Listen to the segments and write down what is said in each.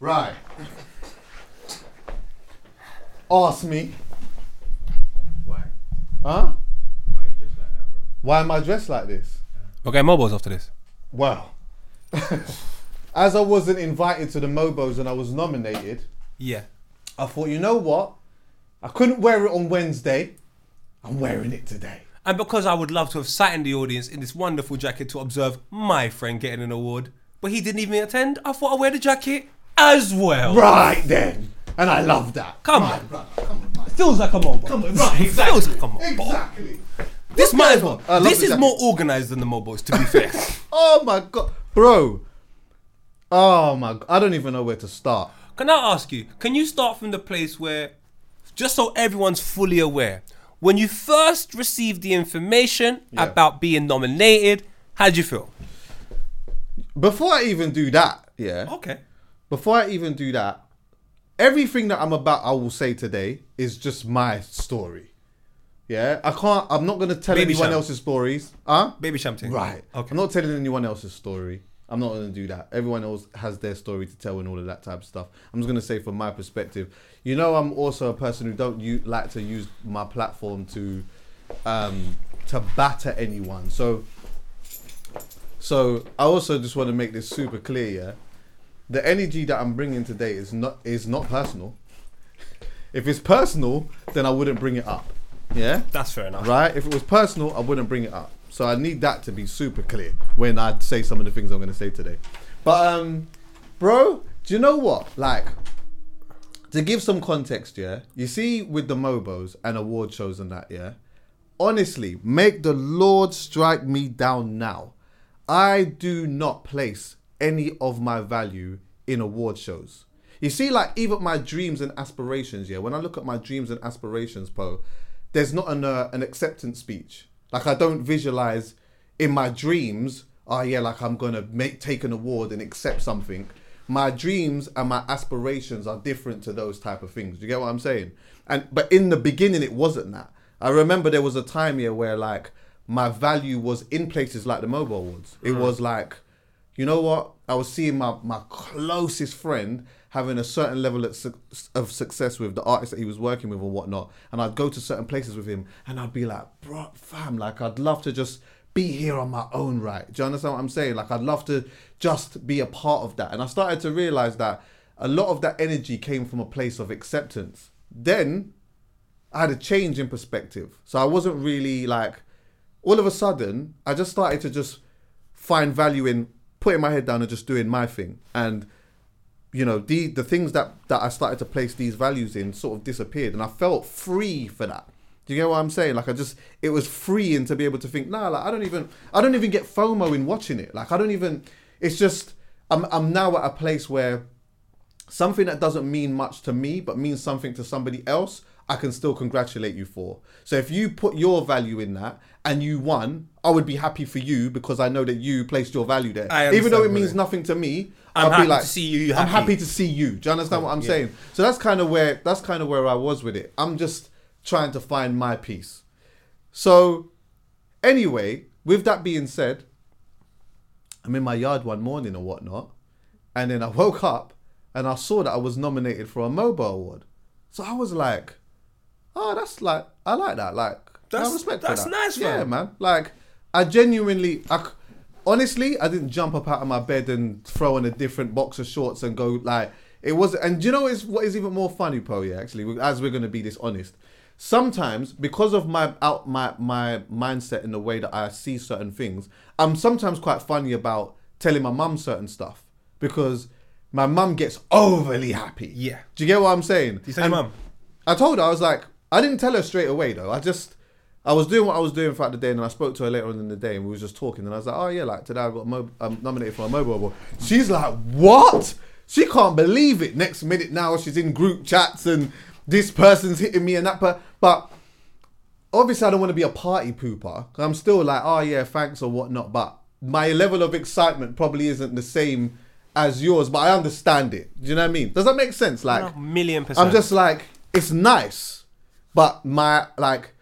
Right. Ask me. Why? Huh? Why you just like that, bro? Why am I dressed like this? Okay, mobiles after this. Well, as I wasn't invited to the Mobos and I was nominated, Yeah. I thought, you know what? I couldn't wear it on Wednesday. I'm wearing it today. And because I would love to have sat in the audience in this wonderful jacket to observe my friend getting an award, but he didn't even attend, I thought I'd wear the jacket as well. Right then. And I love that. Come right, on. brother, come on, man. Feels like a Mobo. Come on, right, It feels like a Mobo. Exactly. This might as well. This is more organised than the Mobos, to be fair. Oh my god. Bro. Oh my god. I don't even know where to start. Can I ask you, can you start from the place where, just so everyone's fully aware, when you first received the information Yeah. about being nominated, how'd you feel? Before I even do that, yeah. Okay. Before I even do that, everything that I'm about, I will say today is just my story. Yeah, I can't. I'm not gonna tell Baby anyone Sham. else's stories. Huh? Baby Shampton. Right. Okay. I'm not telling anyone else's story. I'm not gonna do that. Everyone else has their story to tell and all of that type of stuff. I'm just gonna say from my perspective. You know, I'm also a person who don't u- like to use my platform to um, to batter anyone. So, so I also just want to make this super clear. Yeah, the energy that I'm bringing today is not is not personal. If it's personal, then I wouldn't bring it up. Yeah, That's fair enough. right? If it was personal, I wouldn't bring it up. So I need that to be super clear when I say some of the things I'm going to say today. But um, bro, do you know what? Like, to give some context, yeah. You see, with the Mobos and award shows and that, yeah. Honestly, make the Lord strike me down now. I do not place any of my value in award shows. You see, like even my dreams and aspirations, yeah. When I look at my dreams and aspirations, Poe, there's not an uh, an acceptance speech. Like I don't visualize in my dreams. Oh yeah, like I'm gonna make take an award and accept something. My dreams and my aspirations are different to those type of things. Do you get what I'm saying? And but in the beginning, it wasn't that. I remember there was a time here where like my value was in places like the Mobo awards. It was like you know what? I was seeing my, my closest friend having a certain level of, su- of success with the artist that he was working with and whatnot. And I'd go to certain places with him and I'd be like, bro, fam, like I'd love to just be here on my own right. Do you understand what I'm saying? Like I'd love to just be a part of that. And I started to realize that a lot of that energy came from a place of acceptance. Then I had a change in perspective. So I wasn't really like, all of a sudden, I just started to just find value in putting my head down and just doing my thing. And, you know, the the things that, that I started to place these values in sort of disappeared. And I felt free for that. Do you get what I'm saying? Like I just it was freeing to be able to think, nah, like I don't even I don't even get FOMO in watching it. Like I don't even it's just I'm I'm now at a place where something that doesn't mean much to me but means something to somebody else i can still congratulate you for. So if you put your value in that and you won i would be happy for you because i know that you placed your value there. I even though it means nothing to me I'm I'll happy be like to see you i'm happy. happy. to see you. Do you understand what i'm Yeah. saying? So that's kind of where that's kind of where i was with it. I'm just trying to find my peace. So anyway with that being said I'm in my yard one morning or whatnot, and then I woke up and I saw that I was nominated for a Mobo award. So I was like, "Oh, that's like I like that. Like, That's- have respect that's that. nice, Yeah, man. man. Like, I genuinely, I, c- honestly, I didn't jump up out of my bed and throw on a different box of shorts and go like it was. And do you know is what is even more funny, Poe? Yeah, actually, as we're gonna be this honest, sometimes because of my out my my mindset and the way that I see certain things, I'm sometimes quite funny about telling my mum certain stuff because my mum gets overly happy. Yeah. Do you get what I'm saying? Do you And mum? I told her I was like, I didn't tell her straight away though. I just I was doing what I was doing throughout the day, and then I spoke to her later on in the day, and we was just talking, and I was like, oh yeah, like today I got mo- um, nominated for a Mobo award. She's like, what? She can't believe it. Next minute now she's in group chats and this person's hitting me and that per but obviously I don't want to be a party pooper. I'm still like, oh yeah, thanks or whatnot. But my level of excitement probably isn't the same as yours. But I understand it. Do you know what I mean? Does that make sense? Like, A million percent. I'm just like, it's nice, but my like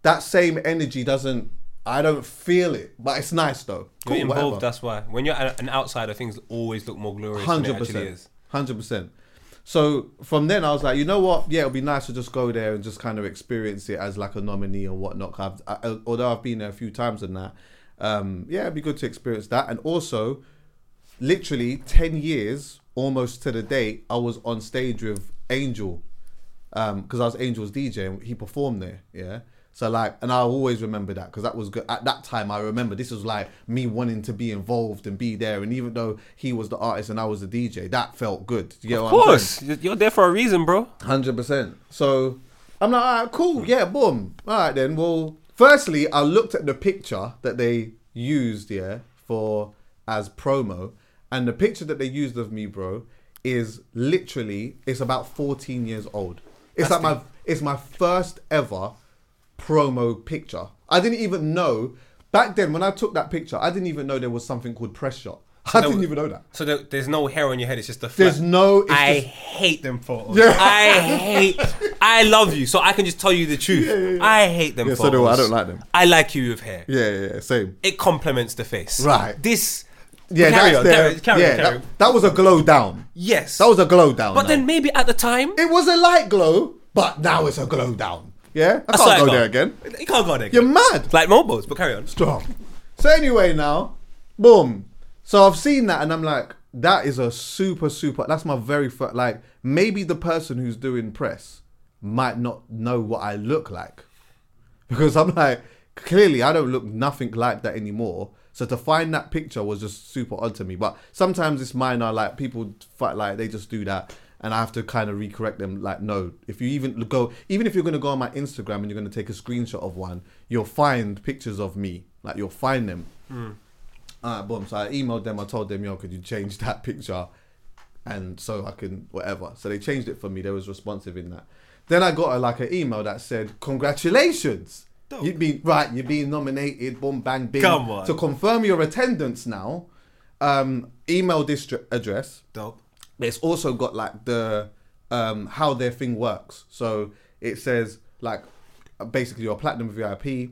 that same energy doesn't. I don't feel it, but it's nice though. You're involved. whatever. That's why. When you're an outsider, things always look more glorious Hundred percent. hundred percent. So from then I was like, you know what? Yeah, it'll be nice to just go there and just kind of experience it as like a nominee or whatnot. I've, I, although I've been there a few times and that, um, yeah, it'd be good to experience that. And also, literally ten years almost to the date, I was on stage with Angel, Um, because I was Angel's DJ and he performed there. Yeah. So like, and I always remember that because that was good. At that time, I remember this was like me wanting to be involved and be there. And even though he was the artist and I was the DJ, that felt good. You get Of what I'm saying? course, you're you're there for a reason, bro. Hundred percent. So I'm like, all right, cool, yeah, boom. All right then. Well, firstly, I looked at the picture that they used, yeah, for as promo, and the picture that they used of me, bro, is literally it's about 14 years old. It's like my it's my first ever promo picture. I didn't even know back then when I took that picture. I didn't even know there was something called press shot. I there didn't even know that. So there, there's no hair on your head. It's just the. There's no. It's I just- hate them photos. Yeah. I hate. I love you, so I can just tell you the truth. I hate them Yeah, so photos. do I. I don't like them. I like you with hair. yeah, yeah, yeah, same. It complements the face. Right. This. Yeah, carry that's on, carry, carry yeah, on, carry that, that was a glow down. Yes. That was a glow down. But now. then maybe at the time. it was a light glow, but now it's a glow down. Yeah, I That's can't go there again. You can't go there. Again. You're mad. Like Mobos, but carry on. Strong. So anyway, now, boom. So I've seen that, and I'm like, that is a super, super. That's my very first. Like, maybe the person who's doing press might not know what I look like, because I'm like, clearly I don't look nothing like that anymore. So to find that picture was just super odd to me. But sometimes it's minor, like people fight, like they just do that. And I have to kind of recorrect them. Like, no, if you even go, even if you're going to go on my Instagram and you're going to take a screenshot of one, you'll find pictures of me. Like, you'll find them. Hmm. Alright, boom. So I emailed them. I told them, yo, could you change that picture, and so I can whatever. So they changed it for me. They was responsive in that. Then I got a, like an email that said, congratulations. You've be right. You're being nominated. Boom, bang, bing. Come on. To confirm your attendance now, um, email this address. Dope. It's also got like the um, how their thing works. So it says like basically you're a platinum VIP.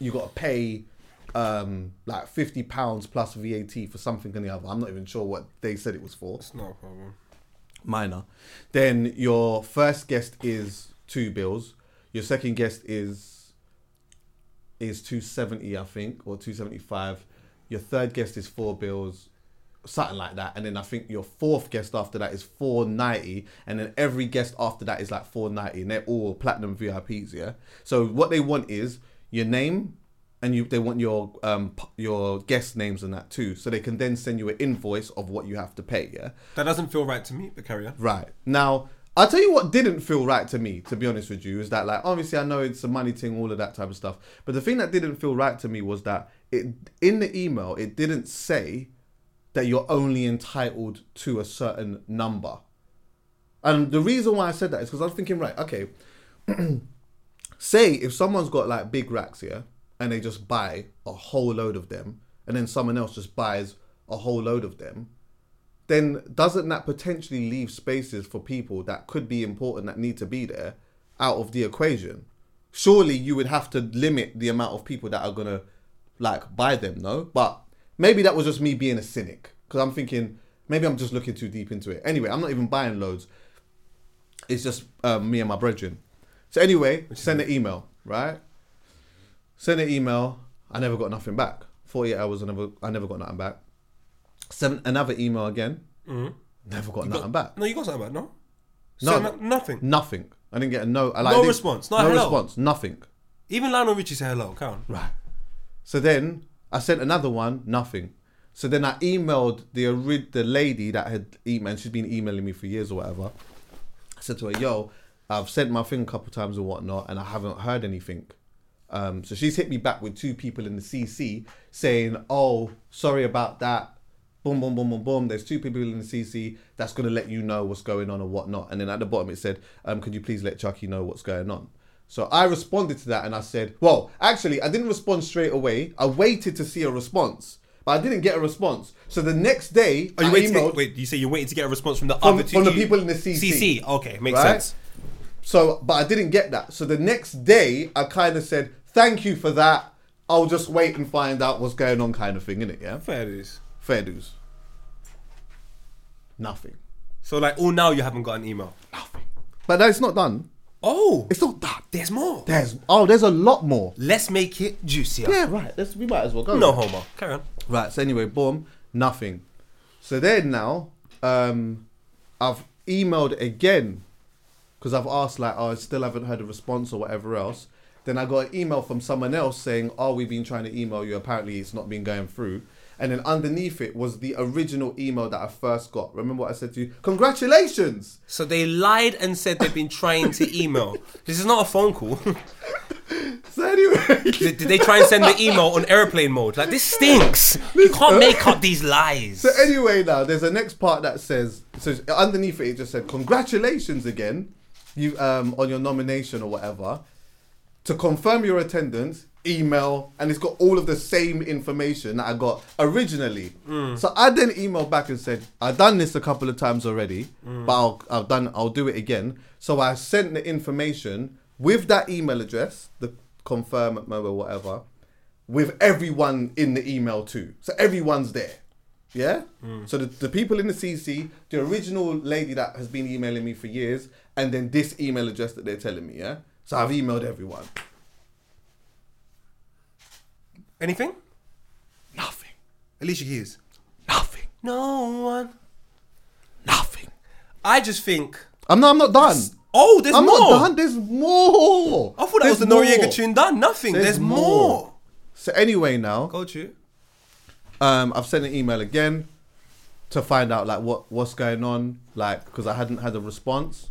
You got to pay um, like fifty pounds plus VAT for something and the other. I'm not even sure what they said it was for. It's not a problem. Minor. Then your first guest is two bills. Your second guest is is two seventy, I think, or two seventy five. Your third guest is four bills, something like that. And then I think your fourth guest after that is four ninety, and then every guest after that is like four ninety, and they're all platinum VIPs. Yeah. So what they want is your name, and you they want your um your guest names and that too, so they can then send you an invoice of what you have to pay. Yeah. That doesn't feel right to me, but carry on. Right. Now, I'll tell you what didn't feel right to me, to be honest with you, is that like obviously I know it's a money thing, all of that type of stuff. But the thing that didn't feel right to me was that it in the email it didn't say that you're only entitled to a certain number. And the reason why I said that is because I was thinking, right, okay, say if someone's got like big racks here and they just buy a whole load of them, and then someone else just buys a whole load of them, then doesn't that potentially leave spaces for people that could be important that need to be there out of the equation? Surely you would have to limit the amount of people that are gonna like buy them, no? But maybe that was just me being a cynic because I'm thinking maybe I'm just looking too deep into it. Anyway, I'm not even buying loads. It's just um, me and my brethren. So anyway, send an email, right? Send an email. I never got nothing back. 48 hours, I never, I never got nothing back. Sent another email again. Never got nothing back. No, you got something back, no? No. No nothing. Nothing. I didn't get a no. I, like, No I response, not no hello. response. Nothing. Even Lionel Richie said hello, count. Right. So then I sent another one, nothing. So then I emailed the the lady that had emailed. She's been emailing me for years or whatever. I said to her, "Yo, I've sent my thing a couple times and whatnot, and I haven't heard anything." Um, so she's hit me back with two people in the CC saying, "Oh, sorry about that." Boom, boom, boom, boom, boom. There's two people in the CC that's gonna let you know what's going on or whatnot. And then at the bottom it said, um, "Could you please let Chuckie know what's going on?" So I responded to that and I said, "Well, actually, I didn't respond straight away. I waited to see a response, but I didn't get a response. So the next day, Are you I waiting? emailed, To, wait, you say you're waiting to get a response from the From- other two from the people in the CC. CC, okay, makes Right? sense. So, but I didn't get that. So the next day, I kind of said, "Thank you for that. I'll just wait and find out what's going on," kind of thing, innit? Yeah, Fair it is. Fair dues. Nothing. So like, all now you haven't got an email. Nothing. But that's not done. Oh, It's not done. there's more. There's oh, there's a lot more. Let's make it juicier. Yeah, right. Let's we might as well go. No homo. Carry on. Right. So anyway, boom, nothing. So then now, um, I've emailed again because I've asked like, oh, I still haven't heard a response or whatever else. Then I got an email from someone else saying, oh, we've been trying to email you. Apparently, it's not been going through. And then underneath it was the original email that I first got. Remember what I said to you? Congratulations. So they lied and said they've been trying to email. this is not a phone call. So anyway, did, did they try and send the email on airplane mode? Like this stinks. You can't make up these lies. So anyway, now there's a next part that says so underneath it, it just said congratulations again, you um on your nomination or whatever. To confirm your attendance, email, and it's got all of the same information that I got originally. Mm. So I then emailed back and said I've done this a couple of times already, mm. but I'll I've done I'll do it again. So I sent the information with that email address, the confirm mobile whatever, with everyone in the email too. So everyone's there. Yeah? Mm. So the, the people in the CC, the original lady that has been emailing me for years, and then this email address that they're telling me, yeah? So I've emailed everyone. Anything? Nothing. Alicia Keys. Nothing. No one. Nothing. I just think. I'm not I'm not done. Oh, there's more. I'm more. not done. There's more. I thought that was the Noriega more. tune done. Nothing. There's, more. So anyway now, Go to. um, I've sent an email again to find out like what what's going on, like because I hadn't had a response.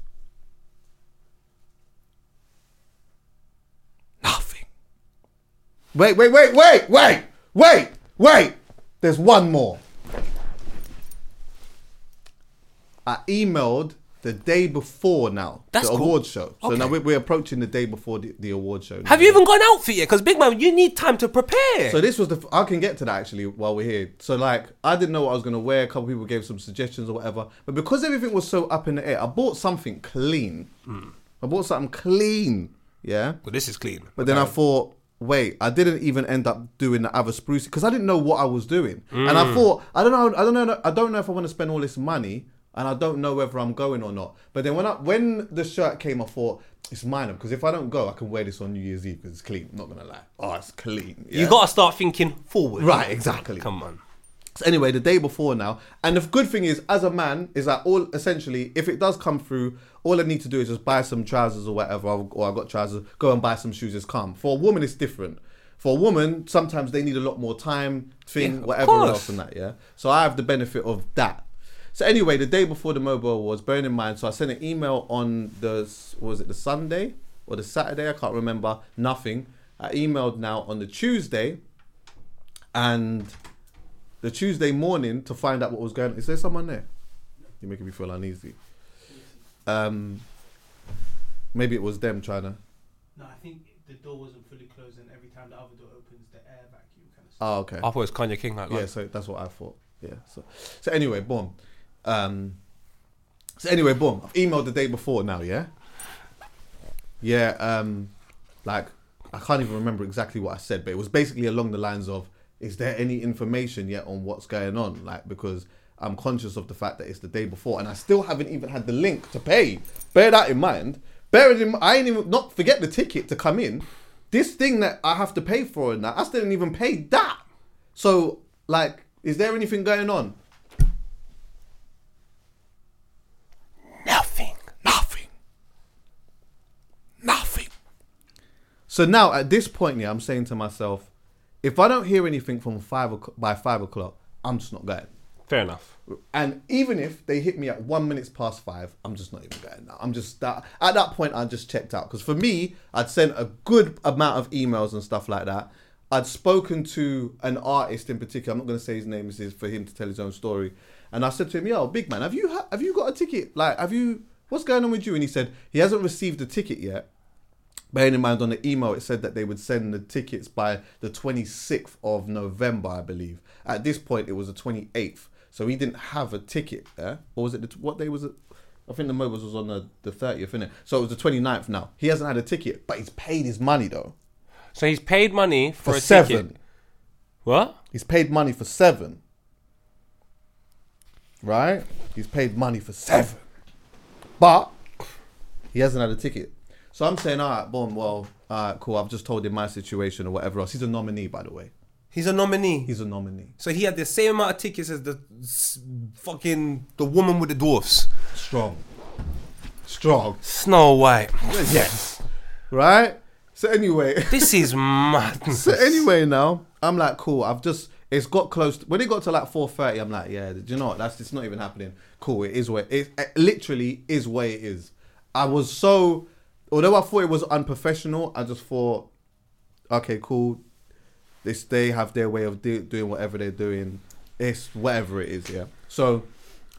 Nothing. Wait, wait, wait, wait, wait, wait, wait. There's one more. I emailed the day before now That's the cool. award show. So Okay. now we're, we're approaching the day before the, the award show. now. Have you even got an outfit yet? Because big man, you need time to prepare. So this was the. I can get to that actually while we're here. So like, I didn't know what I was gonna wear. A couple people gave some suggestions or whatever. But because everything was so up in the air, I bought something clean. Hmm. I bought something clean. Yeah. well, this is clean. But then I thought, wait, I didn't even end up doing the other spruce because I didn't know what I was doing, and I mm. thought, I don't know, I don't know, I don't know if I want to spend all this money, and I don't know whether I'm going or not. But then when I when the shirt came, I thought it's minor because if I don't go, I can wear this on New Year's Eve because it's clean. I'm not gonna lie. Oh, it's clean. You got to start thinking forward. Right, exactly. Come on. So anyway, the day before now, and the good thing is, as a man, is that all essentially, if it does come through, all I need to do is just buy some trousers or whatever, or, I got trousers, go and buy some shoes. It's calm. For a woman, it's different. For a woman, sometimes they need a lot more time, thing, Yeah, whatever course. else, and that. Yeah. So I have the benefit of that. So anyway, the day before the Mobo awards, bearing in mind, so I sent an email on the was it the Sunday or the Saturday? I can't remember. Nothing. I emailed now on the Tuesday, and the Tuesday morning to find out what was going on. Is there someone there? You're making me feel uneasy. Um, maybe it was them trying to. No, I think the door wasn't fully closed, and every time the other door opens, the air vacuum kind of. Oh, okay. I thought it was Kanya King. Like, Yeah, so that's what I thought. Yeah. So, so anyway, boom. Um, so anyway, boom. I've emailed the day before now. Yeah. Yeah. Um, like I can't even remember exactly what I said, but it was basically along the lines of, "Is there any information yet on what's going on?" Like because I'm conscious of the fact that it's the day before, and I still haven't even had the link to pay. Bear that in mind. Bear it in. I ain't even not forget the ticket to come in. This thing that I have to pay for and that I still didn't even pay that. So, like, is there anything going on? Nothing. Nothing. Nothing. So now at this point, yeah, I'm saying to myself, if I don't hear anything from five o'clock, by five o'clock, I'm just not going. Fair enough. And even if they hit me at one minutes past five, I'm just not even going now. I'm just that at that point I just checked out because for me, I'd sent a good amount of emails and stuff like that. I'd spoken to an artist in particular. I'm not going to say his name. This is for him to tell his own story. And I said to him, "Yo, big man, have you ha- have you got a ticket? Like, have you? What's going on with you?" And he said he hasn't received a ticket yet. Bearing in mind on the email, it said that they would send the tickets by the 26th of November, I believe. At this point, it was the 28th, so he didn't have a ticket there. Or was it the, what day was it? I think the Mobos was on the, the 30th, innit? So it was the 29th now. He hasn't had a ticket, but he's paid his money though. So he's paid money for, For a seven. ticket. What? He's paid money for seven. Right? He's paid money for seven. But he hasn't had a ticket. So I'm saying, all right, boom, well, all right, cool. I've just told him my situation or whatever else. He's a nominee, by the way. He's a nominee. He's a nominee. so he had the same amount of tickets as the s- fucking the woman with the dwarfs. Strong. Strong. Snow White. Yes. Right? So anyway. This is mad. So anyway, now I'm like, cool. I've just it's got close. when it got to like 4:30, I'm like, yeah. Do you know what? That's it's not even happening. Cool. It is where it, it literally is where it is. I was so, although I thought it was unprofessional, I just thought, okay, cool. This they have their way of do, doing whatever they're doing. It's whatever it is, yeah. So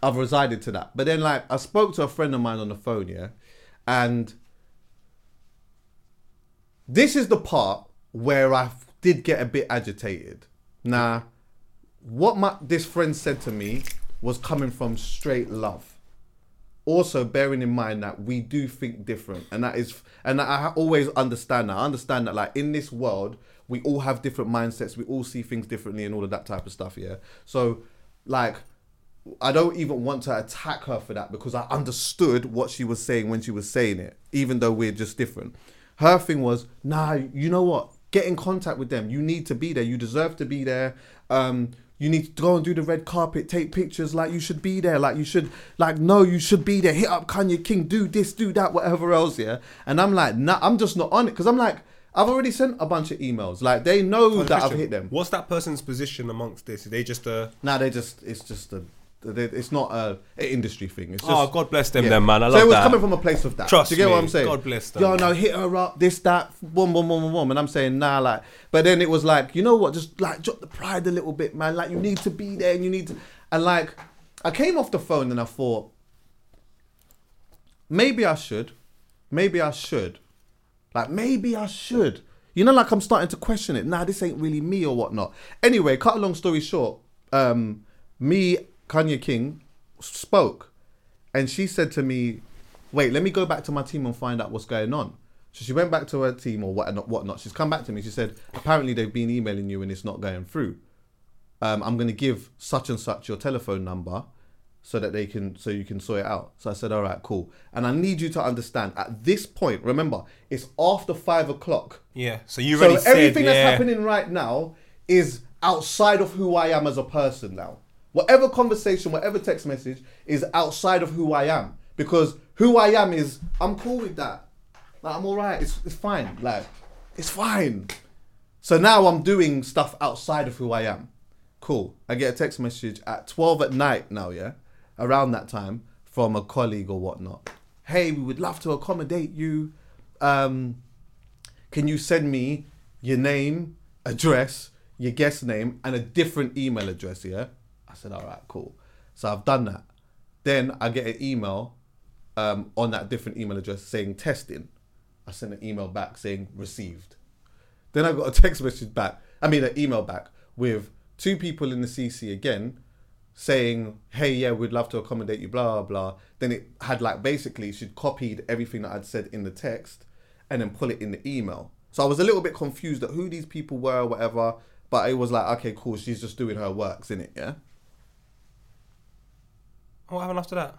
I've resided to that. But then, like, I spoke to a friend of mine on the phone, yeah, and this is the part where I did get a bit agitated. Now, what my this friend said to me was coming from straight love. Also, bearing in mind that we do think different, and that is, and I always understand that. I understand that, like in this world, we all have different mindsets. We all see things differently, and all of that type of stuff. Yeah. So, like, I don't even want to attack her for that because I understood what she was saying when she was saying it, even though we're just different. Her thing was, nah, you know what? Get in contact with them. You need to be there. You deserve to be there. Um, you need to go and do the red carpet, take pictures like you should be there. Like you should, like, no, you should be there. Hit up Kanya King, do this, do that, whatever else, yeah. And I'm like, nah, I'm just not on it because I'm like, I've already sent a bunch of emails. Like they know that I've hit them. What's that person's position amongst this? Are they just a Nah, they just it's just a they- it's not a, a industry thing. It's oh, just, Oh, God bless them then, man. I so love it was that. coming from a place of that. Trust Do you get what me. I'm saying? God bless them, Yo, no, hit her up, this, that, boom, boom, boom, boom, boom. And I'm saying, nah, like, but then it was like, you know what? Just like drop the pride a little bit, man. Like, you need to be there and you need to. And like, I came off the phone and I thought, maybe I should. Maybe I should. Like, maybe I should. You know, like I'm starting to question it. Nah, this ain't really me or whatnot. Anyway, cut a long story short, um, me, Kanya King, spoke, and she said to me, "Wait, let me go back to my team and find out what's going on." So she went back to her team or whatnot. whatnot. She's come back to me. She said, "Apparently, they've been emailing you and it's not going through. Um, I'm going to give such and such your telephone number." So that they can so you can sort it out. So I said, all right, cool. And I need you to understand at this point, remember, it's after five o'clock. yeah? So you So already said everything yeah. that's happening right now is outside of who I am as a person now. Whatever conversation, whatever text message is outside of who I am. Because who I am is I'm cool with that. Like I'm alright, it's it's fine. Like, it's fine. So now I'm doing stuff outside of who I am. Cool. I get a text message at 12 at night now, yeah? Around that time from a colleague or whatnot. Hey, we would love to accommodate you. Um, can you send me your name, address, your guest name, and a different email address, yeah? I said, all right, cool. So I've done that. Then I get an email um, on that different email address saying testing. I sent an email back saying received. Then I got a text message back, I mean, an email back with two people in the CC again saying, hey, yeah, we'd love to accommodate you, blah, blah, blah. Then it had like basically, she'd copied everything that I'd said in the text and then put it in the email. So I was a little bit confused at who these people were, whatever. But it was like, okay, cool, she's just doing her works, in it, yeah? What happened after that?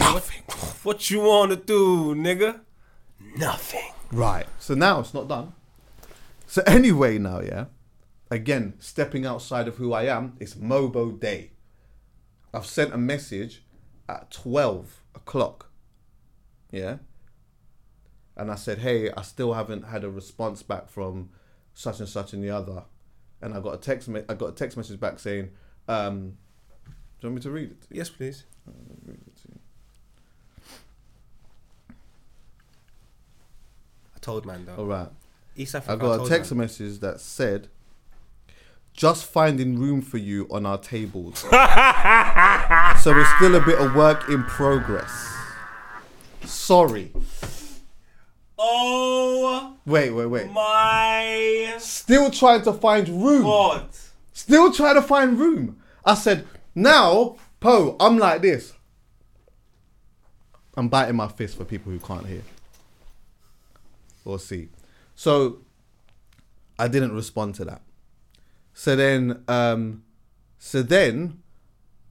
Nothing. What you want to do, nigga? Nothing. Right. So now it's not done. So anyway, now, yeah, again, stepping outside of who I am, it's Mobo Day. I've sent a message at 12 o'clock. Yeah. And I said, hey, I still haven't had a response back from such and such and the other. And I got a text me- I got a text message back saying, um, do you want me to read it? Yes, please. I told man though. All right. East Africa. I got a text man. message that said, "Just finding room for you on our tables." so it's still a bit of work in progress. Sorry. Oh Wait, wait, wait. my Still trying to find room. god. Still trying to find room. I said, now, Poe, I'm like this. I'm biting my fist for people who can't hear or see. So I didn't respond to that. So then, um, so then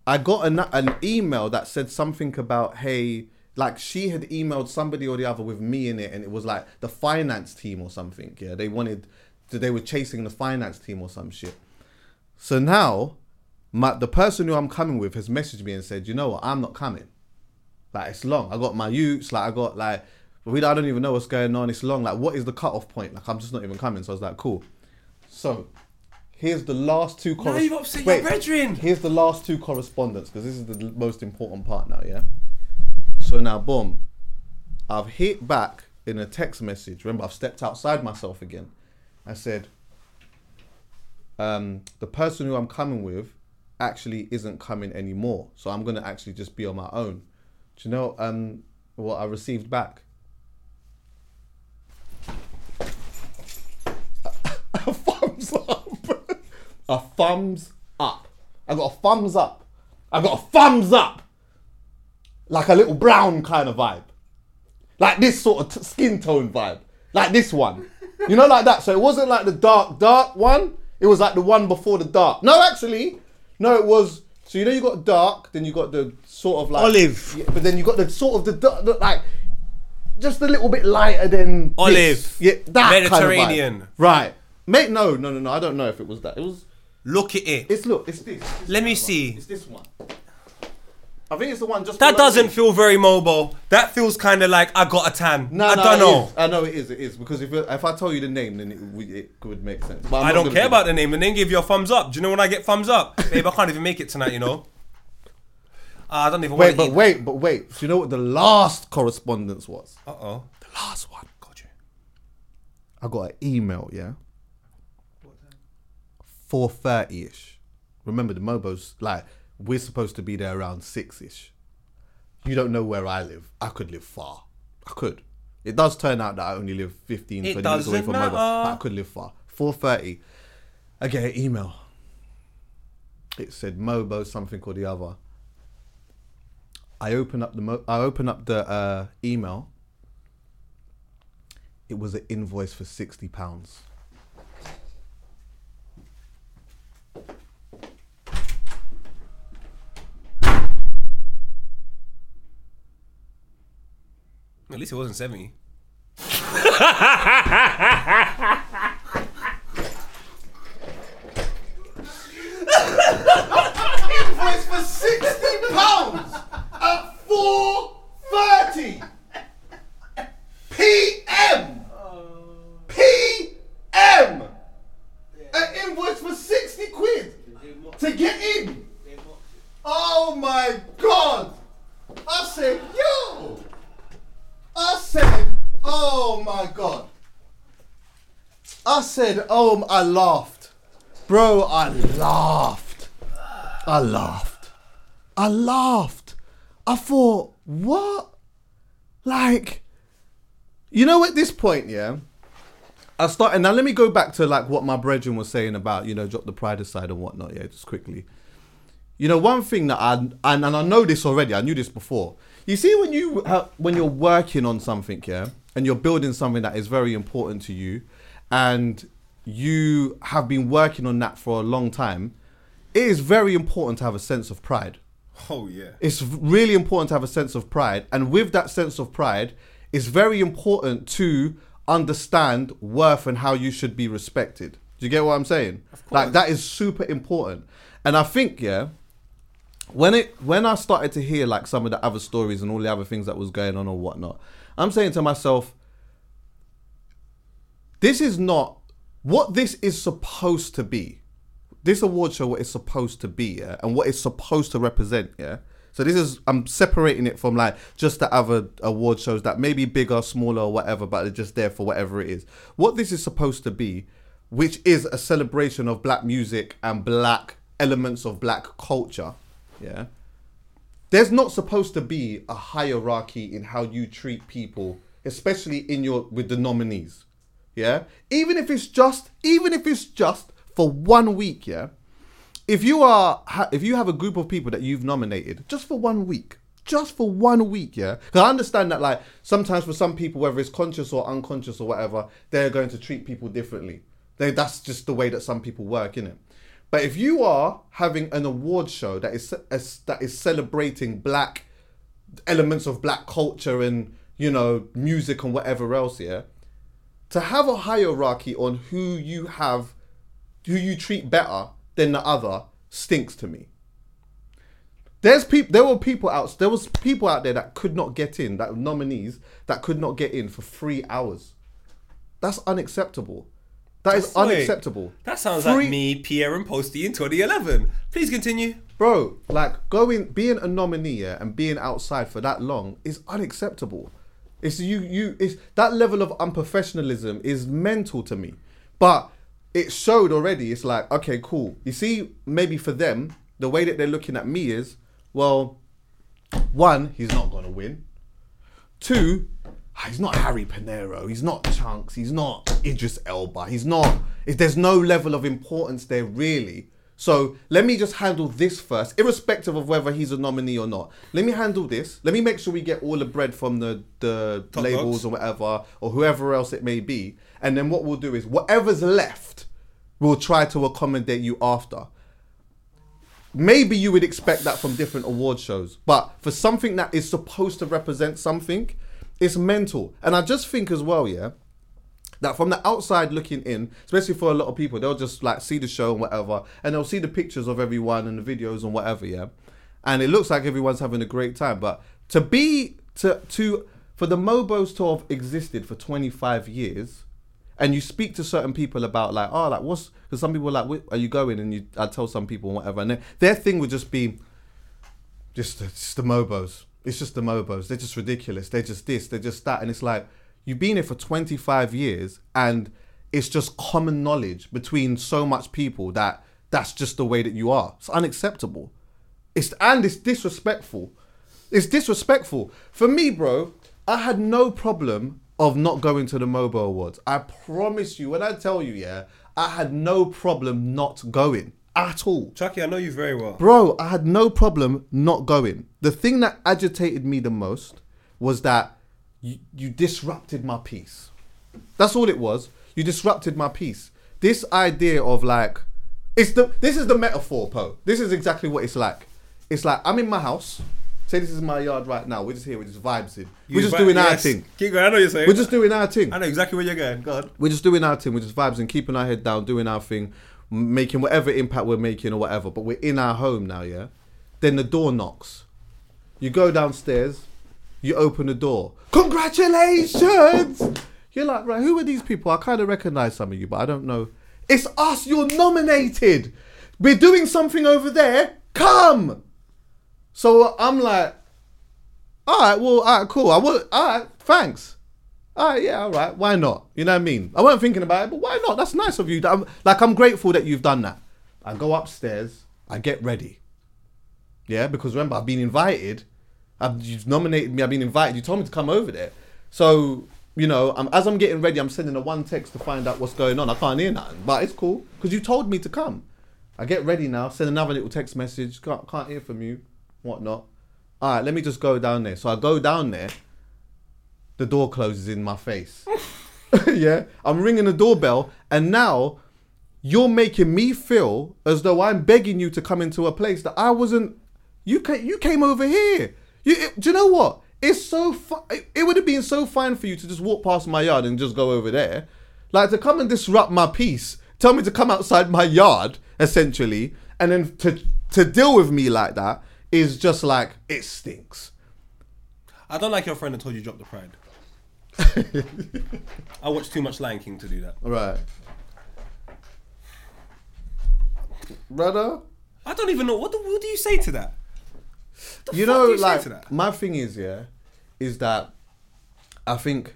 I got an, an email that said something about, hey, like she had emailed somebody or the other with me in it, and it was like the finance team or something. Yeah, they wanted, they were chasing the finance team or some shit. So now, my the person who I'm coming with has messaged me and said, you know what, I'm not coming. Like it's long. I got my youths. Like I got like, we I don't even know what's going on. It's long. Like what is the cutoff point? Like I'm just not even coming. So I was like, cool. So here's the last two. Now you've upset your brethren. Here's the last two correspondence because this is the most important part now. Yeah. So now, boom. I've hit back in a text message. Remember, I've stepped outside myself again. I said, um, the person who I'm coming with actually isn't coming anymore. So I'm gonna actually just be on my own. Do you know um, what I received back? a thumbs up. A thumbs up. I got a thumbs up. I got a thumbs up. Like a little brown kind of vibe. Like this sort of t- skin tone vibe. Like this one. You know, like that. So it wasn't like the dark, dark one. It was like the one before the dark. No, actually. No, it was. So you know you got dark, then you got the sort of like Olive. Yeah, but then you got the sort of the, dark- the like just a little bit lighter than Olive. this. Yeah, that kind of. Mediterranean. right? Mate, no, no, no, no. I don't know if it was that. It was. Look at it. It's look. It's this. It's this Let me one. see. It's this one. I think it's the one just. That below doesn't it. feel very Mobo. That feels kind of like I got a tan. No, I no, don't it know. is. I know it is. It is because if it, if I tell you the name, then it, would- it would make sense. But I'm I not don't gonna care do about the name. The name give you a thumbs up. Do you know when I get thumbs up? Babe, I can't even make it tonight, you know? Uh, I don't even Wait, want to but wait, but wait. Do you know what the last correspondence was? Uh oh. The last one. Got you. I got an email. Yeah. Four thirty ish. Remember the Mobos? Like we're supposed to be there around six ish. You don't know where I live. I could live far. I could. It does turn out that I only live 15, It 20 minutes away from Mobo. But I could live far. 4.30. I get an email. It said Mobo something or the other. I open up the mo- I open up the uh, email. It was an invoice for sixty pounds. At least it wasn't 70. Invoice for sixty pounds at four thirty p.m. p.m. An invoice for sixty quid to get in. Oh my god! I said, yo! I said, oh my god! I said, oh, I laughed. Bro, I laughed. I laughed. I laughed. I thought, what? Like, you know, at this point, yeah, I started. Now, let me go back to like what my brethren was saying about, you know, drop the pride aside and whatnot, yeah, just quickly. You know, one thing that I and, and I know this already. I knew this before. You see, when you ha- when you're working on something, yeah, and you're building something that is very important to you, and you have been working on that for a long time, it is very important to have a sense of pride. Oh, yeah. It's really important to have a sense of pride, and with that sense of pride, it's very important to understand worth and how you should be respected. Do Do you get what I'm saying? Like that is super important. And I think, yeah, when it when I started to hear like some of the other stories and all the other things that was going on or whatnot, I'm saying to myself, this is not what this is supposed to be. This award show, what it's supposed to be, yeah, and what it's supposed to represent, yeah. So this is I'm separating it from like just the other award shows that may be bigger, smaller, or whatever, but they're just there for whatever it is. What this is supposed to be, which is a celebration of black music and black elements of black culture, yeah. There's not supposed to be a hierarchy in how you treat people, especially in your with the nominees. Yeah? Even if it's just even if it's just for one week, yeah? If you are if you have a group of people that you've nominated just for one week, just for one week, yeah? Cuz I understand that like sometimes for some people whether it's conscious or unconscious or whatever, they're going to treat people differently. They, that's just the way that some people work, innit? But if you are having an award show that is that is celebrating black elements of black culture and you know music and whatever else, yeah, to have a hierarchy on who you have, who you treat better than the other stinks to me. There's people. There were people out. There was people out there that could not get in. That nominees that could not get in for three hours. That's unacceptable. That is Wait, unacceptable. That sounds like me, Pierre, and Posty in 2011. Please continue. bro. Like going, being a nominee yeah, and being outside for that long is unacceptable. It's you, you. It's that level of unprofessionalism is mental to me. But it showed already. It's like okay, cool. You see, maybe for them, the way that they're looking at me is, well, one, he's not gonna win. Two, he's not Harry Pinero. He's not Chunkz. He's not Idris Elba. He's not. If there's no level of importance there really. So let me just handle this first, irrespective of whether he's a nominee or not. Let me handle this. Let me make sure we get all the bread from the the Top labels dogs. or whatever, or whoever else it may be. And then what we'll do is whatever's left, we'll try to accommodate you after maybe you would expect that from different award shows, but for something that is supposed to represent something, it's mental. And I just think as well, yeah, that from the outside looking in, especially for a lot of people, they'll just like see the show and whatever, and they'll see the pictures of everyone and the videos and whatever, yeah. And it looks like everyone's having a great time. But to be to to for the Mobos to have existed for 25 years, and you speak to certain people about like, oh, like what's because some people are like, "Wh- are you going? And you, I tell some people whatever, and their thing would just be, just just the Mobos. It's just the Mobos. They're just ridiculous. They're just this. They're just that. And it's like you've been here for 25 years, and it's just common knowledge between so much people that that's just the way that you are. It's unacceptable. It's and it's disrespectful. It's disrespectful for me, bro. I had no problem of not going to the Mobo Awards. I promise you, when I tell you, yeah, I had no problem not going at all. Chuckie, I know you very well. Bro, I had no problem not going. The thing that agitated me the most was that you, you disrupted my peace. That's all it was. You disrupted my peace. This idea of like, it's the this is the metaphor, Poe. This is exactly what it's like. It's like I'm in my house. Say this is my yard right now. We're just here. We're just vibes in. We're just doing our thing. Keep going. I know you're saying. We're just doing our thing. I know exactly where you're going. Go on. We're just doing our thing. We're just vibes and keeping our head down, doing our thing, making whatever impact we're making or whatever. But we're in our home now, yeah. Then the door knocks. You go downstairs. You open the door. Congratulations! You're like, right? Who are these people? I kind of recognize some of you, but I don't know. It's us. You're nominated. We're doing something over there. Come. So I'm like, all right, well, all right, cool. I will. All right, thanks. Right, yeah, all right. Why not? You know what I mean? I wasn't thinking about it, but why not? That's nice of you. I'm, like, I'm grateful that you've done that. I go upstairs. I get ready. Yeah, because remember, I've been invited. I've, you've nominated me. I've been invited. You told me to come over there. So, you know, I'm, as I'm getting ready, I'm sending a one text to find out what's going on. I can't hear nothing, but it's cool because you told me to come. I get ready now. Send another little text message. Can't, can't hear from you. Whatnot. All right, let me just go down there. So I go down there. The door closes in my face. yeah, I'm ringing the doorbell, and now you're making me feel as though I'm begging you to come into a place that I wasn't. You came, you came over here. You, it- do you know what? It's so. Fu- it, it would have been so fine for you to just walk past my yard and just go over there, like to come and disrupt my peace. tell me to come outside my yard, essentially, and then to to deal with me like that is just like it stinks. I don't like your friend that told you drop the pride. I watch too much Lion King to do that. Right. Brother, I don't even know what do, what do you say to that. The you know, you like to that? my thing is, yeah, is that I think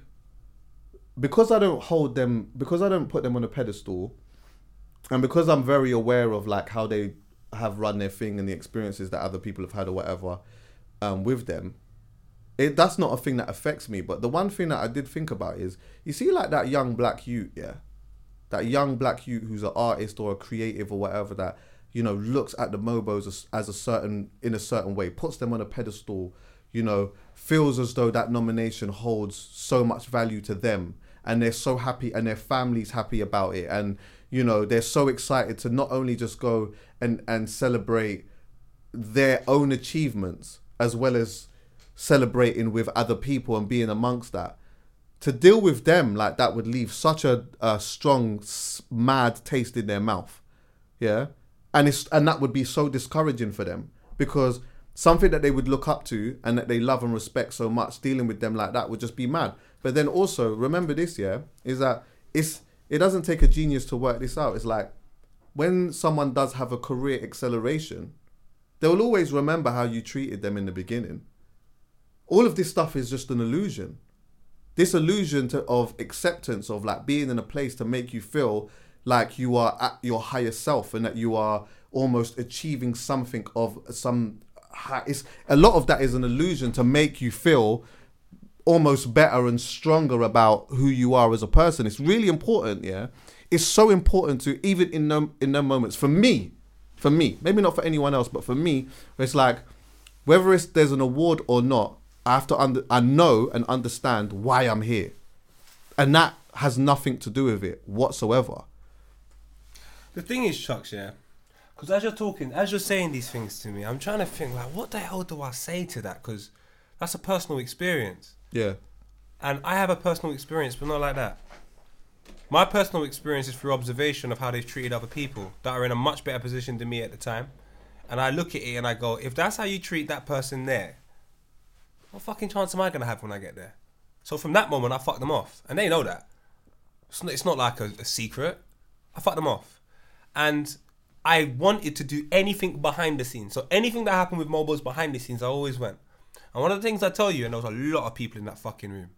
because I don't hold them, because I don't put them on a pedestal, and because I'm very aware of like how they have run their thing and the experiences that other people have had or whatever um, with them, it that's not a thing that affects me. But the one thing that I did think about is, you see, like that young black youth, yeah, that young black youth who's an artist or a creative or whatever that you know looks at the mobos as, as a certain in a certain way, puts them on a pedestal, you know, feels as though that nomination holds so much value to them, and they're so happy and their families happy about it, and you know they're so excited to not only just go and and celebrate their own achievements as well as celebrating with other people and being amongst that to deal with them like that would leave such a, a strong mad taste in their mouth yeah? And it's and that would be so discouraging for them because something that they would look up to and that they love and respect so much dealing with them like that would just be mad. But then also remember this yeah is that it's it doesn't take a genius to work this out. It's like when someone does have a career acceleration they will always remember how you treated them in the beginning all of this stuff is just an illusion. This illusion to, of acceptance of like being in a place to make you feel like you are at your higher self and that you are almost achieving something of some it's a lot of that is an illusion to make you feel almost better and stronger about who you are as a person. It's really important yeah? It's so important to even in them in them moments for me for me maybe not for anyone else but for me it's like whether it's there's an award or not i have to under i know and understand why i'm here. And that has nothing to do with it whatsoever. The thing is, Chucks, yeah, because as you're talking, as you're saying these things to me, I'm trying to think like, what the hell do I say to that? Because that's a personal experience, yeah. And I have a personal experience, but not like that. My personal experience is through observation of how they've treated other people that are in a much better position than me at the time, and I look at it and I go, if that's how you treat that person there, what fucking chance am I gonna have when I get there? So from that moment, I fuck them off, and they know that. It's not, it's not like a, a secret. I fucked them off, and I wanted to do anything behind the scenes. So anything that happened with Mobos behind the scenes, I always went. And one of the things I tell you, and there was a lot of people in that fucking room,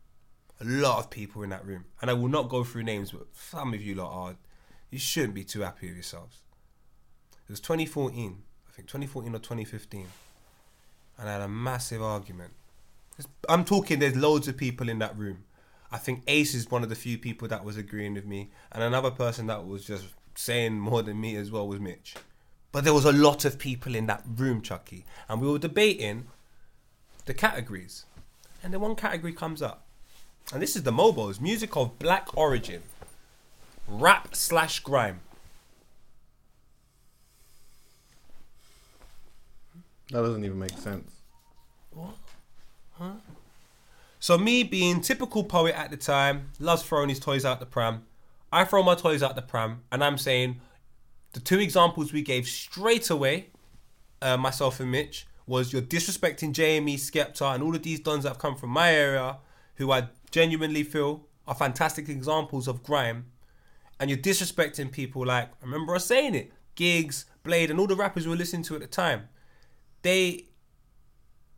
a lot of people in that room, and I will not go through names, but some of you lot are. You shouldn't be too happy with yourselves. It was 2014, I think 2014 or 2015, and I had a massive argument. I'm talking. There's loads of people in that room. I think Ace is one of the few people that was agreeing with me, and another person that was just saying more than me as well was Mitch. But there was a lot of people in that room, Chuckie, and we were debating the categories. And then one category comes up, and this is the Mobos music of black origin, rap slash grime. that doesn't even make sense So me being typical poet at the time, loves throwing his toys out the pram. I throw my toys out the pram, and I'm saying the two examples we gave straight away, uh, myself and Mitch, was you're disrespecting JME, Skepta, and all of these dons that have come from my area, who I genuinely feel are fantastic examples of grime, and you're disrespecting people like I remember us saying it, Giggs, Blade, and all the rappers we were listening to at the time. They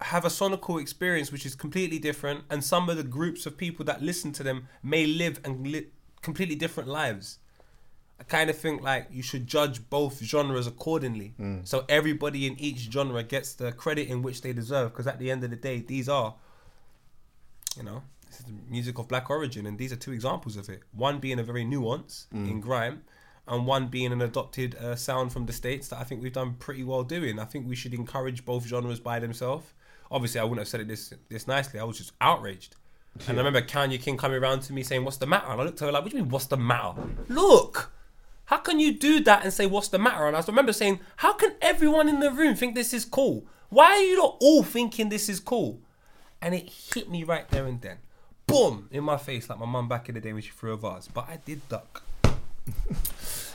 have a sonical experience which is completely different, and some of the groups of people that listen to them may live and li- completely different lives. I kind of think like you should judge both genres accordingly, so everybody in each genre gets the credit in which they deserve. Because at the end of the day, these are, you know, this is the music of black origin, and these are two examples of it. One being a very nuance in grime, and one being an adopted uh, sound from the states that I think we've done pretty well doing. I think we should encourage both genres by themselves. Obviously, I wouldn't have said it this this nicely. I was just outraged. And I remember Kanya King coming around to me saying, "What's the matter?" And I looked at her like, "What do you mean, what's the matter? Look, how can you do that and say what's the matter?" And I remember saying, "How can everyone in the room think this is cool? Why are you not all thinking this is cool?" And it hit me right there and then, boom, in my face like my mum back in the day when she threw a vase. But I did duck.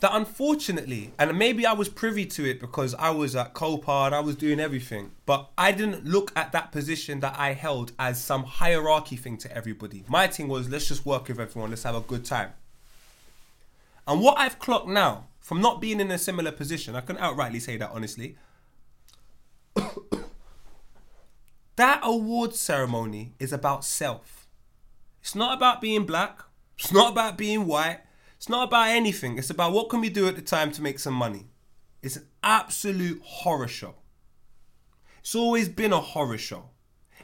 that unfortunately, and maybe I was privy to it because I was at Copa and I was doing everything, but I didn't look at that position that I held as some hierarchy thing to everybody. My thing was let's just work with everyone, let's have a good time. And what I've clocked now, from not being in a similar position, I can outrightly say that honestly. that award ceremony is about self. It's not about being black. It's not about being white. It's not about anything. It's about what can we do at the time to make some money. It's an absolute horror show. It's always been a horror show.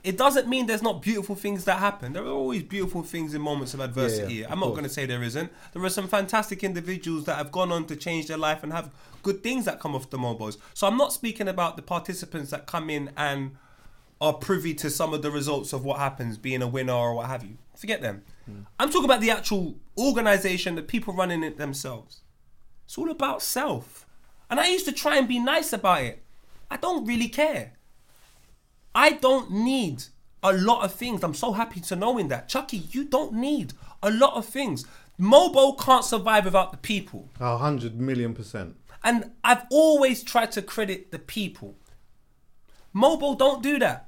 It doesn't mean there's not beautiful things that happen. There are always beautiful things in moments of adversity. Yeah, yeah, I'm not going to say there isn't. There are some fantastic individuals that have gone on to change their life and have good things that come off the Mobos. So I'm not speaking about the participants that come in and are privy to some of the results of what happens, being a winner or what have you. Forget them. Mm. I'm talking about the actual organization, the people running it themselves. It's all about self. And I used to try and be nice about it. I don't really care. I don't need a lot of things. I'm so happy to knowing that. Chuckie, you don't need a lot of things. Mobo can't survive without the people. A hundred million percent. And I've always tried to credit the people. Mobo don't do that.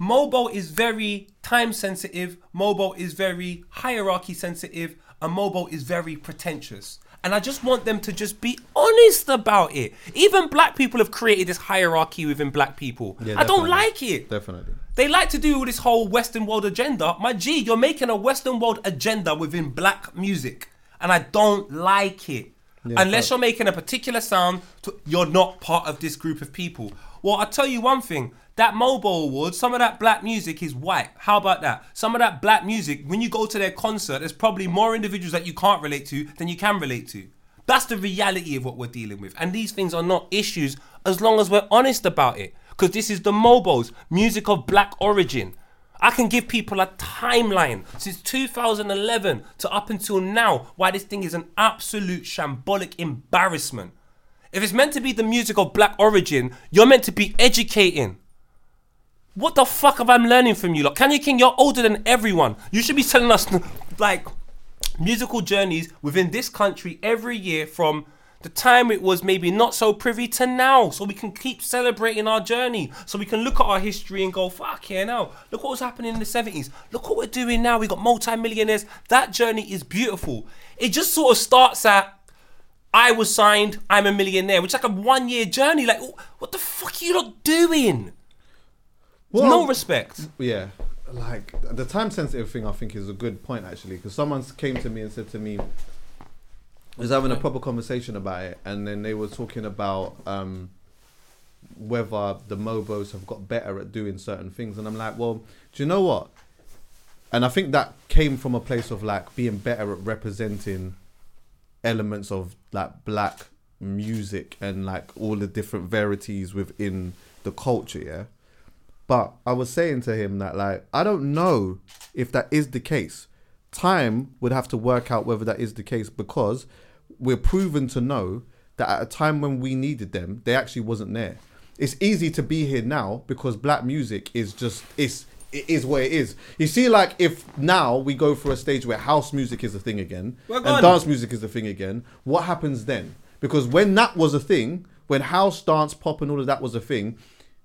Mobo is very time sensitive. Mobo is very hierarchy sensitive. And Mobo is very pretentious. And I just want them to just be honest about it. Even black people have created this hierarchy within black people. Yeah, I don't like it. Definitely. They like to do this whole Western world agenda. My G, you're making a Western world agenda within black music. And I don't like it. Unless you're making a particular sound, to, you're not part of this group of people. Well, I'll tell you one thing. That Mobo Award, some of that black music is white. How about that? Some of that black music, when you go to their concert, there's probably more individuals that you can't relate to than you can relate to. That's the reality of what we're dealing with. And these things are not issues as long as we're honest about it. Because this is the Mobos, music of black origin. I can give people a timeline since 2011 to up until now why this thing is an absolute shambolic embarrassment. If it's meant to be the music of black origin, you're meant to be educating. What the fuck have I learning from you? Like, Kanya King, you're older than everyone. You should be telling us, like, musical journeys within this country every year from the time it was maybe not so privy to now, so we can keep celebrating our journey, so we can look at our history and go, fuck yeah, now look what was happening in the 70s, look what we're doing now. We got multi-millionaires. That journey is beautiful. It just sort of starts at I was signed, I'm a millionaire, which is like a one-year journey. Like, what the fuck are you not doing? Well- no respect. Yeah, like the time sensitive thing, I think is a good point actually, because someone came to me and said to me, was having a proper conversation about it, and then they were talking about um, whether the Mobos have got better at doing certain things, and I'm like, well, do you know what? And I think that came from a place of like being better at representing elements of like black music and like all the different verities within the culture, yeah. But I was saying to him that like I don't know if that is the case. Time would have to work out whether that is the case because we're proven to know that at a time when we needed them, they actually wasn't there. It's easy to be here now because black music is just it's it is what it is. You see, like if now we go for a stage where house music is a thing again and dance music is a thing again, what happens then? Because when that was a thing, when house, dance, pop, and all of that was a thing,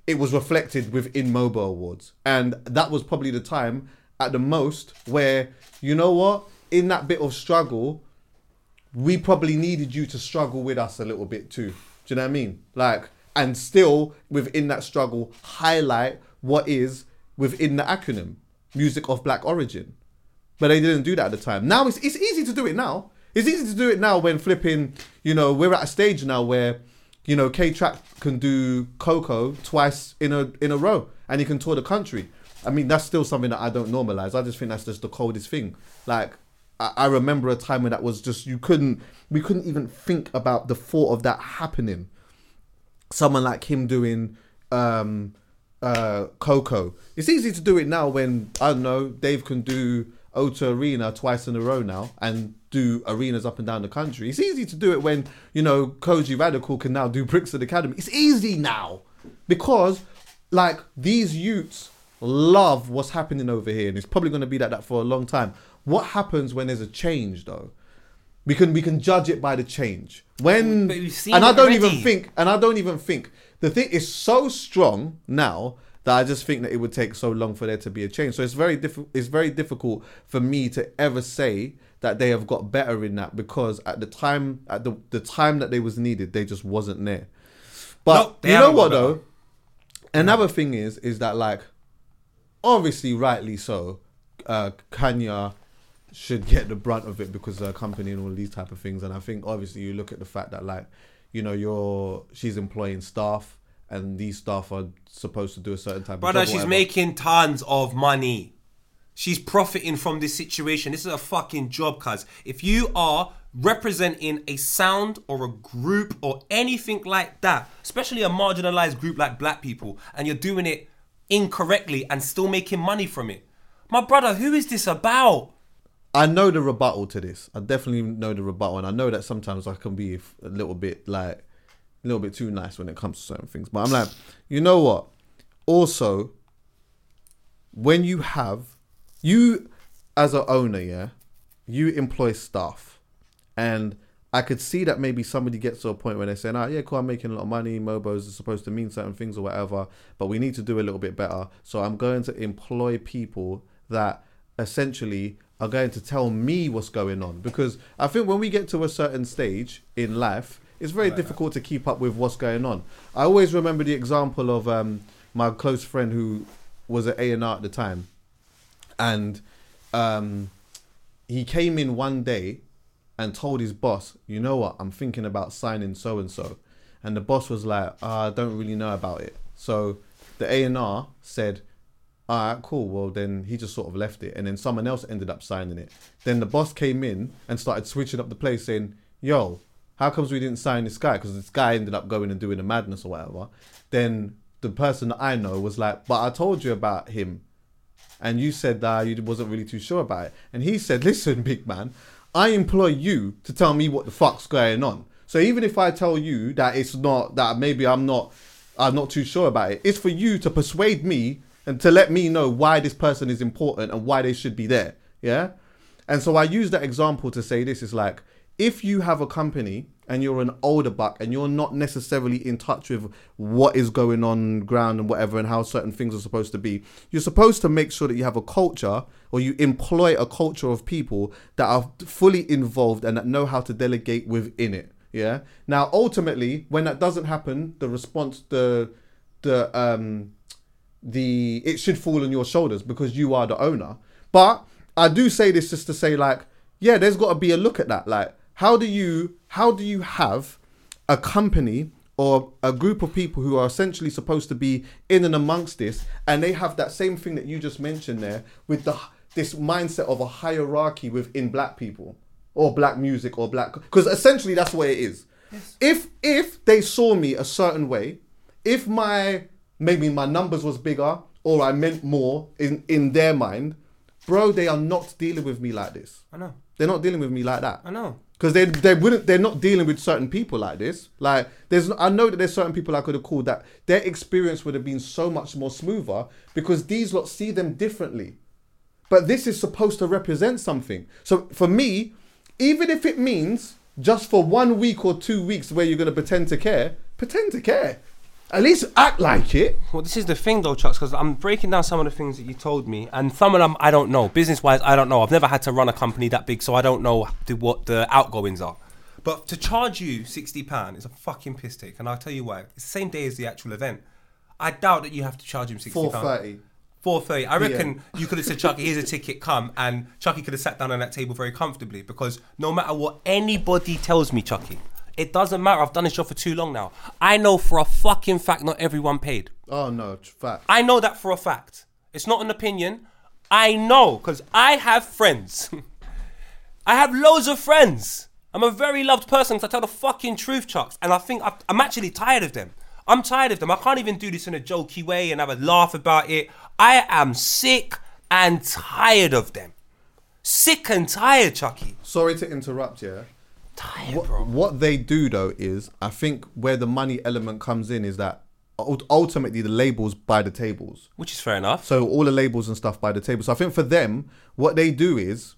it was reflected within Mobo Awards, and that was probably the time at the most where you know what, in that bit of struggle, we probably needed you to struggle with us a little bit too. Do you know what I mean? Like, and still within that struggle, highlight what is within the acronym music of black origin. But they didn't do that at the time. Now it's it's easy to do it now. It's easy to do it now when flipping, you know, we're at a stage now where, you know, K-Trap can do KOKO twice in a in a row and he can tour the country. I mean, that's still something that I don't normalize. I just think that's just the coldest thing. Like, I, I remember a time when that was just you couldn't we couldn't even think about the thought of that happening. Someone like him doing um uh KOKO. It's easy to do it now when I don't know, Dave can do O2 Arena twice in a row now and do arenas up and down the country. It's easy to do it when, you know, Kojey Radical can now do Brixton Academy. It's easy now. Because like these youths love what's happening over here and it's probably gonna be like that for a long time. What happens when there's a change though? We can we can judge it by the change. When But we've seen and I don't even think and I don't even think the thing is so strong now that I just think that it would take so long for there to be a change. So it's very difficult. It's very difficult for me to ever say that they have got better in that because at the time at the the time that they was needed, they just wasn't there. But No, you know what though? Another thing is is that like obviously rightly so, uh, Kanya should get the brunt of it because of her company and all these type of things. And I think obviously you look at the fact that like, you know, you're she's employing staff and these staff are supposed to do a certain type Brother, of job. she's whatever. making tons of money. She's profiting from this situation. This is a fucking job, cuz. If you are representing a sound or a group or anything like that, especially a marginalized group like black people, and you're doing it incorrectly and still making money from it, my brother, who is this about? I know the rebuttal to this. I definitely know the rebuttal, and I know that sometimes I can be a little bit like a little bit too nice when it comes to certain things. But I'm like, you know what? Also, when you have you as an owner, yeah, you employ staff, and I could see that maybe somebody gets to a point where they're saying, "Oh, yeah, cool, I'm making a lot of money. Mobos is supposed to mean certain things or whatever, but we need to do a little bit better. So I'm going to employ people that essentially are going to tell me what's going on because I think when we get to a certain stage in life, it's very difficult to keep up with what's going on. I always remember the example of um, my close friend who was at A and R at the time, and um, he came in one day and told his boss, "You know what? I'm thinking about signing so and so," and the boss was like, "Ah, "I don't really know about it." So the A and R said, "All right, cool. Well, then he just sort of left it, and then someone else ended up signing it. Then the boss came in and started switching up the place, saying, "Yo, how comes we didn't sign this guy? Because this guy ended up going and doing a madness or whatever." Then the person that I know was like, "But I told you about him." And you said that you wasn't really too sure about it. And he said, "Listen, big man, I employ you to tell me what the fuck's going on. So even if I tell you that it's not that maybe I'm not I'm not too sure about it, it's for you to persuade me and to let me know why this person is important and why they should be there. Yeah? And so I use that example to say this is like if you have a company and you're an older buck and you're not necessarily in touch with what is going on ground and whatever and how certain things are supposed to be, you're supposed to make sure that you have a culture or you employ a culture of people that are fully involved and that know how to delegate within it. Yeah. Now, ultimately, when that doesn't happen, the response, the the um the it should fall on your shoulders because you are the owner. But I do say this just to say like, yeah, there's got to be a look at that. Like, how do you how do you have a company or a group of people who are essentially supposed to be in and amongst this, and they have that same thing that you just mentioned there with the this mindset of a hierarchy within black people or black music or black because essentially that's what it is. If if they saw me a certain way, if my maybe my numbers was bigger or I meant more in in their mind, bro, they are not dealing with me like this. I know. They're not dealing with me like that. I know. Because they they wouldn't they're not dealing with certain people like this. Like there's I know that there's certain people I could have called that their experience would have been so much more smoother because these lot see them differently. But this is supposed to represent something. So for me, even if it means just for one week or two weeks where you're gonna pretend to care, pretend to care. At least act like it. Well, this is the thing though, Chucks, because I'm breaking down some of the things that you told me, and some of them I don't know. Business wise, I don't know. I've never had to run a company that big, so I don't know the, what the outgoings are. But to charge you sixty pound is a fucking piss take, and I'll tell you why. It's the same day as the actual event. I doubt that you have to charge him sixty Four pound. thirty. Four thirty. I reckon you could have said, Chuckie, here's a ticket, come, and Chuckie could have sat down on that table very comfortably because no matter what anybody tells me, Chuckie, it doesn't matter. I've done this job for too long now. I know for a fucking fact not everyone paid. Oh no, fact. I know that for a fact. It's not an opinion. I know because I have friends. I have loads of friends. I'm a very loved person because I tell the fucking truth, Chucks. And I think I- I'm actually tired of them. I'm tired of them. I can't even do this in a jokey way and have a laugh about it. I am sick and tired of them. Sick and tired, Chuckie. Sorry to interrupt you. Tired, what, bro. what they do though is I think where the money element comes in is that ultimately the labels buy the tables. Which is fair enough. So all the labels and stuff buy the table. So I think for them, what they do is,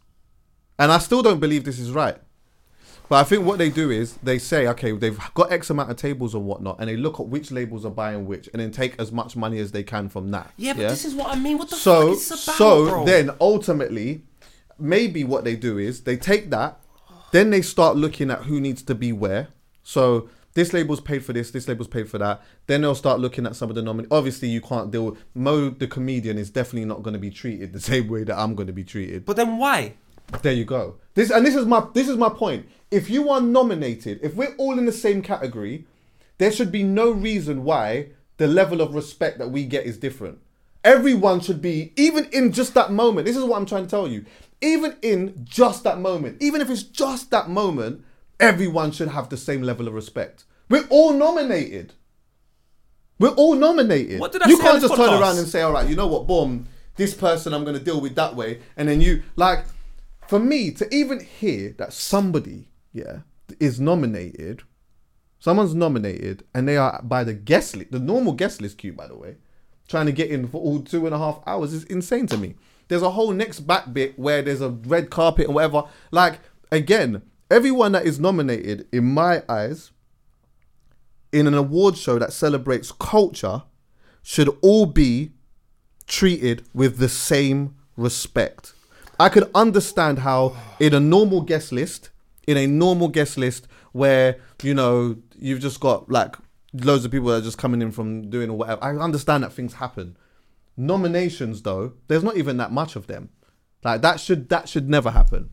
and I still don't believe this is right. But I think what they do is they say, okay, they've got X amount of tables and whatnot, and they look at which labels are buying which, and then take as much money as they can from that. Yeah, but this is what I mean. What the so fuck is this about, so bro? then ultimately, maybe what they do is they take that, then they start looking at who needs to be where. So this label's paid for this, this label's paid for that. Then they'll start looking at some of the nomin. Obviously, you can't deal. with Mo, the comedian, is definitely not going to be treated the same way that I'm going to be treated. But then why? There you go. This and this is my this is my point. If you are nominated, if we're all in the same category, there should be no reason why the level of respect that we get is different. Everyone should be, even in just that moment. This is what I'm trying to tell you. Even in just that moment, even if it's just that moment, everyone should have the same level of respect. We're all nominated. We're all nominated. What did I you can't just turn around and say, all right, you know what, boom, this person I'm going to deal with that way. And then you, like, for me to even hear that somebody, yeah, is nominated, someone's nominated, and they are by the guest list, the normal guest list queue, by the way, trying to get in for all two and a half hours is insane to me. There's a whole next back bit where there's a red carpet and whatever. Like, again, everyone that is nominated, in my eyes, in an award show that celebrates culture, should all be treated with the same respect. I could understand how in a normal guest list, in a normal guest list where, you know, you've just got like loads of people that are just coming in from doing or whatever. I understand that things happen. Nominations though, there's not even that much of them. Like that should that should never happen.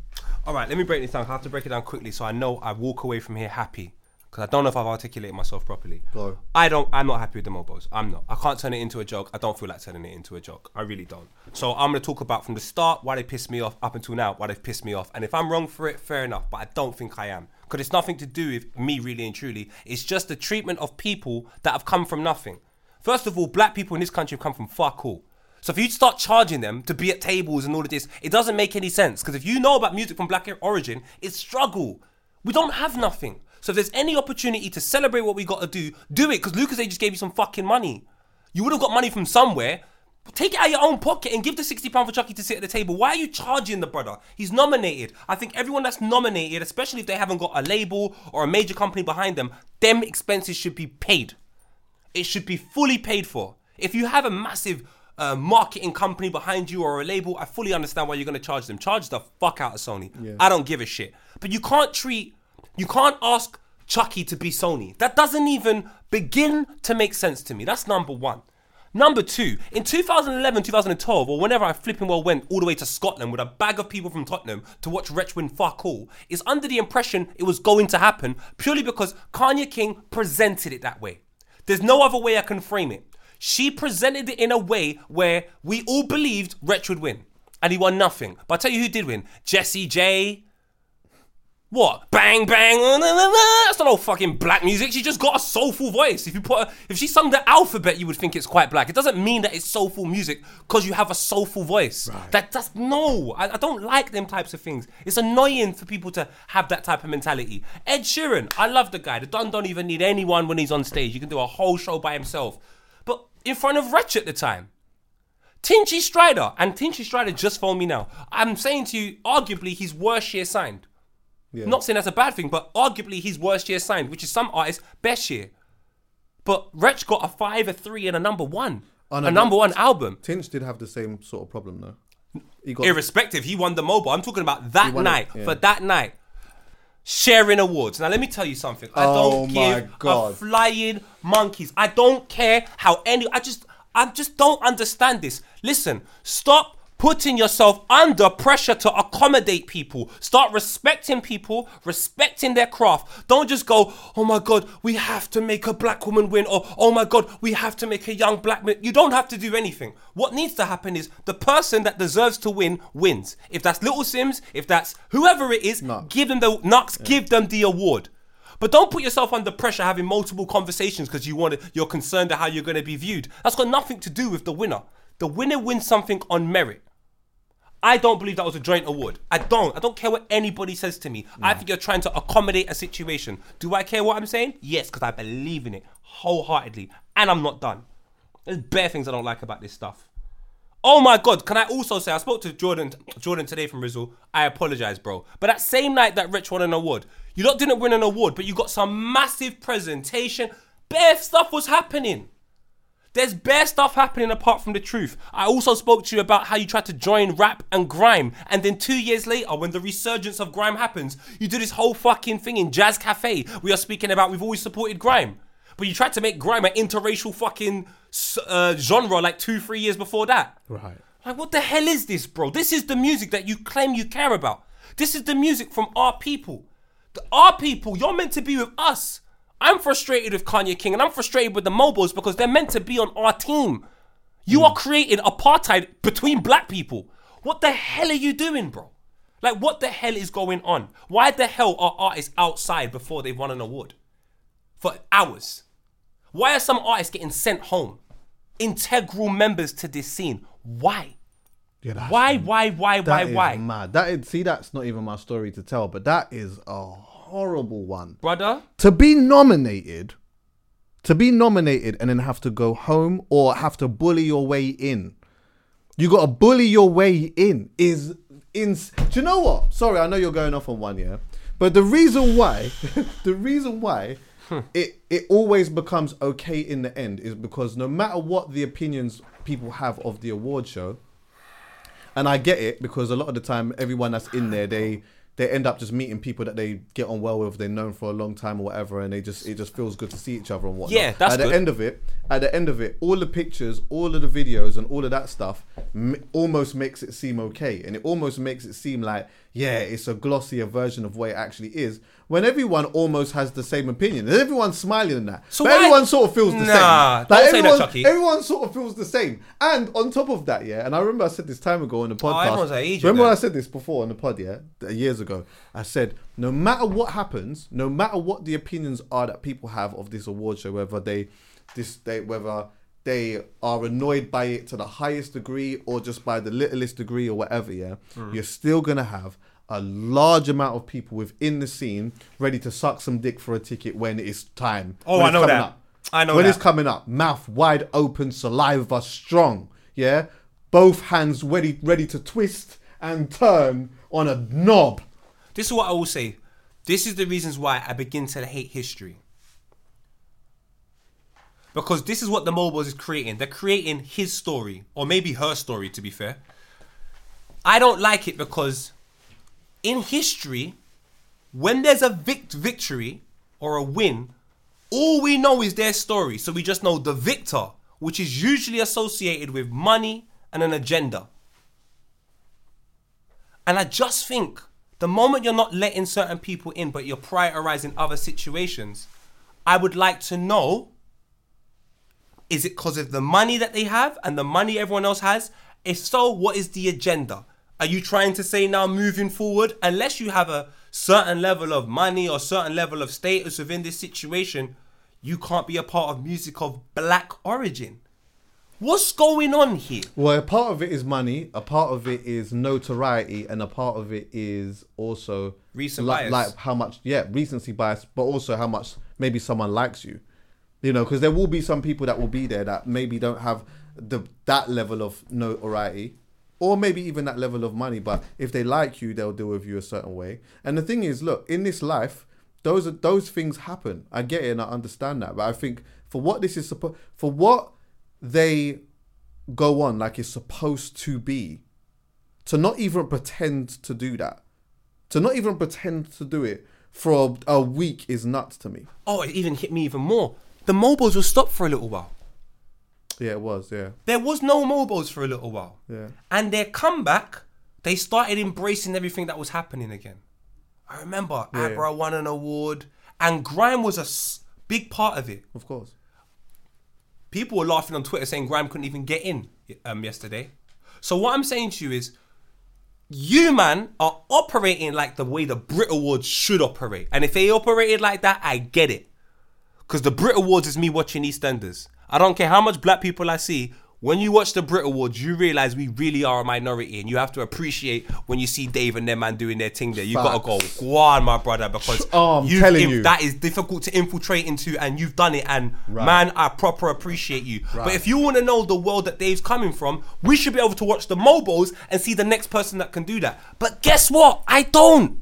All right, let me break this down. I have to break it down quickly so I know I walk away from here happy because I don't know if I've articulated myself properly. Go. I don't. I'm not happy with the Mobos. I'm not. I can't turn it into a joke. I don't feel like turning it into a joke. I really don't. So I'm gonna talk about from the start why they pissed me off up until now why they've pissed me off. And if I'm wrong for it, fair enough. But I don't think I am because it's nothing to do with me really and truly. It's just the treatment of people that have come from nothing. First of all, black people in this country have come from fuck all. So if you start charging them to be at tables and all of this, it doesn't make any sense. Because if you know about music from black origin, it's struggle. We don't have nothing. So if there's any opportunity to celebrate what we got to do, do it. Because Lucas, they just gave you some fucking money. You would have got money from somewhere. Take it out of your own pocket and give the sixty pound for Chuckie to sit at the table. Why are you charging the brother? He's nominated. I think everyone that's nominated, especially if they haven't got a label or a major company behind them, them expenses should be paid it should be fully paid for. If you have a massive uh, marketing company behind you or a label, I fully understand why you're going to charge them. Charge the fuck out of Sony. I don't give a shit. But you can't treat, you can't ask Chuckie to be Sony. That doesn't even begin to make sense to me. That's number one. Number two, in 2011, 2012, or whenever I flipping well went all the way to Scotland with a bag of people from Tottenham to watch Wretch win fuck all, is under the impression it was going to happen purely because Kanya King presented it that way. There's no other way I can frame it. She presented it in a way where we all believed Wretch would win. And he won nothing. But I'll tell you who did win. Jessie J. What? Bang bang. uh. That's not all fucking black music. She just got a soulful voice. If you put, a, if she sung the alphabet, you would think it's quite black. It doesn't mean that it's soulful music because you have a soulful voice. That that's no. I, I don't like them types of things. It's annoying for people to have that type of mentality. Ed Sheeran, I love the guy. The Don don't even need anyone when he's on stage. You can do a whole show by himself. But in front of Wretch at the time. Tinchy Stryder, and Tinchy Stryder just phoned me now. I'm saying to you, arguably his worst year signed. Not saying that's a bad thing, but arguably his worst year signed, which is some artists' best year. But Wretch got a five, a three, and a number one. Oh, no, a number one album. Tinch did have the same sort of problem though. He got Irrespective, he won the Mobo. I'm talking about that it, night. yeah. For that night. Sharing awards. Now let me tell you something. I Oh don't give God. a flying monkeys. I don't care how any I just I just don't understand this. Listen, stop putting yourself under pressure to accommodate people. Start respecting people, respecting their craft. Don't just go, oh my God, we have to make a black woman win, or oh my God, we have to make a young black man. You don't have to do anything. What needs to happen is the person that deserves to win wins. If that's Little Simz, if that's whoever it is, Knucks. give them the Knucks, give them the award. But don't put yourself under pressure having multiple conversations because you want to, you're concerned at how you're going to be viewed. That's got nothing to do with the winner. The winner wins something on merit. I don't believe that was a joint award. I don't. I don't care what anybody says to me. I think you're trying to accommodate a situation. Do I care what I'm saying? Yes, because I believe in it wholeheartedly. And I'm not done. There's bare things I don't like about this stuff. Oh my god, can I also say I spoke to Jordan Jordan today from Rizzo. I apologize, bro. But that same night that Rich won an award, You lot didn't win an award, but you got some massive presentation. Bare stuff was happening. There's bare stuff happening apart from the truth. I also spoke to you about how you tried to join rap and grime, and then two years later, when the resurgence of grime happens, you do this whole fucking thing in Jazz Cafe. We are speaking about we've always supported grime, but you tried to make grime an interracial fucking uh, genre like two, three years before that. Right. Like, what the hell is this, bro? This is the music that you claim you care about. This is the music from our people. The, our people, you're meant to be with us. I'm frustrated with Kanya King and I'm frustrated with the Mobos because they're meant to be on our team. You are hmm. creating apartheid between black people. What the hell are you doing, bro? Like, what the hell is going on? Why the hell are artists outside before they've won an award? For hours. Why are some artists getting sent home? Integral members to this scene. Why? Yeah, Why, why, why, why, is why? mad. That is, see, that's not even my story to tell, but that is a horrible one. Brother, To be nominated, to be nominated and then have to go home or have to bully your way in. You got to bully your way in is ins. Do you know what? Sorry, I know you're going off on one, yeah. But the reason why, the reason why hmm. it it always becomes okay in the end is because no matter what the opinions people have of the award show, and I get it because a lot of the time everyone that's in there they they end up just meeting people that they get on well with, they've known for a long time or whatever, and they just it just feels good to see each other and whatnot. Yeah, that's at good. the end of it. At the end of it, all the pictures, all of the videos, and all of that stuff m- almost makes it seem okay, and it almost makes it seem like yeah, it's a glossier version of what it actually is. When everyone almost has the same opinion, and everyone's smiling in that, So but why- everyone sort of feels the Nah, same. don't say that, everyone, Chuckie. everyone sort of feels the same. And on top of that, yeah, and I remember I said this time ago on the podcast. Oh, everyone's at Egypt remember when I said this before on the pod, yeah, th- years ago. I said no matter what happens, no matter what the opinions are that people have of this award show, whether they, this, they, whether they are annoyed by it to the highest degree or just by the littlest degree or whatever, yeah, Hmm. you're still gonna have a large amount of people within the scene ready to suck some dick for a ticket when it's time. Oh, I know that. up. I know when that. it's coming up, mouth wide open, saliva strong. Yeah, both hands ready, ready to twist and turn on a knob. this is what I will say. This is the reasons why I begin to hate history. Because this is what the Mobos is creating. They're creating his story, or maybe her story, to be fair. I don't like it because in history, when there's a vict- victory or a win, all we know is their story. So we just know the victor, which is usually associated with money and an agenda. And I just think the moment you're not letting certain people in, but you're prioritizing other situations, I would like to know is it because of the money that they have and the money everyone else has? If so, what is the agenda? Are you trying to say now moving forward, unless you have a certain level of money or certain level of status within this situation, you can't be a part of music of black origin? What's going on here? Well, a part of it is money, a part of it is notoriety, and a part of it is also Recent like, bias. like how much, yeah, recency bias, but also how much maybe someone likes you. You know, because there will be some people that will be there that maybe don't have the that level of notoriety, or maybe even that level of money. But if they like you, they'll deal with you a certain way. And the thing is, look, in this life, those are those things happen. I get it and I understand that, but I think for what this is supposed, for what they go on like it's supposed to be, to not even pretend to do that, to not even pretend to do it for a, a week is nuts to me. Oh, it even hit me even more. The Mobos will stop for a little while. Yeah, it was. Yeah, There was no Mobos for a little while. yeah. And their comeback, they started embracing everything that was happening again. I remember Yeah. Abra won an award, and grime was a s- big part of it. Of course. People were laughing on Twitter saying grime couldn't even get in um, yesterday. So what I'm saying to you is, you man are operating like the way the Brit Awards should operate. And if they operated like that, I get it. Because the Brit Awards is me watching EastEnders. I don't care how much black people I see. When you watch the Brit Awards, you realize we really are a minority, and you have to appreciate when you see Dave and them man doing their thing there. You gotta go, go on, my brother, because Oh, I'm telling you. that is difficult to infiltrate into, and you've done it. And Right. man, I proper appreciate you. But if you want to know the world that Dave's coming from, we should be able to watch the Mobos and see the next person that can do that. But guess what? I don't.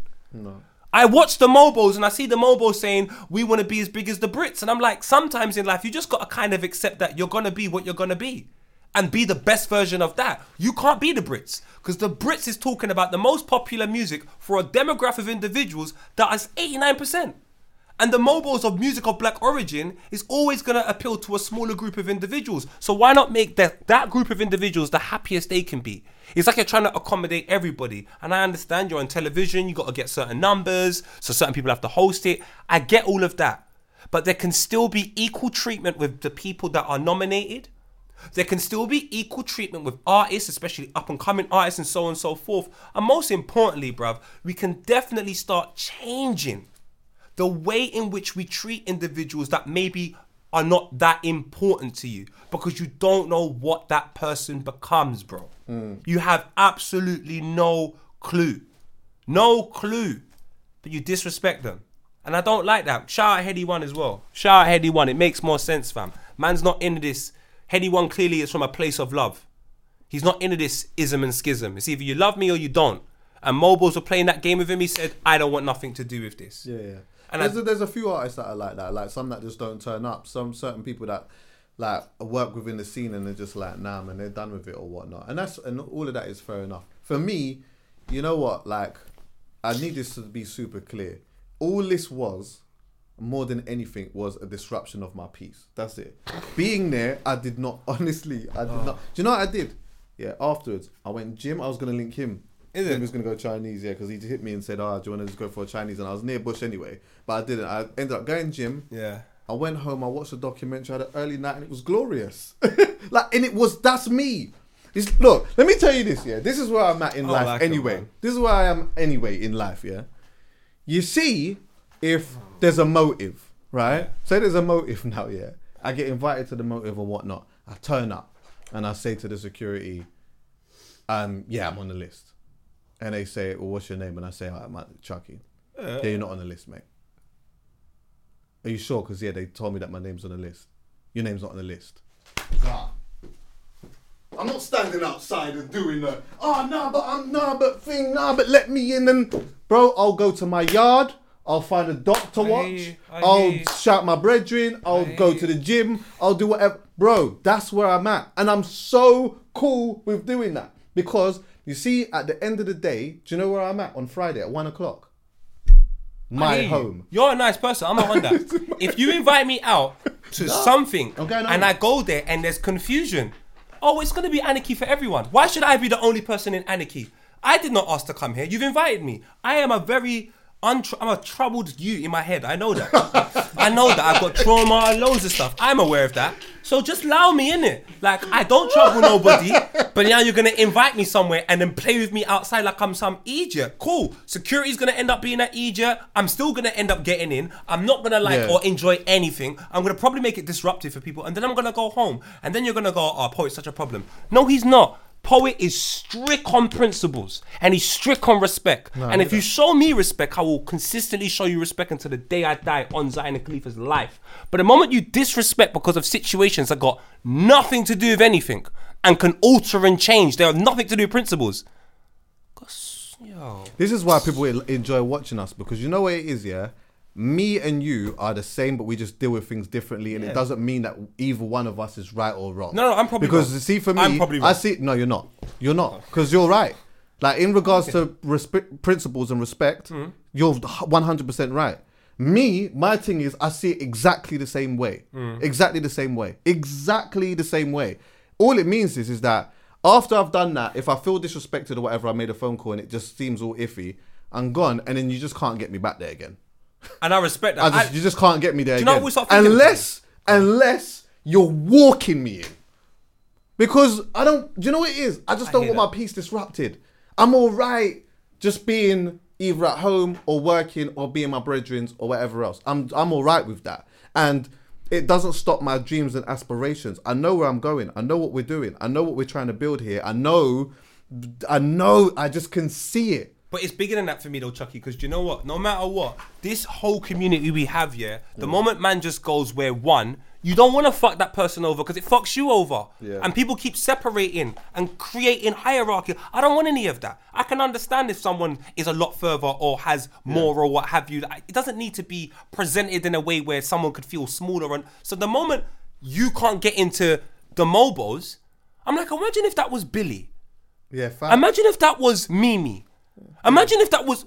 I watch the Mobos and I see the Mobos saying we want to be as big as the Brits, and I'm like, sometimes in life you just gotta kind of accept that you're gonna be what you're gonna be, and be the best version of that. You can't be the Brits because the Brits is talking about the most popular music for a demographic of individuals that is 89%. And the Mobos of music of black origin is always going to appeal to a smaller group of individuals. So why not make that, that group of individuals the happiest they can be? It's like you're trying to accommodate everybody. And I understand you're on television, you got to get certain numbers, so certain people have to host it. I get all of that. But there can still be equal treatment with the people that are nominated. There can still be equal treatment with artists, especially up and coming artists and so on and so forth. And most importantly, bruv, we can definitely start changing the way in which we treat individuals that maybe are not that important to you because you don't know what that person becomes, bro. Mm. You have absolutely no clue. No clue. But you disrespect them. And I don't like that. Shout out Headie One as well. Shout out Headie One. It makes more sense, fam. Man's not into this. Headie One clearly is from a place of love. He's not into this ism and schism. It's either you love me or you don't. And Mobos were playing that game with him. He said, I don't want nothing to do with this. Yeah, yeah. And there's, I- a, there's a few artists that are like that, like some that just don't turn up. Some certain people that like work within the scene and they're just like, nah, man, they're done with it or whatnot. And that's and all of that is fair enough. For me, you know what? Like, I need this to be super clear. All this was more than anything was a disruption of my peace. That's it. Being there, I did not honestly. I did oh. not. Do you know what I did? Yeah. Afterwards, I went gym. I was gonna link him. Is He it? was gonna go Chinese, yeah, because he hit me and said, "Oh, do you want to just go for a Chinese?" And I was near Bush anyway, but I didn't. I ended up going gym. Yeah. I went home. I watched a documentary. I had an early night, and it was glorious. like, and it was that's me. It's, look, let me tell you this. Yeah, this is where I'm at in I life. like anyway, man. this is where I am anyway in life. Yeah, you see, if there's a motive, right? Say there's a motive now. Yeah, I get invited to the motive or whatnot. I turn up, and I say to the security, um, yeah, I'm on the list. And they say, well, what's your name? And I say, oh, I'm at Chuckie. Uh. yeah, you're not on the list, mate. Are you sure? Because yeah, they told me that my name's on the list. Your name's not on the list. I'm not standing outside and doing the oh ah, no, but I'm no, but thing no, but let me in and bro. I'll go to my yard. I'll find a doc to I watch. I I'll shout my brethren. I'll hear go to the gym. I'll do whatever, bro. That's where I'm at, and I'm so cool with doing that because you see, at the end of the day, do you know where I'm at on Friday at one o'clock? I My hear you. home. You're a nice person. I'm a on that. if you invite me out to something I'm going and home. I go there and there's confusion, oh, it's going to be anarchy for everyone. Why should I be the only person in anarchy? I did not ask to come here. You've invited me. I am a very untr- I'm a troubled you in my head. I know that. I know that. I've got trauma and loads of stuff. I'm aware of that. So just allow me in it. Like I don't trouble nobody, but now you're gonna invite me somewhere and then play with me outside like I'm some idiot. Cool. Security's gonna end up being an idiot. I'm still gonna end up getting in. I'm not gonna like Yeah. or enjoy anything. I'm gonna probably make it disruptive for people, and then I'm gonna go home. And then you're gonna go, "Oh, poet's such a problem." No, he's not. Poet is strict on principles and he's strict on respect. and if you show me respect, I will consistently show you respect until the day I die on Zion and Khalifa's life. But the moment you disrespect because of situations that got nothing to do with anything and can alter and change, they have nothing to do with principles. Yo. This is why people enjoy watching us because you know what it is, yeah. Me and you are the same, but we just deal with things differently, and it doesn't mean that either one of us is right or wrong. No, no, I'm probably because wrong. see for me, I'm probably I see. No, you're not. You're not because you're right. Like in regards to respe- principles and respect, Hmm. you're 100 percent right. Me, my thing is, I see it exactly the same way. Hmm. Exactly the same way. Exactly the same way. All it means is, is that after I've done that, if I feel disrespected or whatever, I made a phone call and it just seems all iffy, I'm gone, and then you just can't get me back there again. And I respect that. I just, I- you just can't get me there Do you know again. what we thinking unless, unless you're walking me in. Because I don't, do you know what it is? I just I don't want that. my peace disrupted. I'm all right just being either at home or working or being my brethrens or whatever else. I'm, I'm all right with that. And it doesn't stop my dreams and aspirations. I know where I'm going. I know what we're doing. I know what we're trying to build here. I know, I know, I just can see it. But it's bigger than that for me though, Chuckie, because you know what? No matter what, this whole community we have here, the mm. moment man just goes where one, you don't want to fuck that person over because it fucks you over. Yeah. And people keep separating and creating hierarchy. I don't want any of that. I can understand if someone is a lot further or has more or what have you. It doesn't need to be presented in a way where someone could feel smaller. And so the moment you can't get into the mobos, I'm like, imagine if that was Billy. Yeah, fact. Imagine if that was Mimi. Imagine if that was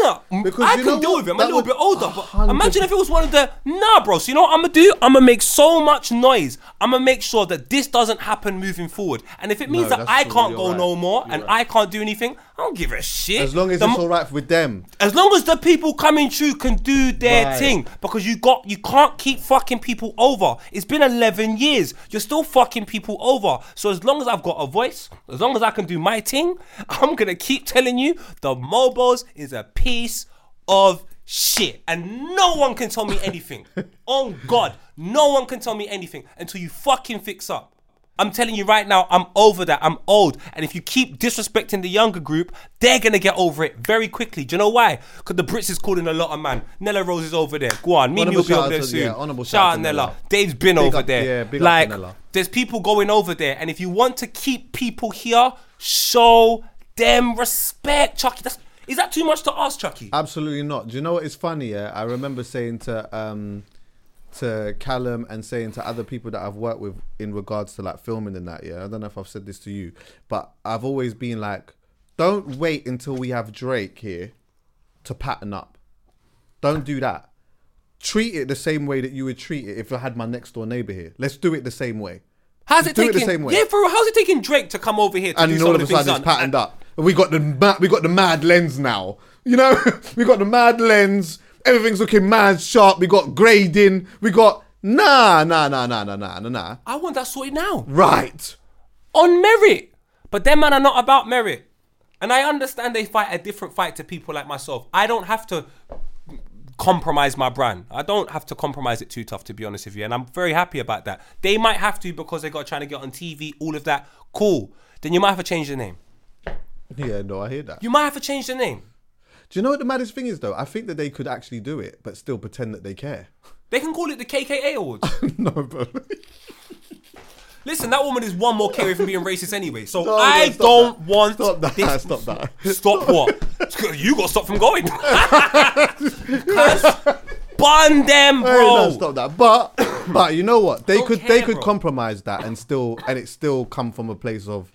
no. Because I can deal what? with him. I'm a little bit older, a but imagine if it was one of the nah, bro. So you know what I'm gonna do? I'm gonna make so much noise. I'm gonna make sure that this doesn't happen moving forward. And if it means No, that I can't go right. no more You're and right. I can't do anything, I don't give a shit. as long as The it's all right with them. as long as the people coming through can do their Right. thing, because you got you can't keep fucking people over. It's been 11 years. You're still fucking people over. So as long as I've got a voice, as long as I can do my thing, I'm gonna keep telling you the Mobos is a piece of shit, and no one can tell me anything. On oh God, no one can tell me anything until you fucking fix up. I'm telling you right now, I'm over that. I'm old. And if you keep disrespecting the younger group, they're going to get over it very quickly. Do you know why? Because the Brits is calling a lot of man. Nella Rose is over there. Go on. Mimi Honourable will be over there to- soon. yeah, honourable shout shout out Nella. Nella. Dave's been Big over up- there. yeah, big up like, Nella. there's people going over there. And if you want to keep people here, show them respect. Chucky, that's, is that too much to ask, Chucky? Absolutely not. Do you know what is funny? Yeah, I remember saying to um to Callum and saying to other people that I've worked with in regards to like filming and that. Yeah, I don't know if I've said this to you, but I've always been like, don't wait until we have Drake here to pattern up. Don't do that. Treat it the same way that you would treat it if I had my next door neighbor here. Let's do it the same way. How's it do it taking? the same way. Yeah, for real. How's it taking Drake to come over here to and do all of a sudden it's patterned up. We got the ma- we got the mad lens now. You know, we got the mad lens. Everything's looking mad sharp. We got grading. We got nah, nah, nah, nah, nah, nah, nah, nah. I want that sorted now. Right. on merit. But them man are not about merit. And I understand they fight a different fight to people like myself. I don't have to compromise my brand. I don't have to compromise it too tough, to be honest with you. And I'm very happy about that. They might have to because they got trying to get on TV, all of that. Cool. Then you might have to change the name. Yeah, no, I hear that. You might have to change the name. Do you know what the maddest thing is though? I think that they could actually do it, but still pretend that they care. They can call it the KKA Awards. no, bro. Listen, that woman is one more carry from being racist anyway. So No, I stop don't that. want Stop that. this. Stop that. Stop what? You got to stop from going. Cuz, Bun them, Hey, bro. no, stop that. But but you know what? They Don't could they care, could bro. compromise that and still and it still come from a place of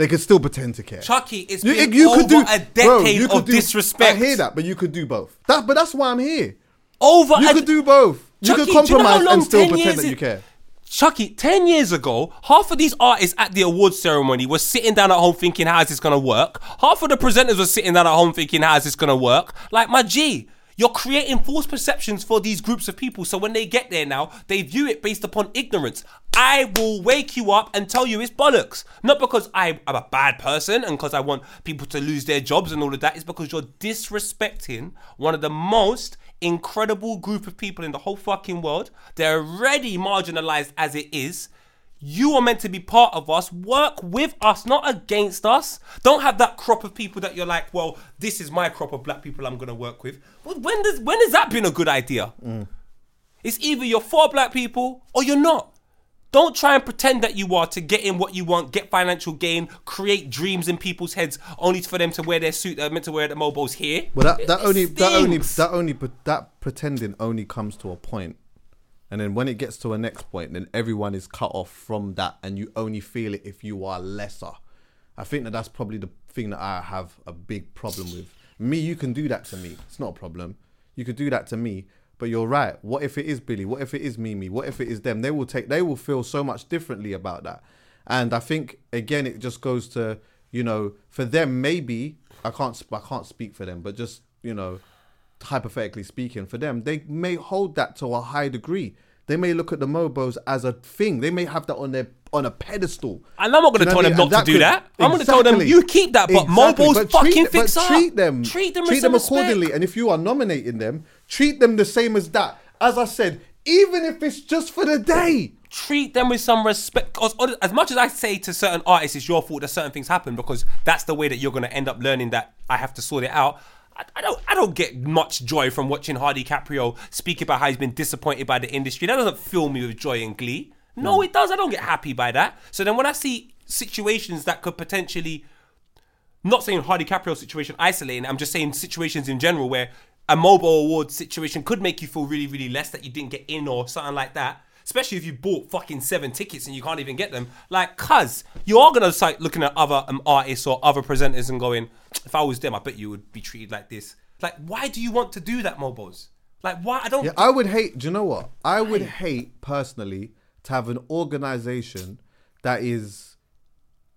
they could still pretend to care. Chucky, it's You, been you over could do a bro, decade could of do- disrespect. I hear that, but you could do both. That, but that's why I'm here. Over You could do both. You could do you know compromise and still pretend that you care. Chucky, 10 years ago, half of these artists at the awards ceremony were sitting down at home thinking, how is this going to work? Half of the presenters were sitting down at home thinking, how is this going to work? Like, my G, you're creating false perceptions for these groups of people. So when they get there now, they view it based upon ignorance. I will wake you up and tell you it's bollocks. Not because I am a bad person and because I want people to lose their jobs and all of that. It's because you're disrespecting one of the most incredible group of people in the whole fucking world. They're already marginalized as it is. You are meant to be part of us. Work with us, not against us. Don't have that crop of people that you're like, well, this is my crop of black people I'm gonna work with. When does when has that been a good idea? Mm. It's either you're for black people or you're not. Don't try and pretend that you are to get in what you want, get financial gain, create dreams in people's heads, only for them to wear their suit they're meant to wear at the Mobos here. Well, that, that it only that only that only that pretending only comes to a point, and then when it gets to a next point, then everyone is cut off from that, and you only feel it if you are lesser. I think that that's probably the thing that I have a big problem with. Me, you can do that to me. It's not a problem. You could do that to me. But you're right. What if it is Billy? What if it is Mimi? What if it is them? They will take. They will feel so much differently about that. And I think again, it just goes to you know, for them maybe I can't. I can't speak for them, but just you know, hypothetically speaking, for them, they may hold that to a high degree. They may look at the Mobos as a thing. They may have that on their on a pedestal. And I'm not going to you know tell them not to do could- that. I'm going to tell them you keep that, but Exactly. Mobos But fucking treat, fix but up. treat them, treat them, treat them accordingly. respect. And if you are nominating them, treat them the same as that. As I said, even if it's just for the day, treat them with some respect. 'Cause as much as I say to certain artists, it's your fault that certain things happen because that's the way that you're going to end up learning that I have to sort it out. I, I don't. I don't get much joy from watching Hardy Caprio speak about how he's been disappointed by the industry. That doesn't fill me with joy and glee. No, it does. I don't get happy by that. So then when I see situations that could potentially not saying Hardy Caprio situation isolating. I'm just saying situations in general where a Mobo award situation could make you feel really, really less that you didn't get in or something like that. Especially if you bought fucking seven tickets and you can't even get them. Like, cuz you are gonna start looking at other um, artists or other presenters and going, if I was them, I bet you would be treated like this. Like, why do you want to do that, Mobos? Like, why? I don't. Yeah, I would hate. Do you know what? I would hate personally to have an organization that is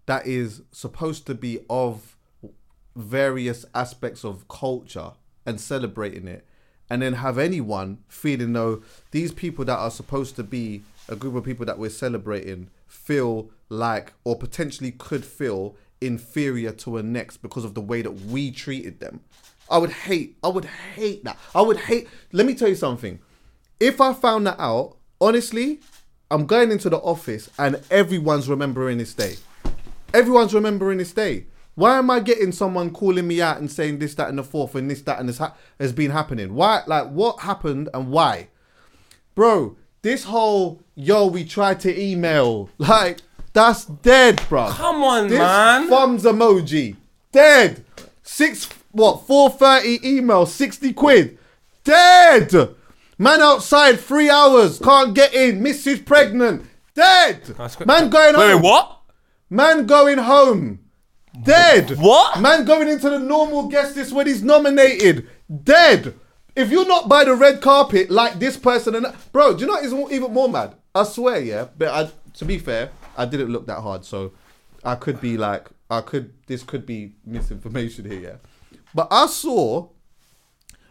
that is supposed to be of various aspects of culture and celebrating it, and then have anyone feeling though these people that are supposed to be a group of people that we're celebrating feel like or potentially could feel inferior to a next because of the way that we treated them. I would hate. I would hate that. I would hate. Let me tell you something. If I found that out, honestly, I'm going into the office and everyone's remembering this day. Everyone's remembering this day. Why am I getting someone calling me out and saying this, that, and the fourth, and this, that, and this ha- has been happening? Why? Like, what happened and why? Bro, this whole yo, we tried to email, like, that's dead, bro. Come on, this man. Thumbs emoji, dead. Six, what? Four thirty email, sixty quid, dead. Man outside three hours, can't get in. Mrs. pregnant, dead. Man going Wait, home. wait, what? Man going home. Dead. What? Man going into the normal guest list when he's nominated. Dead. If you're not by the red carpet like this person and bro, do you know what is even more mad? I swear, yeah. But I, to be fair, I didn't look that hard, so I could be like, I could. This could be misinformation here, yeah. But I saw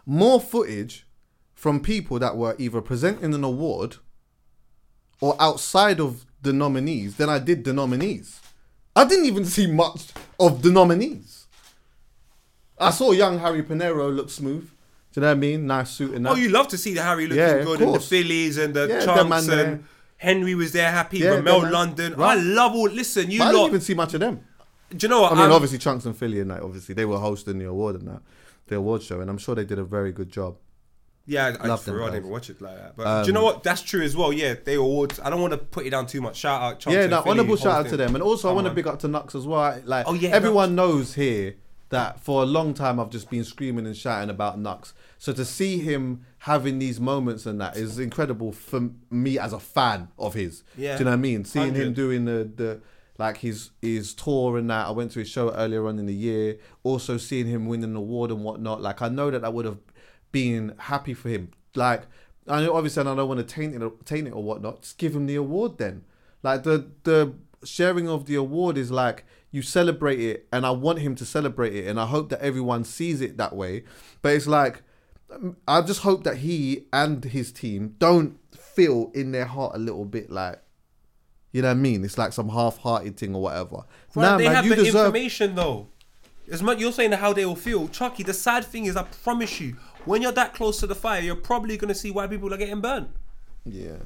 more footage from people that were either presenting an award or outside of the nominees than I did the nominees. I didn't even see much of the nominees. I saw young Harry Pinero look smooth. Do you know what I mean? Nice suit and oh, that. Oh, you love to see the Harry looking Yeah, of good and the course. Phillies and the Yeah, them Chunkz man there. and Henry was there happy. Yeah, Ramel. London. Right. I love all. Listen, you But I didn't lot. even see much of them. do you know what? I mean, I'm- obviously Chunkz and Filly and that. Obviously, they were hosting the award and that, the award show, and I'm sure they did a very good job. Yeah, I, I, Love them real, I guys. didn't even watch it like that. But do you know um, what? That's true as well. Yeah, they awards. I don't want to put it down too much. Shout out, yeah, no, Filly honourable shout out to them, and also I want to big up to Knucks as well. Like, Oh, yeah, everyone knows here that for a long time I've just been screaming and shouting about Knucks. So to see him having these moments and that is incredible for me as a fan of his. Yeah. Do you know what I mean? Seeing him 100. doing the the like his his tour and that. I went to his show earlier on in the year. Also seeing him win an award and whatnot. Like I know that I would have been happy for him. Like I know obviously I don't want to taint it taint it or whatnot. Just give him the award then. Like the the sharing of the award is like you celebrate it and I want him to celebrate it and I hope that everyone sees it that way. But it's like I just hope that he and his team don't feel in their heart a little bit like you know what I mean? It's like some half-hearted thing or whatever. Right, nah, they man, have the deserve. information though. As much you're saying how they will feel, Chucky. The sad thing is, I promise you, when you're that close to the fire, you're probably gonna see why people are getting burnt. Yeah.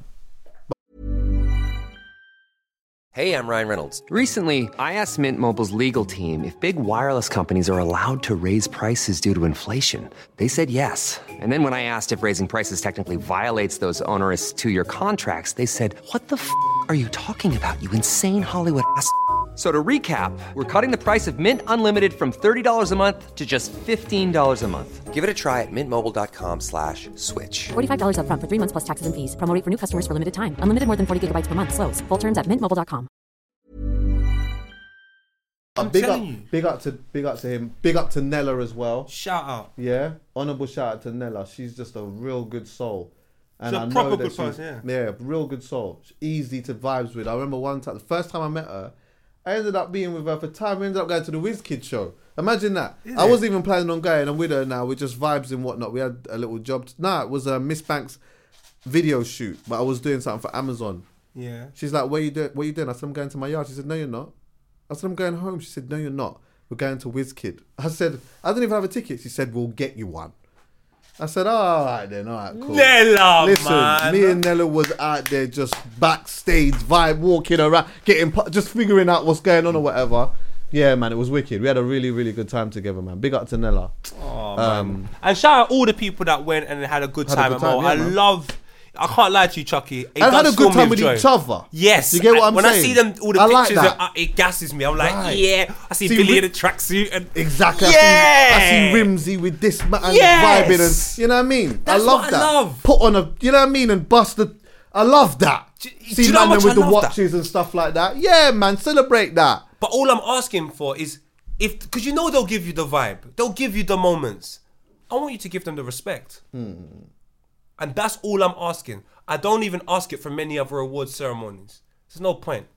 Hey, I'm Ryan Reynolds. Recently, I asked Mint Mobile's legal team if big wireless companies are allowed to raise prices due to inflation. They said yes. And then when I asked if raising prices technically violates those onerous two year contracts, they said, What the f are you talking about, you insane Hollywood ass? F- So to recap, we're cutting the price of Mint Unlimited from $30 a month to just $15 a month. Give it a try at mintmobile.com slash switch. $45 upfront for three months plus taxes and fees. Promo rate for new customers for limited time. Unlimited more than 40 gigabytes per month. Slows. Full terms at mintmobile.com. I'm uh, big telling up, you. big up to big up to him. Big up to Nella as well. Shout out. Yeah, honorable shout out to Nella. She's just a real good soul. And She's a I know proper that good she's- person, yeah, real good soul. She's easy to vibes with. I remember one time, the first time I met her, I ended up being with her for time. We ended up going to the WizKid show. Imagine that. I it? wasn't even planning on going. I'm with her now. We're just vibes and whatnot. We had a little job. Nah, it was a Miss Banks video shoot, but I was doing something for Amazon. Yeah. She's like, "What you doing? What you doing?" I said, "I'm going to my yard." She said, "No, you're not." I said, "I'm going home." She said, "No, you're not. We're going to WizKid." I said, "I don't even have a ticket." She said, "We'll get you one." I said, oh, all right then, all right, cool. Nella, Listen, man. me and Nella was out there just backstage, vibe, walking around, getting, just figuring out what's going on or whatever. Yeah, man, it was wicked. We had a really, really good time together, man. Big up to Nella. Oh, um, and shout out all the people that went and had a good Had a time good at Mo. time, yeah, I man. love. I can't lie to you, Chucky. It and had a good time with joy. each other. Yes, You get what I- I'm when saying? When I see them, all the I like pictures, that. it gasses me. I'm like, Right. yeah. I see, See, Billy we- in a tracksuit and Exactly. Yeah. I see, I see Rimzee with this man Yes. vibing and you know what I mean. That's I love what I that. love. Put on a, you know what I mean, and bust the. I love that. Do- do see you know with I the love that? watches and stuff like that. Yeah, man, celebrate that. But all I'm asking for is if because you know they'll give you the vibe, they'll give you the moments. I want you to give them the respect, hmm. And that's all I'm asking. I don't even ask it for many other award ceremonies. There's no point.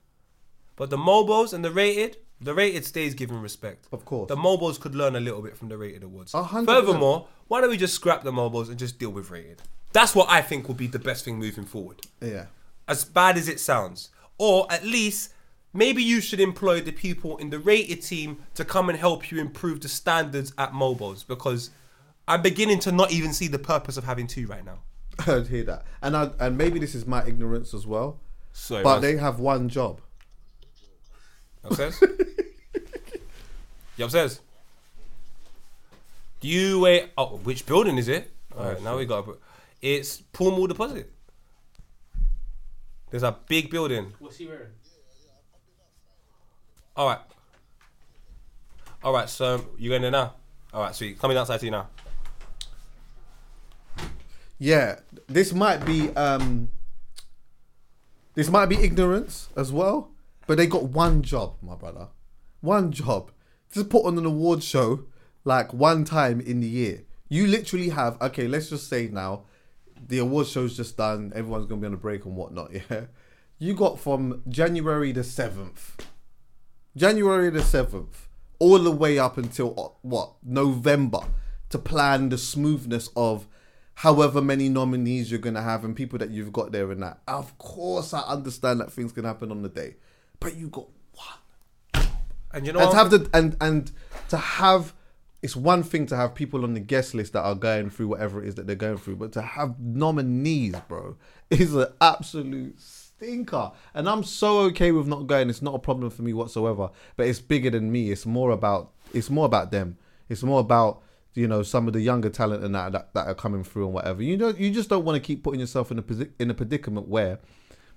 But the Mobos and the rated, the rated stays giving respect. Of course. the Mobos could learn a little bit from the rated awards. A hundred percent. Furthermore, why don't we just scrap the Mobos and just deal with rated? That's what I think will be the best thing moving forward Yeah. as bad as it sounds. Or at least maybe you should employ the people in the rated team to come and help you improve the standards at mobos because I'm beginning to not even see the purpose of having two right now. I hear that, and I, and maybe this is my ignorance as well. Sorry, but they have one job. Upstairs? you upstairs? Do you wait? Oh, which building is it? Oh, All right, now we got. It's Paul Moore Deposit. There's a big building. What's he wearing? All right. All right. So you going there now? All right. Sweet. Coming outside to you now. Yeah, this might be um this might be ignorance as well, but they got one job, my brother. One job. Just put on an award show like one time in the year. You literally have okay, let's just say now the award show's just done, everyone's gonna be on a break and whatnot, yeah. You got from January the seventh. January the 7th, all the way up until uh, what, November, to plan the smoothness of however many nominees you're going to have and people that you've got there and that. Of course, I understand that things can happen on the day, but you got one. And you know And to have the, and, and to have, it's one thing to have people on the guest list that are going through whatever it is that they're going through, but to have nominees, bro, is an absolute stinker. And I'm so okay with not going. It's not a problem for me whatsoever. But it's bigger than me. It's more about it's more about them. It's more about you know some of the younger talent and that that, that are coming through and whatever. You know, you just don't want to keep putting yourself in a in a predicament where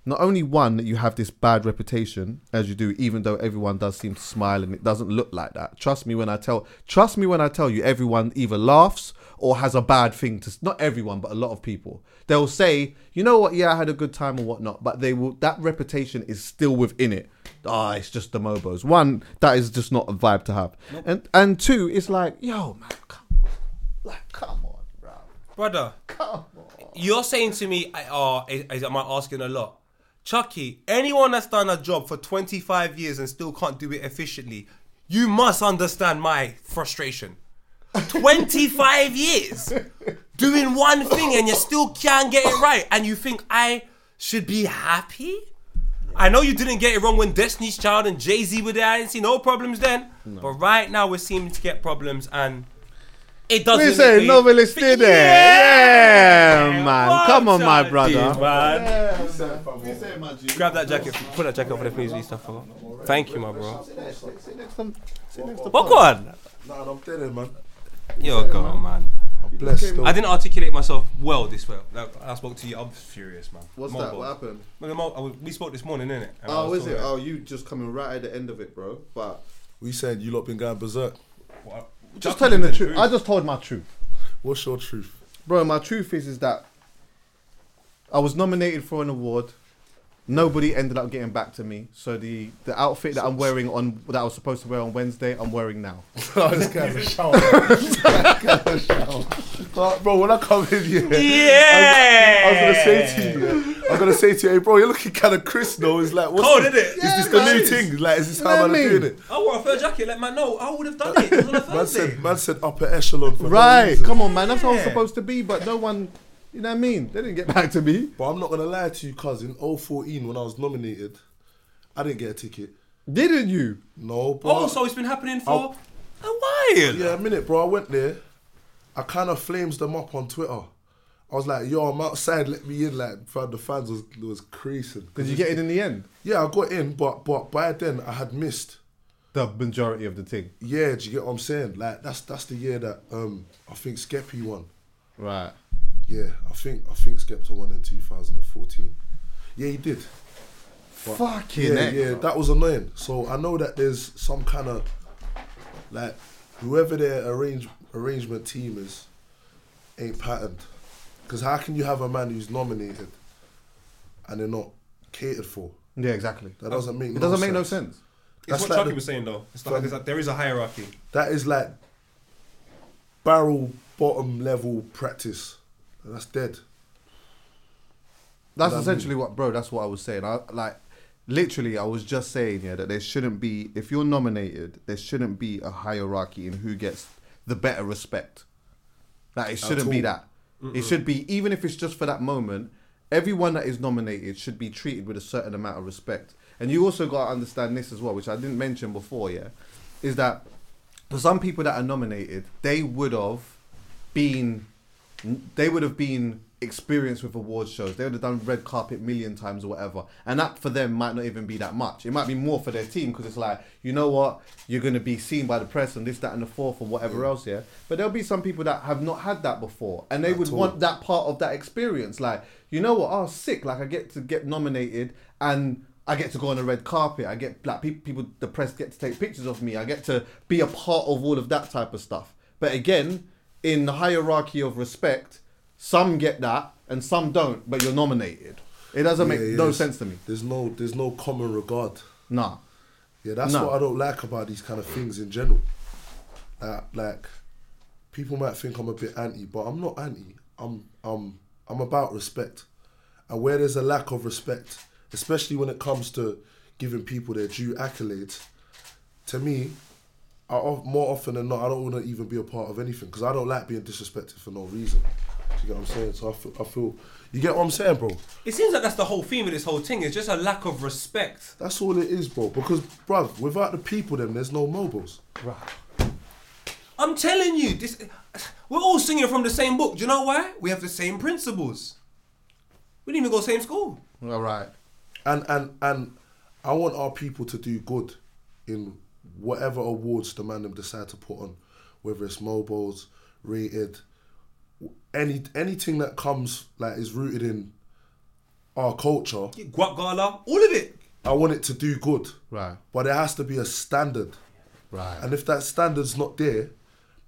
not only one that you have this bad reputation as you do, even though everyone does seem to smile and it doesn't look like that. Trust me when I tell. Trust me when I tell you, everyone either laughs or has a bad thing to. Not everyone, but a lot of people. They'll say, you know what? Yeah, I had a good time or whatnot, but they will. That reputation is still within it. Ah, it's just the mobos. One, that is just not a vibe to have, and and two, it's like, yo, man. Like, come on, bro, brother. come on. You're saying to me, I- oh, is, is, am I asking a lot? Chucky, anyone that's done a job for 25 years and still can't do it efficiently, you must understand my frustration. 25 years doing one thing and you still can't get it right, and you think I should be happy? I know you didn't get it wrong when Destiny's Child and Jay Z were there. I didn't see no problems then. But right now we're seeming to get problems, and it doesn't. We make say me- novelist still there. Yeah, man. Come on, my brother. I man. Yeah, man. We say, man, G. Grab that jacket. Put that jacket over there, please, Easter. Thank you, my bro. Sit next to- sit next to- sit next to What Pop. one? Nah, I'm dead, man. You're gone, man. I'm blessed. I didn't articulate myself well this way. Like, I spoke to you. I'm furious, man. What's Mobile. that? What happened? Well, the mo- I was- we spoke this morning, innit? And I Oh, is it? talking Oh, you just coming right at the end of it, bro. But We said you lot been going berserk. about- just telling the truth. I just told my truth, What's your truth? bro. My truth is is that I was nominated for an award. Nobody ended up getting back to me. So the the outfit that I'm wearing on that I was supposed to wear on Wednesday, I'm wearing now. oh, this guy's a shower. this guy's a shower. Bro, when I come in here, Yeah. I was gonna say to you, I'm gonna say to you, hey, bro, you're looking kind of crisp though. It's like, what's Cold, the- isn't it? Is Yeah, this the man. new thing? Like, is this You how I'm doing it? I wore a fur jacket. Let man know. I would have done it. It was on a Man said, man said upper echelon for no Right, reason. come on, man. That's how it's Yeah. supposed to be. But no one, you know what I mean? They didn't get back to me. But I'm not gonna lie to you, cousin. 014 when I was nominated, I didn't get a ticket. Didn't you? No, bro. Oh, so it's been happening for I'll- a while. Yeah, a minute, bro. I went there. I kind of flames them up on Twitter. I was like, "Yo, I'm outside. Let me in." Like, the fans was was creasing. Did you get in in the end? Yeah, I got in, but but by then I had missed. The majority of the thing. Yeah, do you get what I'm saying? Like that's that's the year that um I think Skeppy won. Right. Yeah, I think I think Skepta won in 2014. Yeah, he did. Fucking yeah, heck. yeah, that was annoying. So I know that there's some kind of like whoever their arrange arrangement team is ain't patterned. Because how can you have a man who's nominated and they're not catered for? Yeah, exactly. That doesn't make It no doesn't make no sense. sense. It's That's what like Chucky the- was saying though. It's like, From- there's like there is a hierarchy. That is like barrel bottom level practice. That's dead. That's That essentially what, bro. That's what I was saying. I like, literally, I was just saying yeah that there shouldn't be if you're nominated, there shouldn't be a hierarchy in who gets the better respect. Like it shouldn't be all. That. It should be even if it's just for that moment. Everyone that is nominated should be treated with a certain amount of respect. And you also got to understand this as well, which I didn't mention before. Yeah, is that for some people that are nominated, they would have been they would have been experienced with awards shows. They would have done red carpet million times or whatever, and that for them might not even be that much. It might be more for their team because it's like you know what you're going to be seen by the press and this, that, and the fourth or whatever else. Yeah, but there'll be some people that have not had that before, and they would all. want that part of that experience. Like you know what? Oh, sick! Like I get to get nominated and. I get to go on the red carpet. I get like people, people, the press get to take pictures of me. I get to be a part of all of that type of stuff. But again, in the hierarchy of respect, some get that and some don't. But you're nominated. It doesn't make Yeah, yeah, no sense to me. There's no there's no common regard. Nah. Yeah, that's No. what I don't like about these kind of things in general. Like, like people might think I'm a bit anti, but I'm not anti. I'm I'm I'm about respect. And where there's a lack of respect, especially when it comes to giving people their due accolades, to me, I, more often than not, I don't want to even be a part of anything because I don't like being disrespected for no reason. Do you get what I'm saying? So I feel, I feel, you get what I'm saying, bro? It seems like that's the whole theme of this whole thing. It's just a lack of respect. That's all it is, bro. Because, bro, without the people, then there's no Mobos. Right. I'm telling you, this we're all singing from the same book. Do you know why? We have the same principles. We didn't even go same school. All right. and and and I want our people to do good in whatever awards the man them decide to put on, whether it's Mobos, rated, any anything that comes like is rooted in our culture. Guap Gala, all of it. I want it to do good, Right. but there has to be a standard, Right. and if that standard's not there,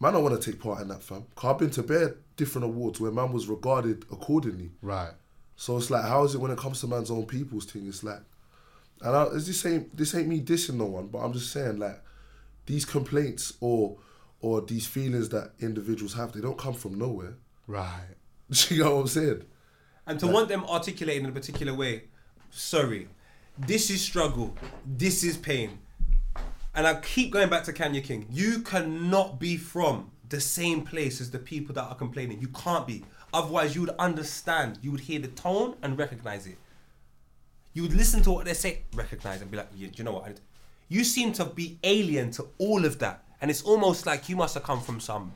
man, I want to take part in that, fam. Cause I've been to bare different awards where man was regarded accordingly. right. So it's like, how is it when it comes to man's own people's thing? It's like, and I, it's this ain't this ain't me dissing no one, but I'm just saying like, these complaints or or these feelings that individuals have, they don't come from nowhere. Right. You know what I'm saying? And to want them articulated in a particular way, sorry, this is struggle, this is pain. And I keep going back to Kanya King. You cannot be from the same place as the people that are complaining. You can't be. Otherwise, you would understand. You would hear the tone and recognize it. You would listen to what they say, recognize and be like, yeah, do you know what? You seem to be alien to all of that. And it's almost like you must have come from some,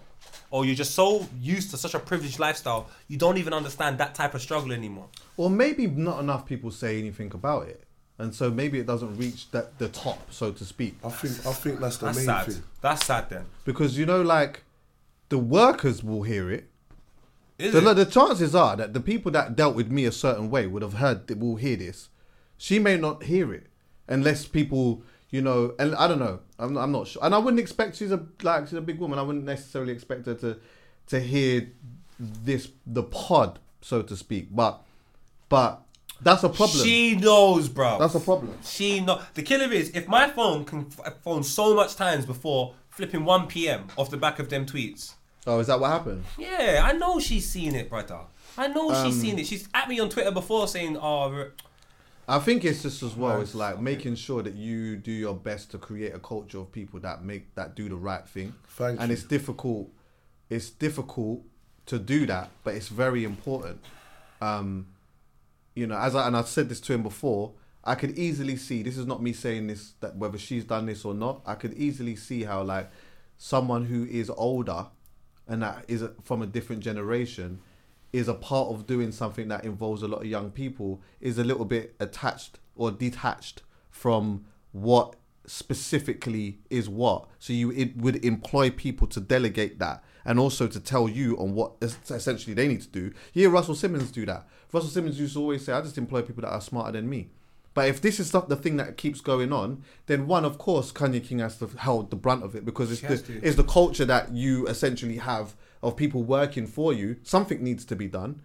or you're just so used to such a privileged lifestyle, you don't even understand that type of struggle anymore. Or maybe not enough people say anything about it, and so maybe it doesn't reach that the top, so to speak. I think I think that's the That's main sad. thing. That's sad then. Because you know, like the workers will hear it. Is The, it? the chances are that the people that dealt with me a certain way would have heard, will hear this. She may not hear it unless people, you know, and I don't know. I'm, I'm not sure, and I wouldn't expect she's a like she's a big woman. I wouldn't necessarily expect her to to hear this the pod, so to speak. But but that's a problem. She knows, bro. that's a problem. She know. The killer is if my phone can phone so much times before flipping 1 p.m. off the back of them tweets. Oh, is that what happened? Yeah, I know she's seen it, brother. I know she's Um, seen it. She's at me on Twitter before saying, "Oh, I think it's just as well. It's like making sure that you do your best to create a culture of people that make that do the right thing. Thank and you. it's difficult. It's difficult to do that, but it's very important. Um, you know, as I and I've said this to him before, I could easily see. This is not me saying this that whether she's done this or not. I could easily see how like someone who is older and that is from a different generation is a part of doing something that involves a lot of young people is a little bit attached or detached from what specifically is what. So you it would employ people to delegate that and also to tell you on what essentially they need to do. Yeah russell simmons do that. Russell simmons used to always say i just employ people that are smarter than me. But if this is not the thing that keeps going on, then one, of course, Kanya King has to hold the brunt of it because it's She the, it's the culture that you essentially have of people working for you. Something needs to be done.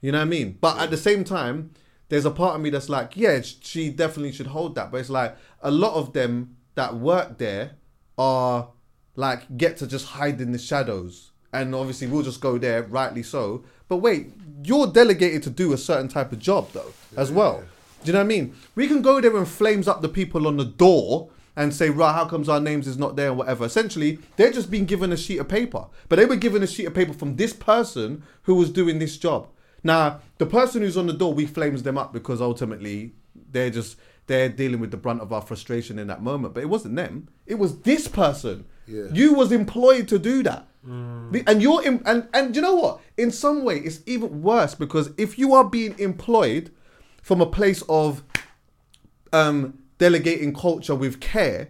You know what I mean? But at the same time, there's a part of me that's like, yeah, she definitely should hold that. But it's like a lot of them that work there are like get to just hide in the shadows. And obviously, we'll just go there, rightly so. But wait, you're delegated to do a certain type of job, though, as well. Do you know what I mean? We can go there and flames up the people on the door and say, right, how comes our names is not there and whatever. Essentially, they're just being given a sheet of paper. But they were given a sheet of paper from this person who was doing this job. Now, the person who's on the door, we flames them up because ultimately they're just they're dealing with the brunt of our frustration in that moment. But it wasn't them. It was this person. Yeah. You was employed to do that. The- And you're in, and and you know what? In some way, it's even worse because if you are being employed from a place of um, delegating culture with care,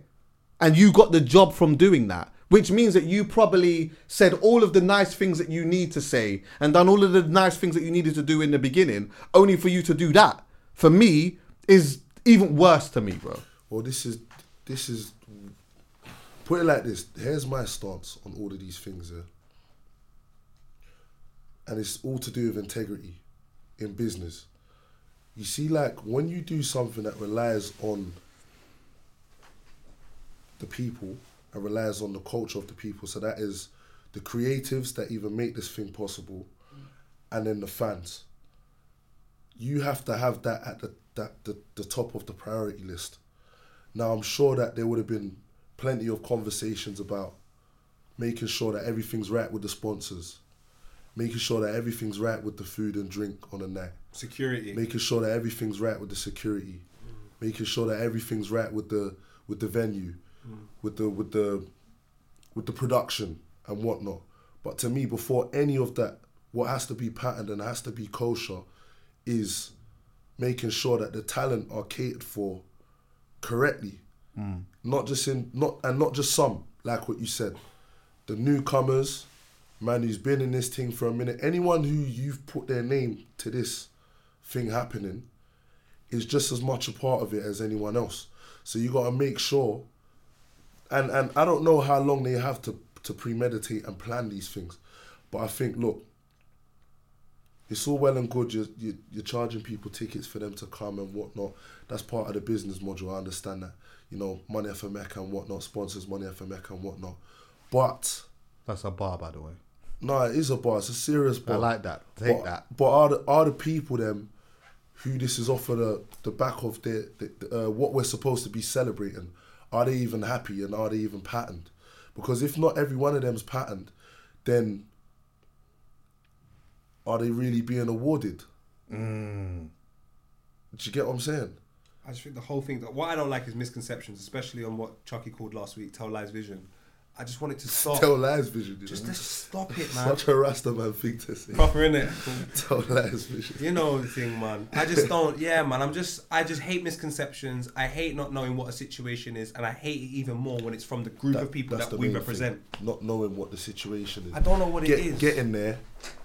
and you got the job from doing that, which means that you probably said all of the nice things that you need to say and done all of the nice things that you needed to do in the beginning, only for you to do that. For me, is even worse to me, bro. Well, this is this is put it like this. Here's my stance on all of these things, yeah. And it's all to do with integrity in business. You see, like when you do something that relies on the people and relies on the culture of the people, so that is the creatives that even make this thing possible, and then the fans. You have to have that at the that the, the top of the priority list. Now I'm sure that there would have been plenty of conversations about making sure that everything's right with the sponsors, making sure that everything's right with the food and drink on the night, Security. making sure that everything's right with the security, mm. making sure that everything's right with the with the venue, mm. with the with the with the production and whatnot. But to me, before any of that, what has to be patterned and has to be kosher is making sure that the talent are catered for correctly. Mm. Not just in not and not just some, like what you said. The newcomers, man who's been in this thing for a minute, anyone who you've put their name to this thing happening is just as much a part of it as anyone else. So you gotta make sure and and I don't know how long they have to to premeditate and plan these things, but I think look, it's all well and good. You're, you're charging people tickets for them to come and whatnot. That's part of the business module. I understand that. You know, money for Mecca and whatnot, sponsors money for Mecca and whatnot. But That's a bar, by the way. No, it is a bar. It's a serious bar. I like that. Take but, that. But are the are the people them who this is off of the the back of their the, the, uh, what we're supposed to be celebrating? Are they even happy and are they even patterned? Because if not every one of them's patterned, then are they really being awarded? Mm. Do you get what I'm saying? I just think the whole thing. What I don't like is misconceptions, especially on what Chucky called last week, "Tell Lies Vision." I just wanted to stop. Tell lies vision. You just know? let's stop it, man. Such a Rasta man thing to say. Proper in it. Tell lies vision. You know the thing, man. I just don't. Yeah, man. I'm just. I just hate misconceptions. I hate not knowing what a situation is, and I hate it even more when it's from the group of people that we represent. thing, not knowing what the situation is. I don't know what it Get, is. Getting there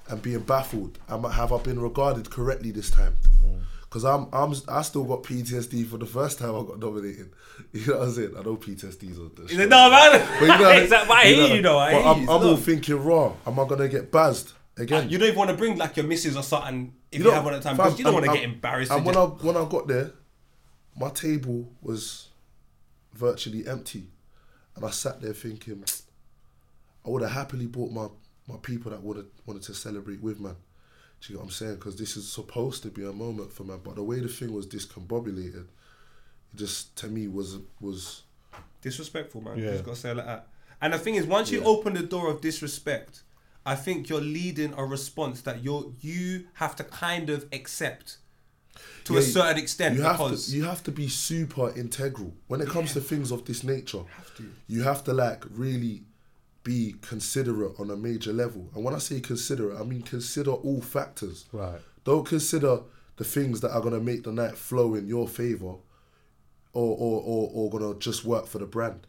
and being baffled. Am I, have I been regarded correctly this time? Mm. Because I'm, I'm, I still got PTSD for the first time I got nominated. You know what I'm saying? I know PTSD is on show. No, man. But you know, Exactly, but I hear you, though. I but hear I'm. I'm all thinking, raw. Am I gonna get buzzed again? You don't even want to bring like your missus or something if you, know, have one at the time because you don't want to get embarrassed. And when I when I got there, my table was virtually empty, and I sat there thinking, I would have happily brought my my people that would have wanted to celebrate with man. Do you get what I'm saying? Because this is supposed to be a moment for man, but the way the thing was discombobulated, it just to me was was disrespectful, man. Yeah. Just gotta say it like that. And the thing is, once you open the door of disrespect, I think you're leading a response that you you have to kind of accept to a certain extent You have because to you have to be super integral when it comes to things of this nature. have to. You have to like really be considerate on a major level. And when I say considerate, I mean consider all factors. Right. Don't consider the things that are gonna make the night flow in your favor, or or or, or gonna just work for the brand.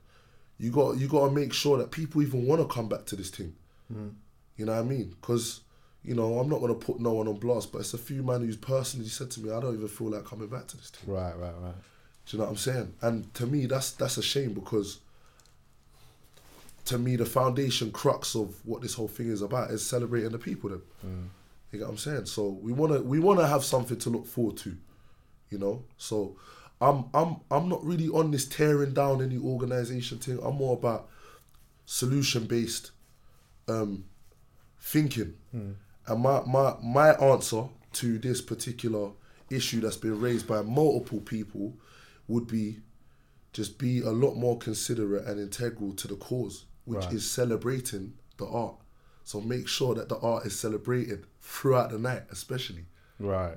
You got you got to make sure that people even want to come back to this thing. Mm. You know what I mean? Because you know I'm not gonna put no one on blast, but it's a few man who's personally said to me, I don't even feel like coming back to this thing. Right, right, right. Do you know what I'm saying? And to me, that's that's a shame because to me, the foundation crux of what this whole thing is about is celebrating the people. Then, you get what I'm saying? So we wanna we wanna have something to look forward to, you know. So I'm I'm I'm not really on this tearing down any organization thing. I'm more about solution based um, thinking. And my, my my answer to this particular issue that's been raised by multiple people would be just be a lot more considerate and integral to the cause, which Right. is celebrating the art. So make sure that the art is celebrated throughout the night, especially. Right.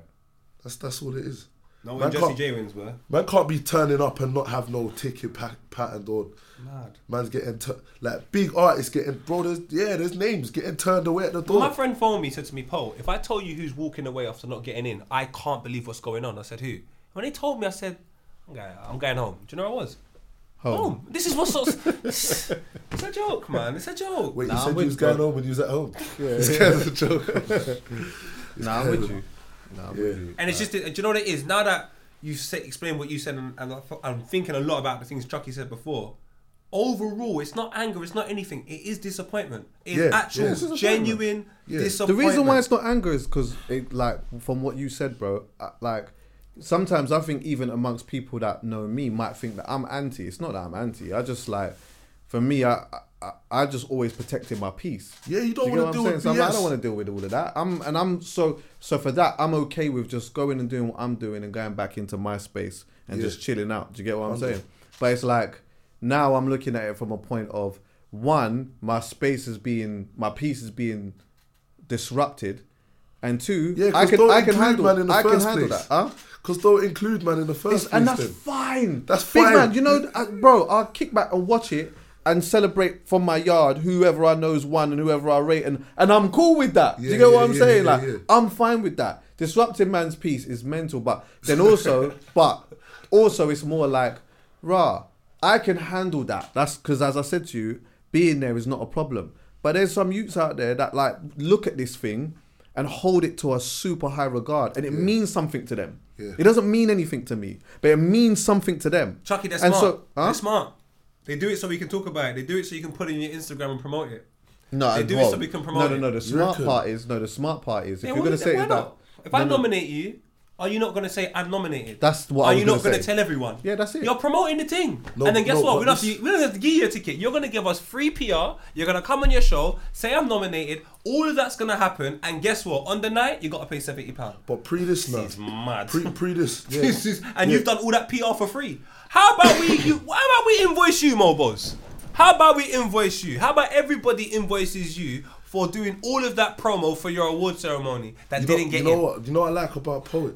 That's that's all it is. No, Man when Jessie can't- J wins, were Man can't be turning up and not have no ticket pa- patterned or mad. man's getting tu- like big artists getting bro. There's yeah, there's names getting turned away at the Well, door. my friend phoned me, said to me, Paul, if I told you who's walking away after not getting in, I can't believe what's going on. I said, who? When they told me, I said, I'm going, I'm going home. Do you know where I was? Home. This is what's so. it's a joke, man. It's a joke. Wait, Nah, you I'm said with you was you, going home when you was at home. Yeah, This yeah. guy's a joke. Nah, I'm with you. Nah, I'm Yeah. with you. And it's just, do you know what it is? Now that you say, explain what you said, and, and I thought- I'm thinking a lot about the things Chucky said before. Overall, it's not anger, it's not anything. It is disappointment. It's Yeah, actual, yeah. It's disappointment. genuine Yeah. The disappointment. reason why it's not anger is because, it, like, from what you said, bro, uh, like, sometimes I think even amongst people that know me might think that I'm anti. It's not that I'm anti. I just, like, for me, I, I, I just always protected my peace. Yeah, you don't wanna what deal I'm saying? with So I'm like, I don't want to deal with all of that. I'm, and I'm so, so for that, I'm okay with just going and doing what I'm doing and going back into my space and Yeah. just chilling out. Do you get what I'm Hundred. saying? But it's like, now I'm looking at it from a point of, one, my space is being, my peace is being disrupted, and two, Yeah, I can I can handle man in the I can handle place. that. Huh? Because they'll include man in the first It's- place. and that's fine. That's Big fine. man. You know, uh, bro, I'll kick back and watch it and celebrate from my yard whoever I know's won and whoever I rate, and and I'm cool with that. Do Yeah, you get what I'm yeah, saying? yeah, like, yeah. I'm fine with that. Disrupting man's peace is mental, but then also, but also, it's more like, rah, I can handle that. That's because, as I said to you, being there is not a problem. But there's some youths out there that like look at this thing and hold it to a super high regard, and it means something to them. Yeah. It doesn't mean anything to me, but it means something to them. Chucky, they're And smart. so- huh? They're smart. They do it so we can talk about it. They do it so you can put it in your Instagram and promote it. No, They do it so we can promote No, no, it. no. The smart reckon? part is no. The smart part is if Yeah, you're well, gonna say why is that? If I no, no, nominate you, are you not going to say I'm nominated? That's what Are I was you not gonna say. tell everyone? Yeah, that's it. You're promoting the thing, No, and then guess no, what? but We don't, have this- to, we don't have to give you a ticket. You're going to give us free PR. You're going to come on your show, say I'm nominated. All of that's going to happen, and guess what? On the night, you got to pay seventy pound. But pre this. This is mad. Pre pre this. Yeah. This is, and you've done all that PR for free. How about we? You, how about we invoice you, Mobos? How about we invoice you? How about everybody invoices you for doing all of that promo for your award ceremony that you know, didn't get you know in? what? You know what I like about poet.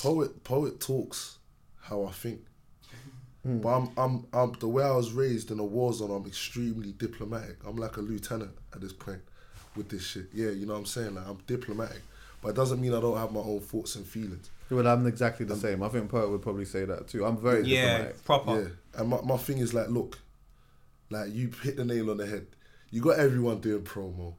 Poet poet talks how I think. Hmm. But I'm, I'm I'm the way I was raised in a war zone. I'm extremely diplomatic. I'm like a lieutenant at this point with this shit. Yeah, you know what I'm saying. Like I'm diplomatic, but it doesn't mean I don't have my own thoughts and feelings. Well, I'm exactly the same. I think Poet would probably say that too. I'm very Yeah, diplomatic. proper. Yeah, and my, my thing is like, look, like you hit the nail on the head. You got everyone doing promo.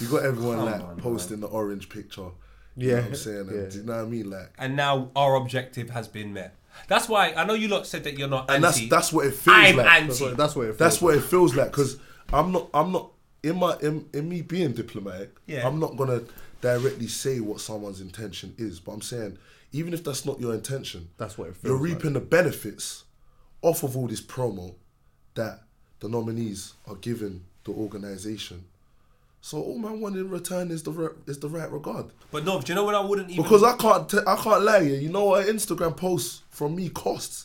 You got everyone like on, posting the orange picture. You Yeah, know what I'm saying? And yeah. Do you know what I mean? Like, And now our objective has been met. That's why I know you lot said that you're not and anti. that's that's what it feels I'm like. anti. That's what, that's what it feels That's what like. it feels like because I'm not I'm not in my in, in me being diplomatic. Yeah. I'm not gonna directly say what someone's intention is, but I'm saying even if that's not your intention, That's what it feels you're like. reaping the benefits off of all this promo that the nominees are giving the organisation. So all man want in return is the re- is the right regard. but no, do you know what I wouldn't even? Because I can't t- I can't lie here. You know what an Instagram post from me costs.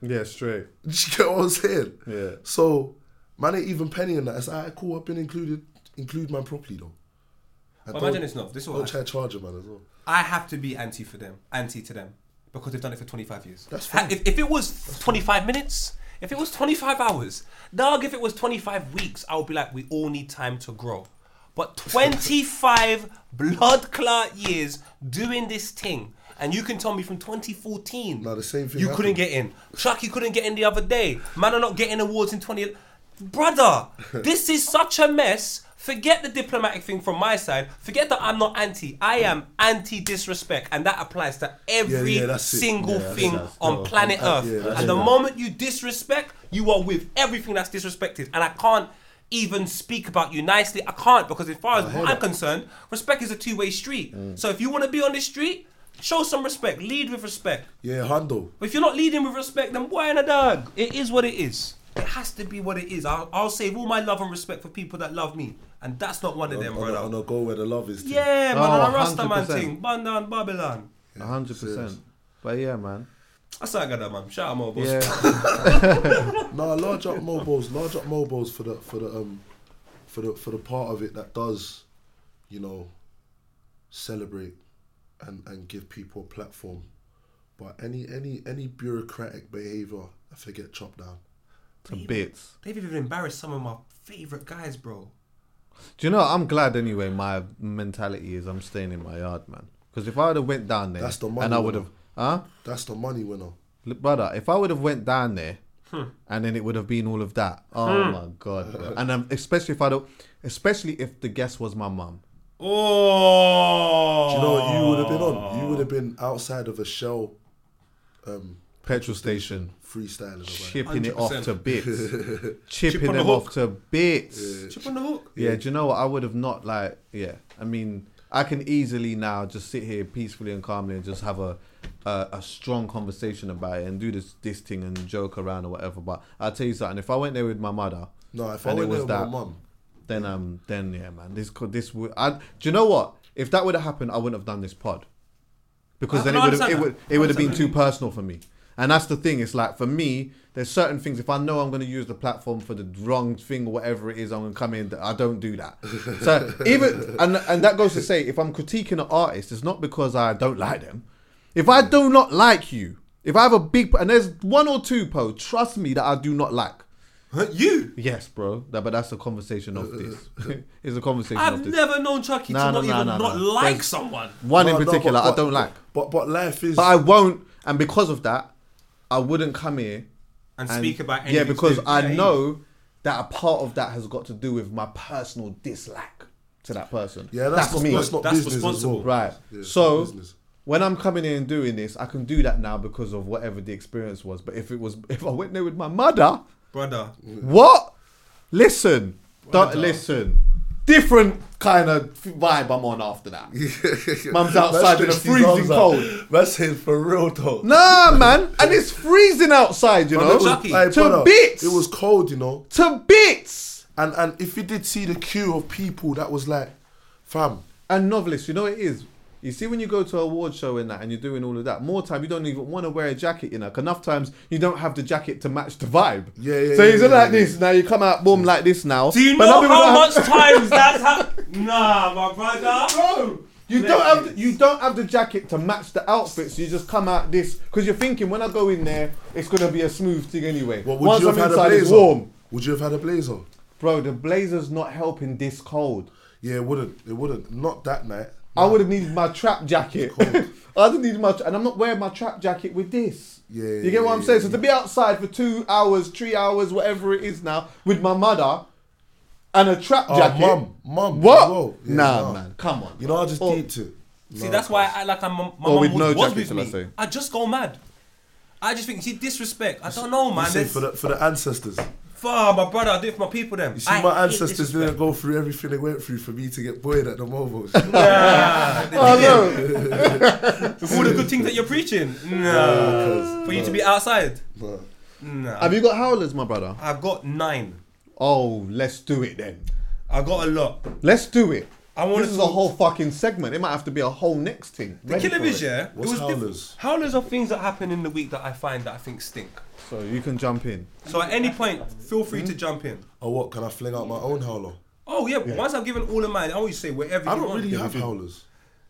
Yeah, straight. You get what I'm saying? Yeah. So, man ain't even pennying that. It's alright, cool. I've been included. Include man properly though. And Well, imagine this, no. This is what Don't I- try to charge a man as well. I have to be anti for them, anti to them, because they've done it for 25 years. That's fine. If, if it was 25 minutes, If it was 25 hours, dog, if it was 25 weeks, I would be like, we all need time to grow. But 25 blood clot years doing this thing, and you can tell me from 2014, No, the same thing you couldn't get in. Chucky couldn't get in the other day. Man are not getting awards in 20. Brother, this is such a mess. Forget the diplomatic thing from my side. Forget that I'm not anti. I am anti disrespect, and that applies to every yeah, it. single Yeah, thing on planet. Earth. Yeah, and the moment you disrespect, you are with everything that's disrespected. And I can't even speak about you nicely. I can't because, as far as I'm that. concerned, respect is a two way street. Mm. So if you want to be on this street, show some respect. Lead with respect. Yeah, handle. But if you're not leading with respect, then why in a dog? It is what it is. It has to be what it is. I'll, I'll save all my love and respect for people that love me, and that's not one of them, on, a, brother. on a go where the love is. thing. yeah, man, Oh, on a Rasta man 100%. thing, Bandan Babylon. A hundred percent. But yeah, man. That's how I got that, man. Shout out, my boss. Yeah. No, large up Mobos, large up Mobos for the for the um for the for the part of it that does, you know, celebrate and and give people a platform. But any any any bureaucratic behaviour, I forget chopped down. to bits. They've even embarrassed some of my favorite guys, bro. Do you know? I'm glad anyway. My mentality is I'm staying in my yard, man. Because if I would have went down there, That's the money and I would have, huh, That's the money winner. Look, brother, if I would have went down there, Hmm. and then it would have been all of that. Oh my god! bro. And um, especially if I don't, especially if the guest was my mum. Oh, Do you know what you would have been on? You would have been outside of a shell, um, Petrol station, freestyling. about it. chipping it off 100%. to bits, Chip chipping on the them off to bits. Chip on the hook. Yeah, do you know what? I would have not like. Yeah, I mean, I can easily now just sit here peacefully and calmly and just have a a, a strong conversation about it and do this this thing and joke around or whatever. But I'll tell you something. If I went there with my mother, No, if I and it went there was with my that, mum, then um, then yeah, man, this could this would. I, do you know what? If that would have happened, I wouldn't have done this pod because I- then no, it would have it would it would have been understand too personal for me. And that's the thing. It's like for me, there's certain things. If I know I'm going to use the platform for the wrong thing or whatever it is, I'm going to come in. I don't do that. So even and and that goes to say, if I'm critiquing an artist, it's not because I don't like them. If I do not like you, if I have a big and there's one or two po, trust me that I do not like. Huh, You? Yes, bro. That, but that's a conversation of this. Uh, uh, uh. it's a conversation I've this. never known Chuckie Nah, to nah, not nah, even nah, not nah. like There's- someone. One in No, no, particular, but- I don't but- like. But but life is. But I won't, and because of that, I wouldn't come here And, and speak about yeah, because to do- I Yeah, know that a part of that has got to do with my personal dislike to that person. yeah, that's, not, me. That's not That's business as responsible. well. Right. Yeah, it's so not business. When I'm coming in and doing this, I can do that now because of whatever the experience was. But if it was, if I went there with my mother, brother. what? Listen, don't listen. Different kind of vibe I'm on after that. Mum's outside in the Stretched freezing cold. That's it for real though. Nah, man, and it's freezing outside. You But know, it was, Chuckie. hey, to brother, bits. It was cold, you know. to bits. And and if you did see the queue of people, that was like, fam. And novelists, you know it is. You see, when you go to a award show in that, and you're doing all of that, more time you don't even want to wear a jacket. You know, 'cause enough times you don't have the jacket to match the vibe. Yeah, yeah, So yeah, it's yeah, like yeah. this. Now you come out, boom, like this. Now. Do you But know people how much have- times that's happened? Nah, my brother. Bro, you don't have the, you don't have the jacket to match the outfit, so you just come out this because you're thinking when I go in there, it's gonna be a smooth thing anyway. What would Once you I'm have had a inside, it's blazer? warm. Would you have had a blazer? Bro, the blazer's not helping this cold. Yeah, it wouldn't. It wouldn't. Not that night. I would have needed my trap jacket. I would have needed my, and I'm not wearing my trap jacket with this. Yeah, you get what I'm saying. yeah. So to be outside for two hours, three hours, whatever it is now, with my mother and a trap Oh, jacket. mum, mum. What? well. Yeah, nah, nah. man, come on. You know, I just Or- need to. See, No, that's why I like I'm, my Or mum with was, no was jacket, with shall I me. say. I just go mad. I just think, see, disrespect. I don't know, man. see, There's- for the for the ancestors. Far, my brother, I do it for my people. then. You see, I my ancestors didn't go through everything they went through for me to get buoyed at the Mobos. Nah, they Oh, didn't. no. With all the good things that you're preaching. Nah. For you to be outside. Nah. Nah. Have you got howlers, my brother? I've got nine. Oh, let's do it then. I got a lot. Let's do it. I wanna This is a whole fucking segment. It might have to be a whole next thing. The Ready killer for it. is, yeah. What's it was diff- howlers? Howlers are things that happen in the week that I find that I think stink. So you can jump in. So at any point, feel free to hmm? jump in. Oh, what? Can I fling out my own howler? Oh yeah, once I've given all of mine, I always say wherever I you don't want. really have howlers.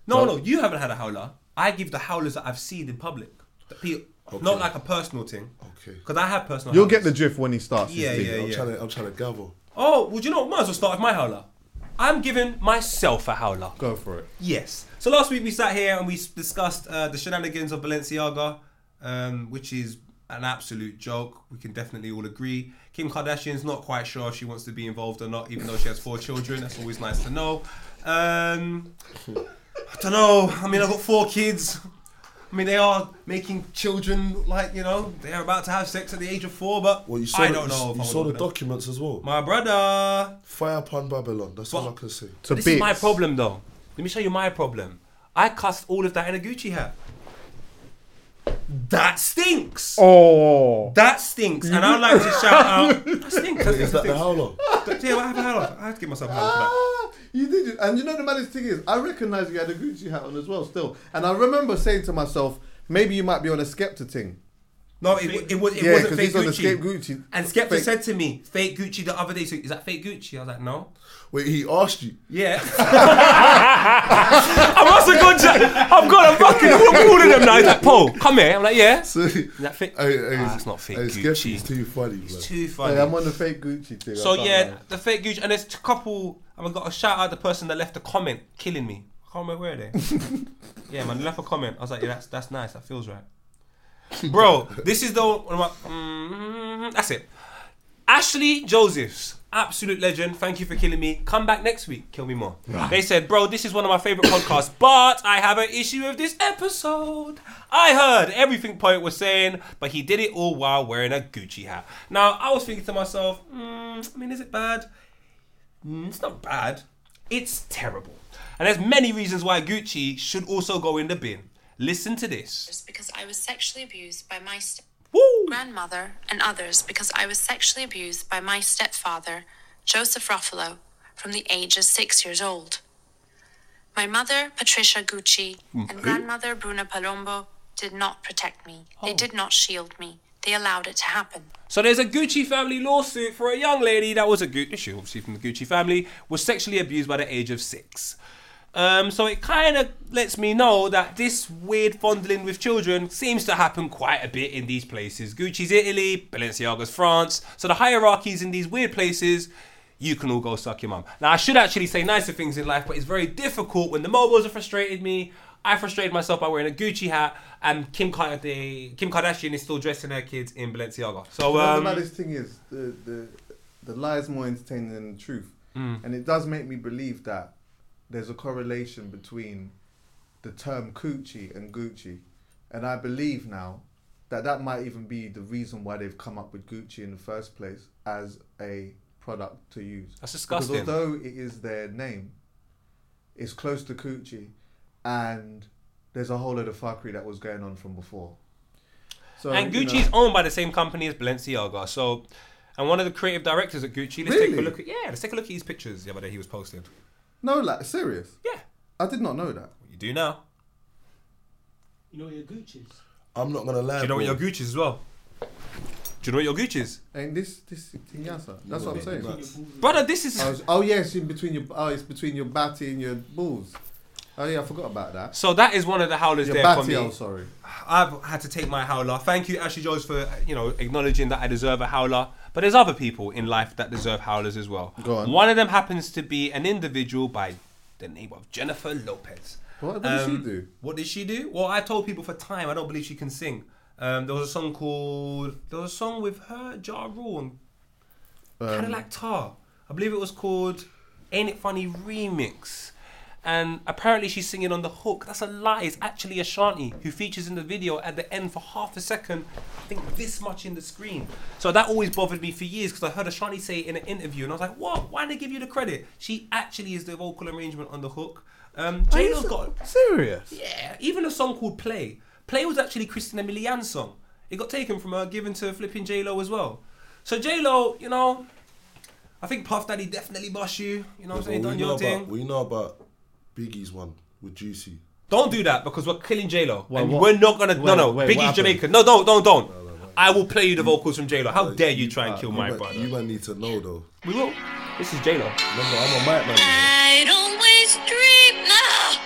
No, no, you haven't had a howler. I give the howlers that I've seen in public. The pe- not like a personal thing. Okay. Because I have personal. You'll get the drift when he starts. his Yeah, thing. yeah, I'm yeah. trying to I'm trying to gather. Oh, well, you know? what? Might as well start with my howler. I'm giving myself a howler. Go for it. Yes. So last week we sat here and we discussed uh, the shenanigans of Balenciaga, um, which is an absolute joke. We can definitely all agree. Kim Kardashian's not quite sure if she wants to be involved or not, even though she has four children. That's always nice to know. Um, I don't know. I mean, I've got four kids. I mean, they are making children like you know they're about to have sex at the age of four, but Well, you saw I the, don't know. You, if you I saw the look at them. documents as well. My brother. Fire upon Babylon. That's all I can say. To this bits. is my problem, though. Let me show you my problem. I cussed all of that in a Gucci hat. That stinks. Oh. That stinks. And I'd like to shout out. That stinks. That Is stinks. that the howler? Yeah, I have a howler. I have to give myself a howler for that. Ah, you did, it. and you know the maddest thing is, I recognise you had a Gucci hat on as well, still. And I remember saying to myself, maybe you might be on a Skepta thing. No, it, it, was, it Yeah, wasn't 'cause fake he's on the Gucci. Gucci. And Skepta Fake- said to me, fake Gucci the other day. So, is that fake Gucci? I was like, no. Wait, he asked you. Yeah. I must have gone to, I've got a fucking all of them now. He's like, Paul, come here. I'm like, yeah. So, Is that fake? Hey, hey, Ah, it's not fake hey, Gucci. Skepta's too funny, man. Too funny. Hey, I'm on the fake Gucci thing. So yeah, lie. the fake Gucci, and there's a couple. I've got to shout out the person that left a comment, killing me. I can't remember where they. yeah, man, left a comment. I was like, yeah, that's that's nice. That feels right, bro. this is the one of my. mm, that's it. Ashley Josephs, absolute legend. Thank you for killing me. Come back next week, kill me more. They said, bro, this is one of my favorite podcasts, but I have an issue with this episode. I heard everything Poet was saying, but he did it all while wearing a Gucci hat. Now, I was thinking to myself, mm, I mean, is it bad? Mm, it's not bad. It's terrible. And there's many reasons why Gucci should also go in the bin. Listen to this. others because I was sexually abused by my st- Woo! grandmother and others because I was sexually abused by my stepfather, Joseph Ruffalo, from the age of six years old. My mother, Patricia Gucci, and grandmother, Bruna Palombo, did not protect me. They oh. did not shield me. They allowed it to happen. So there's a Gucci family lawsuit for a young lady that was a Gucci, she obviously from the Gucci family, was sexually abused by the age of six. Um, so it kind of lets me know that this weird fondling with children seems to happen quite a bit in these places. Gucci's Italy, Balenciaga's France. So the hierarchies in these weird places, you can all go suck your mum. Now I should actually say nicer things in life, but it's very difficult when the Mobos have frustrated me. I frustrated myself by wearing a Gucci hat, and Kim, Kardashian, Kim Kardashian is still dressing her kids in Balenciaga. So um, the maddest thing is the the the lie is more entertaining than the truth, Mm. and it does make me believe that there's a correlation between the term coochie and Gucci, and I believe now that that might even be the reason why they've come up with Gucci in the first place as a product to use. That's disgusting. Because although it is their name, it's close to Gucci, and there's a whole lot of fuckery that was going on from before. So and you know- Gucci is owned by the same company as Balenciaga. So, and one of the creative directors at Gucci. Let's take a Really? look at yeah. Let's take a look at his pictures the other day he was posting. No, like serious. Yeah, I did not know that. you do now. You know your Gucci's. I'm not gonna lie. Do you know what bro. your Gucci's as well? Do you know what your Gucci's? Ain't this this Tinyasa? That's what I'm saying. Nuts. Brother, this is I was, oh yes, in between your oh it's between your batty and your balls. Oh yeah, I forgot about that. so that is one of the howlers Your there for batty, me. oh sorry. I've had to take my howler. Thank you, Ashley Jones, for you know acknowledging that I deserve a howler. But there's other people in life that deserve howlers as well. Go on. One of them happens to be an individual by the name of Jennifer Lopez. What, what did she Um, do? What did she do? Well, I told people for time. I don't believe she can sing. Um, there was a song called. There was a song with her, Ja Rule, and Um, Caddillac Tah. I believe it was called "Ain't It Funny" remix. And apparently she's singing on the hook. That's a lie. It's actually Ashanti who features in the video at the end for half a second. I think this much in the screen. So that always bothered me for years because I heard Ashanti say it in an interview and I was like, what? Why didn't they give you the credit? She actually is the vocal arrangement on the hook. Um, J Lo's se- got serious. yeah, even a song called Play. Play was actually Christina Milian's song. It got taken from her, given to flipping J Lo as well. So J Lo, you know, I think Puff Daddy definitely bust you. You know what I'm saying? Done your about, thing. we know about Biggie's one with Juicy. Don't do that because we're killing J Lo, and what? we're not gonna. no, Wait, no. wait, Biggie's happened? Jamaican. No, don't, don't, don't. I will play you the vocals from J Lo. How dare you try and uh, kill my might- brother? You might need to know though. we will. This is J Lo. Remember, I'm a mic man. I don't waste dream now.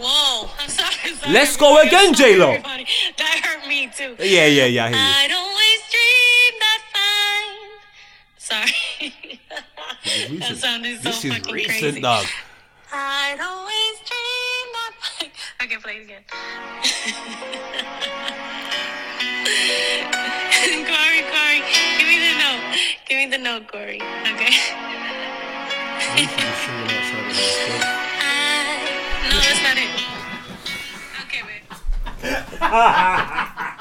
Whoa, I'm sorry. sorry Let's go again, J-Lo. That hurt Me too. Yeah, yeah, yeah. I hear you. I'd always dream that fine. Sorry. that sounded so This is recent, crazy. dog. I'd always dream that fine. Okay, play it again. Corey, Corey, give me the note. Give me the note, Corey. Okay. You should be singing outside of this. No, that's not it. Okay, wait.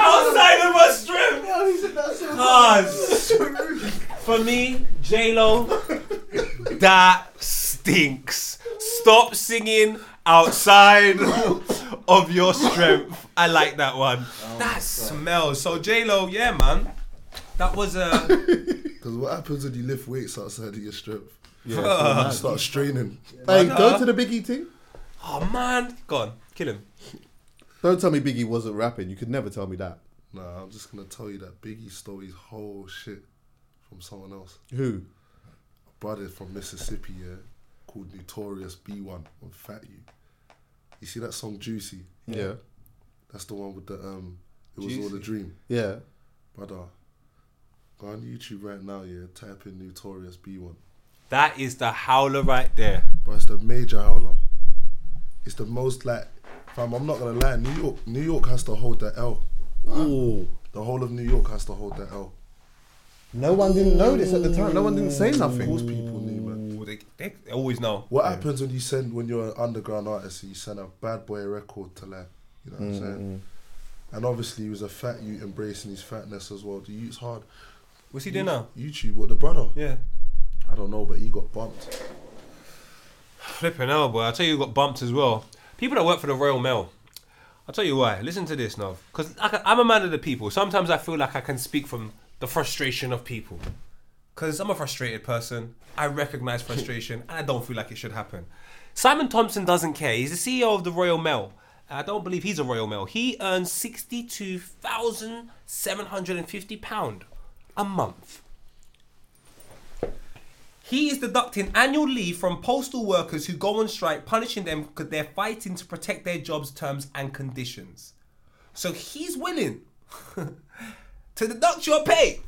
Outside of my strip. Cause for me, J Lo, that stinks. Stop singing outside of your strength. I like that one. that smells. So J Lo, yeah, man. That was a. Because what happens when you lift weights outside of your strength? Yeah, you start straining. Hey, go to the Biggie thing. Oh man, go on, kill him. Don't tell me Biggie wasn't rapping. You could never tell me that. Nah, I'm just gonna tell you that Biggie stole his whole shit from someone else. Who? A brother from Mississippi, yeah, called Notorious B1 on Fat You. You see that song Juicy? Yeah. That's the one with the um. It was all a dream, Yeah. brother. Go on YouTube right now, yeah. Type in Notorious B1. That is the howler right there. But it's the major howler. It's the most like, fam. I'm not gonna lie. New York, New York has to hold that L. Ooh. The whole of New York has to hold that L. No one didn't know this at the time. No one didn't say Of course, nothing. people knew, man. Ooh, they, they, they always know. What happens when you send when you're an underground artist and you send a bad boy record to like, you know what I'm saying? And obviously he was a fat you embracing his fatness as well. The youth's hard. What's he doing now? YouTube, what the brother? Yeah. I don't know, but he got bumped. Flipping hell, boy. I'll tell you who got bumped as well. People that work for the Royal Mail. I'll tell you why. Listen to this now. Because I'm a man of the people. Sometimes I feel like I can speak from the frustration of people. Because I'm a frustrated person. I recognize frustration and I don't feel like it should happen. Simon Thompson doesn't care. He's the CEO of the Royal Mail. I don't believe he's a Royal Mail. He earns £62,750 a month. He is deducting annual leave from postal workers who go on strike, punishing them because they're fighting to protect their jobs' terms and conditions. So he's willing to deduct your pay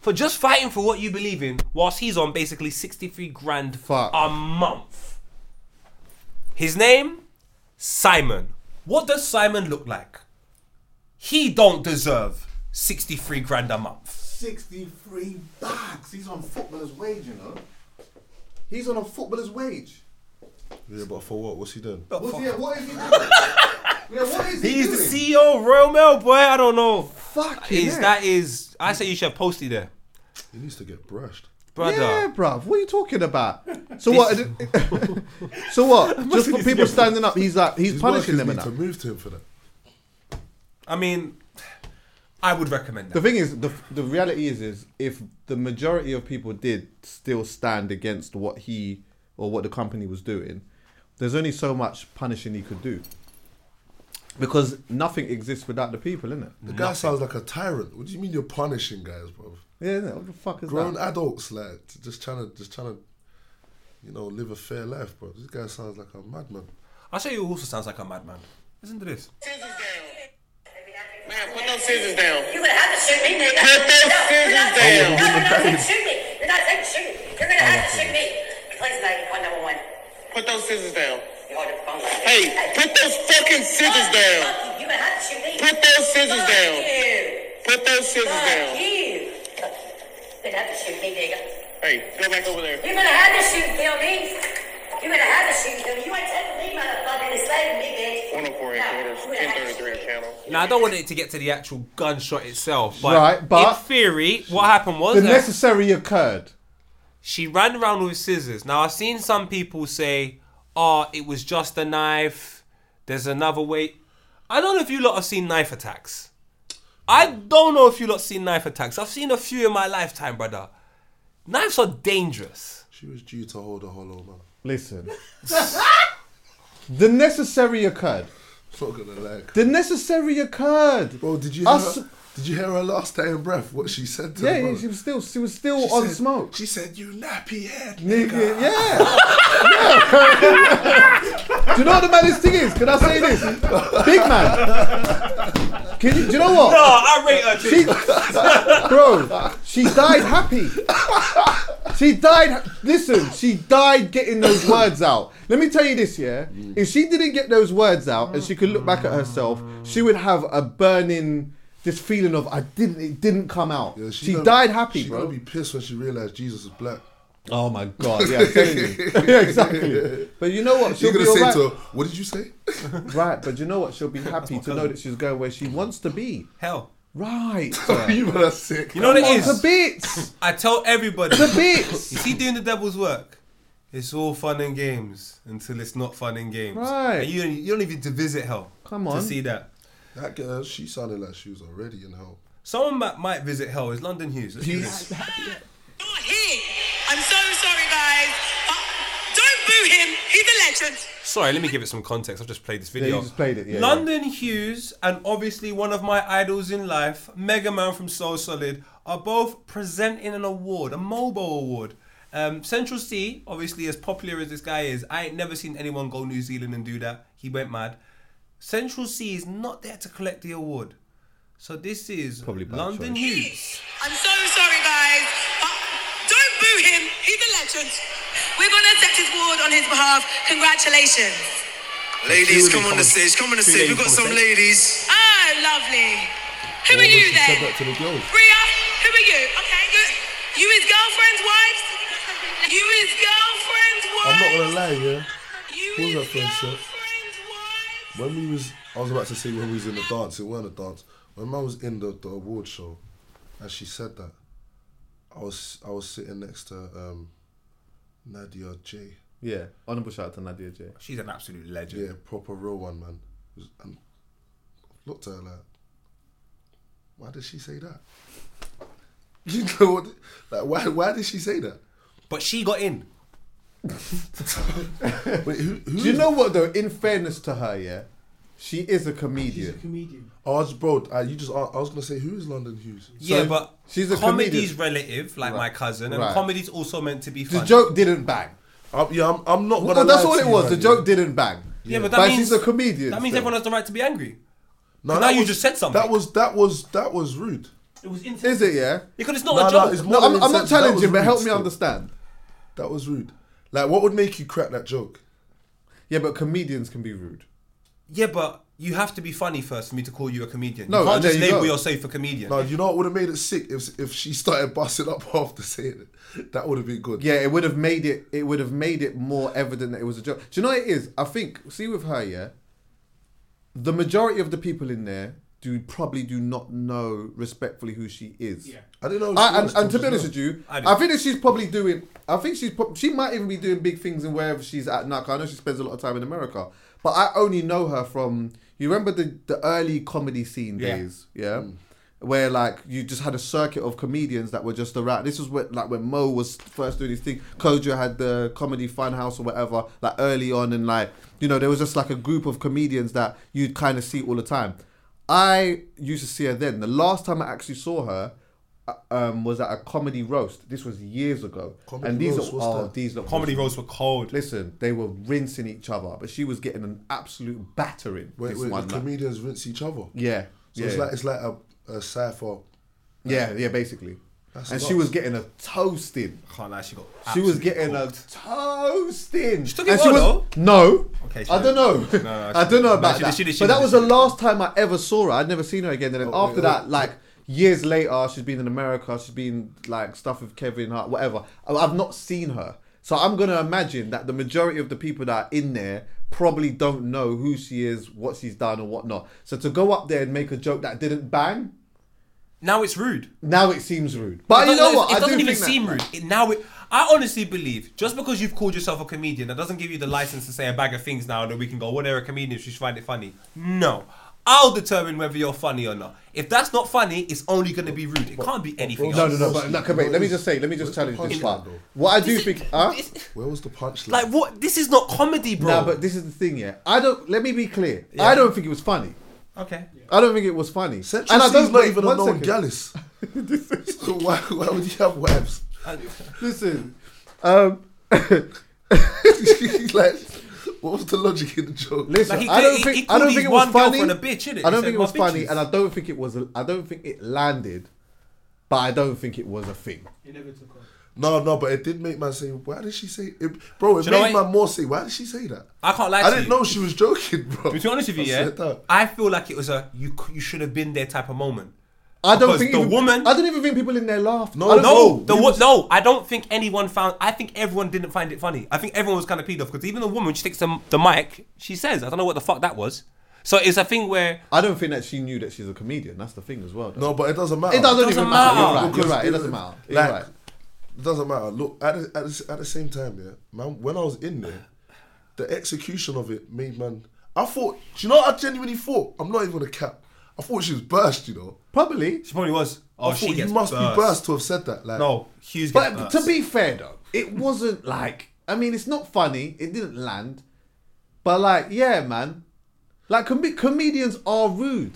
for just fighting for what you believe in, whilst he's on basically 63 grand Fuck. a month. His name? Simon. What does Simon look like? He don't deserve 63 grand a month. 63 bags. He's on footballer's wage, you know. He's on a footballer's wage. Yeah, but for what? What's he doing? What's he, what is he doing? yeah, what is he He's doing? the CEO of Royal Mail, boy. I don't know. Fucking Is that is? I say you should have posted there, He needs to get brushed. brother. Yeah, bruv. What are you talking about? So what? so what? Just for people standing up, he's like he's His punishing workers them and need that. to move to him for that. I mean, I would recommend The thing is, the the reality is, is if the majority of people did still stand against what he or what the company was doing, there's only so much punishing he could do. Because nothing exists without the people, innit? The guy sounds like a tyrant. What do you mean you're punishing guys, bro? Yeah, innit? what the fuck is that? Grown that? adults, like just trying to, just trying to, you know, live a fair life, bro. This guy sounds like a madman. I'll show you who also sounds like a madman. Listen to this. Man, put those scissors down. You're gonna have to shoot me, nigga. Put those scissors No, down. no, you're not going to shoot me. You're not going to shoot me. You're gonna have to shoot me. Please, lady, point number one. Put those scissors down. You hold the phone like Hey, put those fucking scissors Fuck down. you. You're gonna have to shoot me. Put those scissors Fuck down. You. Put those scissors Fuck down. you. You're gonna have to shoot me, nigga. Hey, go back over there. You're gonna have to shoot and kill me. You're gonna have to shoot and. You ain't taking me, motherfucker, and enslaving me, bitch. 104 headquarters, No, you're gonna have to 1033 shoot channel. Now I don't want it to get to the actual gunshot itself, but, Right, but- in theory, what happened was The that necessary occurred. she ran around with scissors. Now I've seen some people say, "Oh, it was just a knife." There's another way. I don't know if you lot have seen knife attacks. I don't know if you lot seen knife attacks. I've seen a few in my lifetime, brother. Knives are dangerous. She was due to hold a hollow man. Listen. the necessary occurred. Not gonna lie. The necessary occurred. Bro, did you Us, hear? Did you hear her last day in breath? What she said to Yeah, yeah, she was still she was still She on said- smoke. She said, "You nappy head, Nigga, nigga." yeah. yeah. do you know what the maddest thing is? Can I say this? Big man. Can you, do you know what? No, I rate her. She, bro, she died happy. She died. Listen, she died getting those words out. Let me tell you this, yeah. If she didn't get those words out and she could look back at herself, she would have a burning, this feeling of I didn't. It didn't come out. Yeah, she's she gonna- died happy, She's bro. gonna be pissed when she realized Jesus is black. Oh my god, yeah, I'm telling you. yeah, exactly. But you know what? She'll You're be gonna say alright. to her, "What did you say?" Right, but you know what? She'll be happy to know that she's going where she wants to be. Hell. Right. you man are sick. You know what it is? Come on. The bits. I tell everybody. The bits. Is he doing the devil's work. It's all fun and games until it's not fun and games. Right. And you, you don't even need to visit hell. Come on. To see that. That girl, she sounded like she was already in hell. Someone might, might visit hell. Is London Hughes. Let's do this. Not here. I'm so sorry, guys. Uh, don't boo him. He's a legend. Sorry, let me give it some context. I've just played this Yeah, video. you just played it, yeah, London Hughes and obviously one of my idols in life, Mega Man from So Solid, are both presenting an award, a Mobo award. Um, Central Cee, obviously as popular as this guy is, I ain't never seen anyone go New Zealand and do that. He went mad. Central Cee is not there to collect the award. So this is Probably bad London choice. Hughes. I'm so sorry, guys. Uh, don't boo him. He's a legend. We're going to accept his award on his behalf. Congratulations. Ladies, come on the stage. Come on the stage. We've got some ladies. Oh, lovely. Who are you she said then? to the girls. Bria, who are you? Okay, you, you his girlfriend's wives? You his girlfriend's wife? I'm not gonna lie, yeah. You What was his that friend said? girlfriend's wife? When we was, I was about to say when we was in the dance. It weren't a dance. When man was in the, the award show, and she said that, I was I was sitting next to um, Nadia Jae. Yeah. Honorable shout out to Nadia Jae. She's an absolute legend. Yeah, proper real one, man. Was- And looked at her like, why did she say that? You know what? Like, why? Why did she say that? But she got in. Wait, who, who Do you know what though? In fairness to her, yeah, she is a comedian. She's a comedian. comedian. Oh, I was, bro, uh, you just. I was gonna say who is London Hughes? yeah, but she's a comedy's comedian. relative, like my cousin, and Right. comedy's also meant to be Funny. The joke didn't bang. I'm, yeah, I'm, I'm not gonna. Well, that's lie all it was. man, The yeah. joke didn't bang. Yeah, but that but means she's a comedian. That means still. everyone has the right to be angry. No, now that you just said something. That was that was that was rude. It was Is it? Yeah. because it's not No, a joke. it's more No, I'm, I'm not insensitive. That was challenging, but help me understand. That was rude. Like, what would make you crack that joke? Yeah, but comedians can be rude. Yeah, but you have to be funny first for me to call you a comedian. No, you can't just you label go. yourself a comedian. No, you know what would have made it sick if if she started busting up after saying it. That would have been good. Yeah, it would have made it. It would have made it more evident that it was a joke. Do you know what it is? I think. See with her, yeah. The majority of the people in there do probably do not know respectfully who she is. Yeah. I don't know. I, and, and to be honest with you, I I, think that she's probably doing. I think she's. prob- She might even be doing big things in wherever she's at now. I know she spends a lot of time in America, but I only know her from. You remember the the early comedy scene Yeah. days, yeah, mm. where like you just had a circuit of comedians that were just around. This was when like when Mo was first doing his thing. Kojo had the comedy fun house or whatever, like early on, and like you know there was just like a group of comedians that you'd kind of see all the time. I used to see her then. The last time I actually saw her um, was at a comedy roast. This was years ago. Comedy and these roast, are what's oh, that? these look Comedy roasts were cold. Listen, they were rinsing each other, but she was getting an absolute battering. Wait, this wait, one, the like- comedians rinse each other. yeah, So yeah, it's like it's like a, a cipher. yeah, yeah, basically. That's and she was getting a toasting. I can't lie, she got. She was absolutely getting a cooked. toasting. She took it And she well, was, No, Okay, she I don't know. No, no, I don't know about No, she that. she she but that was the last time I ever saw her. I'd never seen her again. And then Oh, after wait, that, oh, like years later, she's been in America. She's been like stuff with Kevin Hart, whatever. I've not seen her, so I'm gonna imagine that the majority of the people that are in there probably don't know who she is, what she's done, or whatnot. So to go up there and make a joke that didn't bang, Now it's rude. now it seems rude. But you know what? It I doesn't even that- seem rude. It, now it, I honestly believe just because you've called yourself a comedian, that doesn't give you the license to say a bag of things now that we can go, well, they're a comedian, she should find it funny. No. I'll determine whether you're funny or not. If that's not funny, it's only going to be rude. It can't be anything No, else. no, no. But no, okay, wait, let me just say, let me just challenge this part. What I do think, huh? Where was the punchline? Like what? This is not comedy, bro. No, but this is the thing, yeah. I don't. Let me be clear. Yeah. I don't think it was funny. Okay. I don't think it was funny. Central and I don't not even a known gallus. so why, why would you have wives? Listen, um, like, what was the logic in the joke? listen. Like, he I don't could- think he- he I don't think it was funny. girlfriend a bitch, innit? I don't said, think it was "My funny, and I don't think it was. A, I don't think it landed, but I don't think it was a thing. He never took off. No, no, but it did make man say, why did she say it? Bro, it Do you know made what? man more say, why did she say that? I can't lie I to didn't you. know she was joking, bro. To be honest with you, I yeah. I feel like it was a you you should have been there type of moment. I don't Because think the even, woman- I don't even think people in there laughed. No, I No, know. the he was- no, I don't think anyone found. I think everyone didn't find it funny. I think everyone was kind of peed off because even the woman, she takes the, the mic, she says, "I don't know what the fuck that was." So it's a thing where I don't think that she knew that she's a comedian. That's the thing as well. though. No, but it doesn't matter. it doesn't, doesn't even matter. You're right. You're right. It it- doesn't matter. You're like, right. It doesn't matter. Look, at the, at, the, at the same time, yeah, man, when I was in there, the execution of it made man. I thought, do you know what I genuinely thought? I'm not even gonna cap. I thought she was burst, you know. Probably. she probably was. Oh, I she thought gets you must burst. be burst to have said that. Like, No, Hughes gets But burst. to be fair though, it wasn't like I mean, it's not funny. It didn't land, but like, yeah, man, like com- comedians are rude.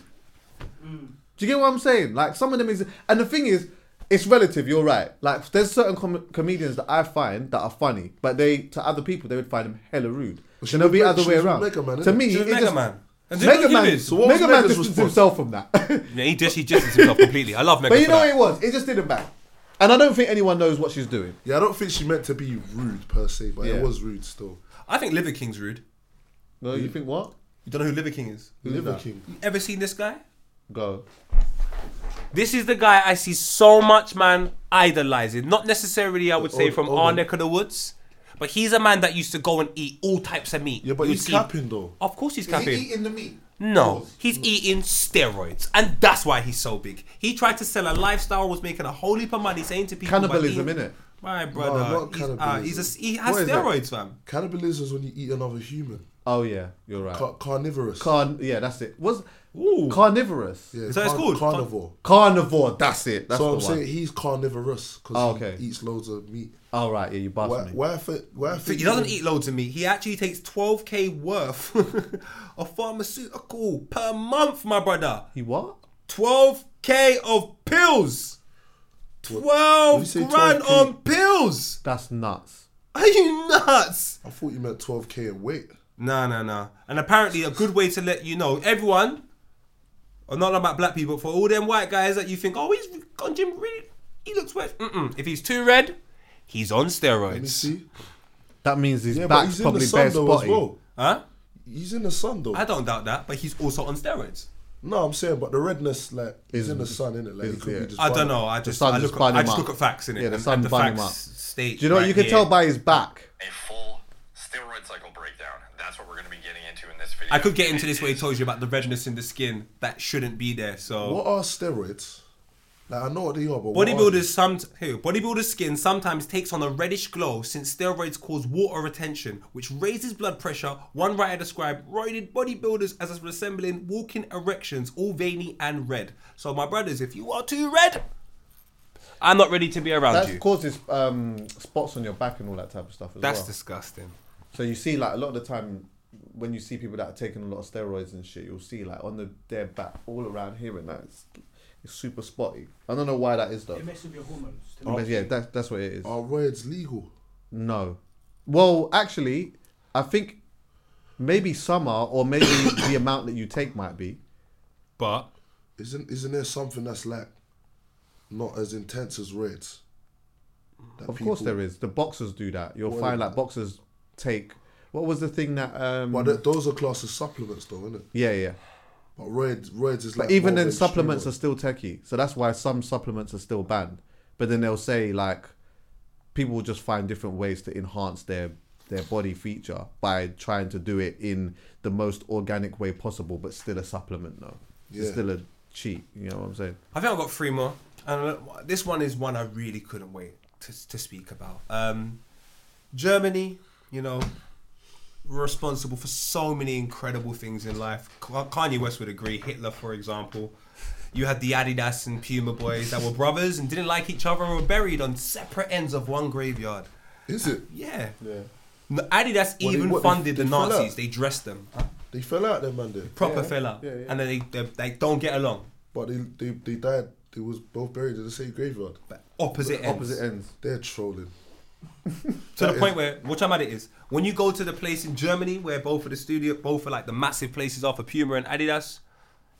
Do you get what I'm saying? Like some of them is, and the thing is, it's relative. You're right. Like there's certain com- comedians that I find that are funny, but they to other people they would find them hella rude. Well, she Then it'll be was other Meg- way was around. Mega Man, to innit? me, She was it Mega just, Man. And do you Mega Man, it is? So what was Mega Man Mega's distanced response? himself from that. yeah, he just he distanced himself completely. I love Megan. but you for know that. what it was? It just didn't bang. And I don't think anyone knows what she's doing. Yeah, I don't think she meant to be rude per se, but Yeah. it was rude still. I think Liver King's rude. No, you think what? You don't know who Liver King is? Who's Liver that? King. You ever seen this guy? Go. This is the guy I see so much man idolizing. Not necessarily, I would say, from oh, our man. neck of the woods, but he's a man that used to go and eat all types of meat. Yeah, but You he's see- capping though. Of course, he's capping. He's eating the meat? No, he's eating steroids, and that's why he's so big. He tried to sell a lifestyle, was making a whole heap of money, saying to people, by Cannibalism, eating- innit? My brother, not he's, uh, cannibalism. he's a, he has What is that? steroids, fam. Cannibalism is when you eat another human. Oh yeah, you're right. Car- carnivorous. Carn, yeah, that's it. Was Ooh. carnivorous? yeah, Is that what it's called? Carnivore. Carnivore. That's it. That's so the I'm one. saying he's carnivorous because Oh, okay. he eats loads of meat. oh right, yeah, you Why? bastard me. Why? If it, why if He doesn't eat loads of meat. He actually takes 12k worth of pharmaceutical per month, my brother. He what? 12k of pills. When 12 you say grand 12K? on pills. That's nuts. Are you nuts? I thought you meant 12k in weight. Nah, nah, no. And apparently, a good way to let you know, everyone, or not about black people, for all them white guys that you think, oh, he's gone gym, really, he looks wet. Mm-mm. If he's too red, he's on steroids. Let me see. That means his Yeah, back's he's in the probably sun bare though spotty. well. Huh? He's in the sun though. I don't doubt that, but he's also on steroids. No, I'm saying, but the redness, like, he's Is- in the sun, innit? Like, is- it could yeah. be just. I don't know. I just, I just look, bun at, I him just look at facts in it. Yeah, the and, sun and the bun him facts up. state. Do you know what right you can here. tell by his back? A full steroid cycle breakdown. That's what we're going to be getting into in this video. I could get into this It where he told you about the redness in the skin that shouldn't be there. So What are steroids? Like, I know what they are, but Bodybuilders some hey, bodybuilders' skin sometimes takes on a reddish glow since steroids cause water retention, which raises blood pressure. One writer described roided bodybuilders as resembling walking erections, all veiny and red. So my brothers, if you are too red, I'm not ready to be around That you. causes um, spots on your back and all that type of stuff as That's well. disgusting. So you see, like a lot of the time, when you see people that are taking a lot of steroids and shit, you'll see like on the their back, all around here and that, it's, it's super spotty. I don't know why that is though. It messes with your hormones. To But yeah, that, that's what it is. Are roids legal? No. Well, actually, I think maybe some are, or maybe the amount that you take might be. But Isn't isn't there something that's like not as intense as roids? That Of course, people- there is. The boxers do that. You'll What find is like it? boxers take. What was the thing that? um But th- those are classed as supplements, though, isn't it? Yeah, yeah. But roids, roids is like. But even more then, supplements are still techie. So that's why some supplements are still banned. But then they'll say like, people will just find different ways to enhance their their body feature by trying to do it in the most organic way possible, but still a supplement though. It's still a cheat. You know what I'm saying? I think I've got three more. And uh, this one is one I really couldn't wait to, to speak about. Um, Germany, you know, responsible for so many incredible things in life. Kanye West would agree. Hitler, for example. You had the Adidas and Puma boys that were brothers and didn't like each other and were buried on separate ends of one graveyard. Is it? Yeah. Yeah. No, Adidas What, they- even what, funded they the Nazis. out? They dressed them. They They fell out, them man. There. Proper fella, yeah, yeah. and then they, they they don't get along. But they, they they died. They was both buried in the same graveyard. But opposite ends. Opposite ends. They're trolling. To the point where what I'm at it is when you go to the place in Germany where both of the studio, both of like the massive places are for Puma and Adidas,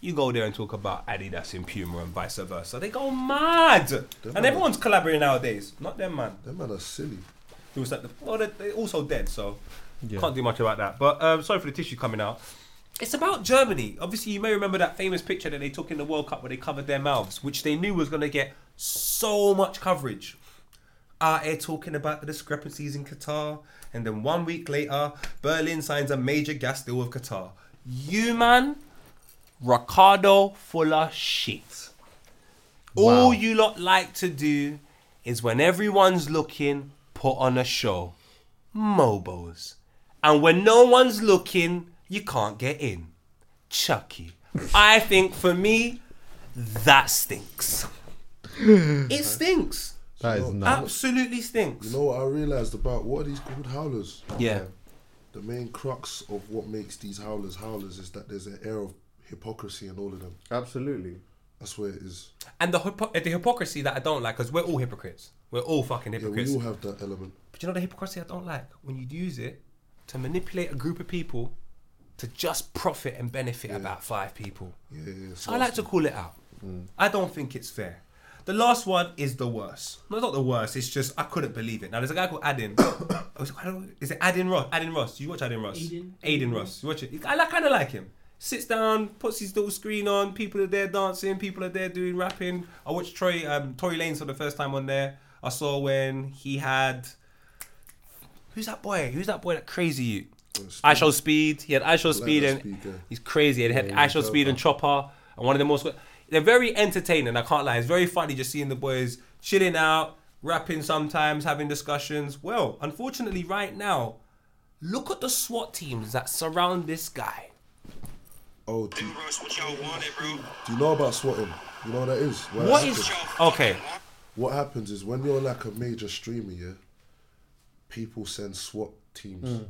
you go there and talk about Adidas and Puma and vice versa. They go mad, and man- everyone's collaborating nowadays. Not them, man. Them man are silly. It was like the, well, they're, they're also dead, so Yeah. can't do much about that. But um, sorry for the tissue coming out. It's about Germany. Obviously, you may remember that famous picture that they took in the World Cup where they covered their mouths, which they knew was going to get so much coverage. Here talking about the discrepancies in Qatar, and then one week later, Berlin signs a major gas deal with Qatar. You man, Ricardo full of shit. All you lot like to do is when everyone's looking, put on a show. Mobos. And when no one's looking, you can't get in. Chuckie. I think for me, that stinks. it stinks. That is nuts. Absolutely stinks. You know what I realised about what are these called howlers? Yeah. The main crux of what makes these howlers howlers is that there's an air of hypocrisy in all of them. Absolutely. That's where it is. And the, hypo- the hypocrisy that I don't like, because we're all hypocrites. We're all fucking Yeah, we hypocrites. all have that element. But you know the hypocrisy I don't like? When you use it to manipulate a group of people to just profit and benefit about five people. Yeah, yeah. So I like to call it out. Mm. I don't think it's fair. The last one is the worst. No, not the worst. It's just I couldn't believe it. Now there's a guy called Adin. Is it- I don't know, is it Adin Ross? Adin Ross. Do you watch Adin Ross? Adin. Adin Ross. You watch it. I like, kind of like him. Sits down, puts his little screen on. People are there dancing. People are there doing rapping. I watched Troy um, Tory Lanez for the first time on there. I saw when he had who's that boy? Who's that boy that crazy you? IShowSpeed. He had IShowSpeed and Speed guy. he's crazy. And he had Yeah, I he's show speed and. Chopper. And one of the most they're very entertaining. I can't lie. It's very funny just seeing the boys chilling out, rapping sometimes, having discussions. Well, unfortunately, right now, look at the SWAT teams that surround this guy. Oh, do, Russ, what y'all wanted, do you know about swatting? You know what that is? Well, What it is happens. okay? What happens is when you're like a major streamer, yeah, people send SWAT teams. Mm.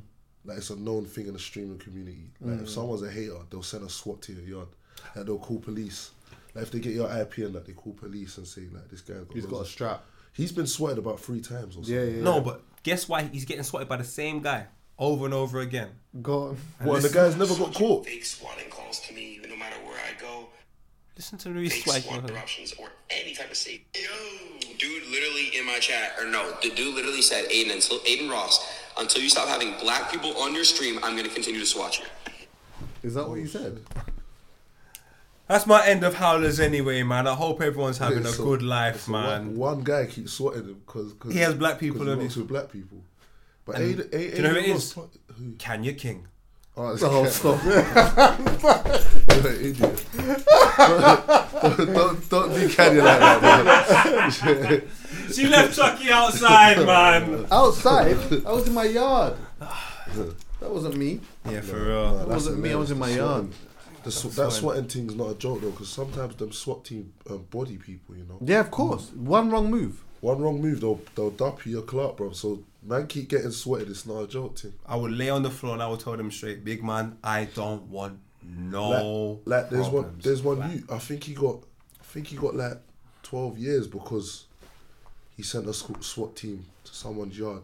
Like it's a known thing in the streaming community. Like if someone's a hater, they'll send a SWAT to your yard. Like they'll call police. Like if they get your IP and like they call police and say like this guy's got, He's got a strap. He's been swatted about three times or something. Yeah, yeah. No, but guess why he's getting swatted by the same guy over and over again? Go on. Well, and the guy's never got caught. Fake swatting calls to me, no matter where I go. Listen to the Fake swag. swat interruptions or any type of safety. Yo, dude, literally in my chat, or no, the dude literally said, Adin, until Adin Ross, until you stop having black people on your stream, I'm gonna continue to swat you. Is that what you said? That's my end of howlers anyway, man. I hope everyone's having Yeah, a so- good life, so man. One, one guy keeps swatting him because He has black people he on works his- with black people. But And Adin, do Adin, you know who it Adin Who? Kanya King. Oh, it's Oh, Ken. stop. You're an idiot. don't, don't, don't be canny like that, man. She left Chuckie outside, man. Outside? I was in my yard. That wasn't me. Yeah, for real. That wasn't me. I was in my yard. The sw- that swatting thing's not a joke though, because sometimes them SWAT team um, body people, you know. Yeah, of course. One wrong move. One wrong move, they'll they'll dup you your clock, bro. So man, keep getting sweated. It's not a joke thing. I would lay on the floor and I would tell them straight, big man, I don't want no. like, like there's one there's one Like, you I think he got I think he got like twelve years because he sent a SWAT team to someone's yard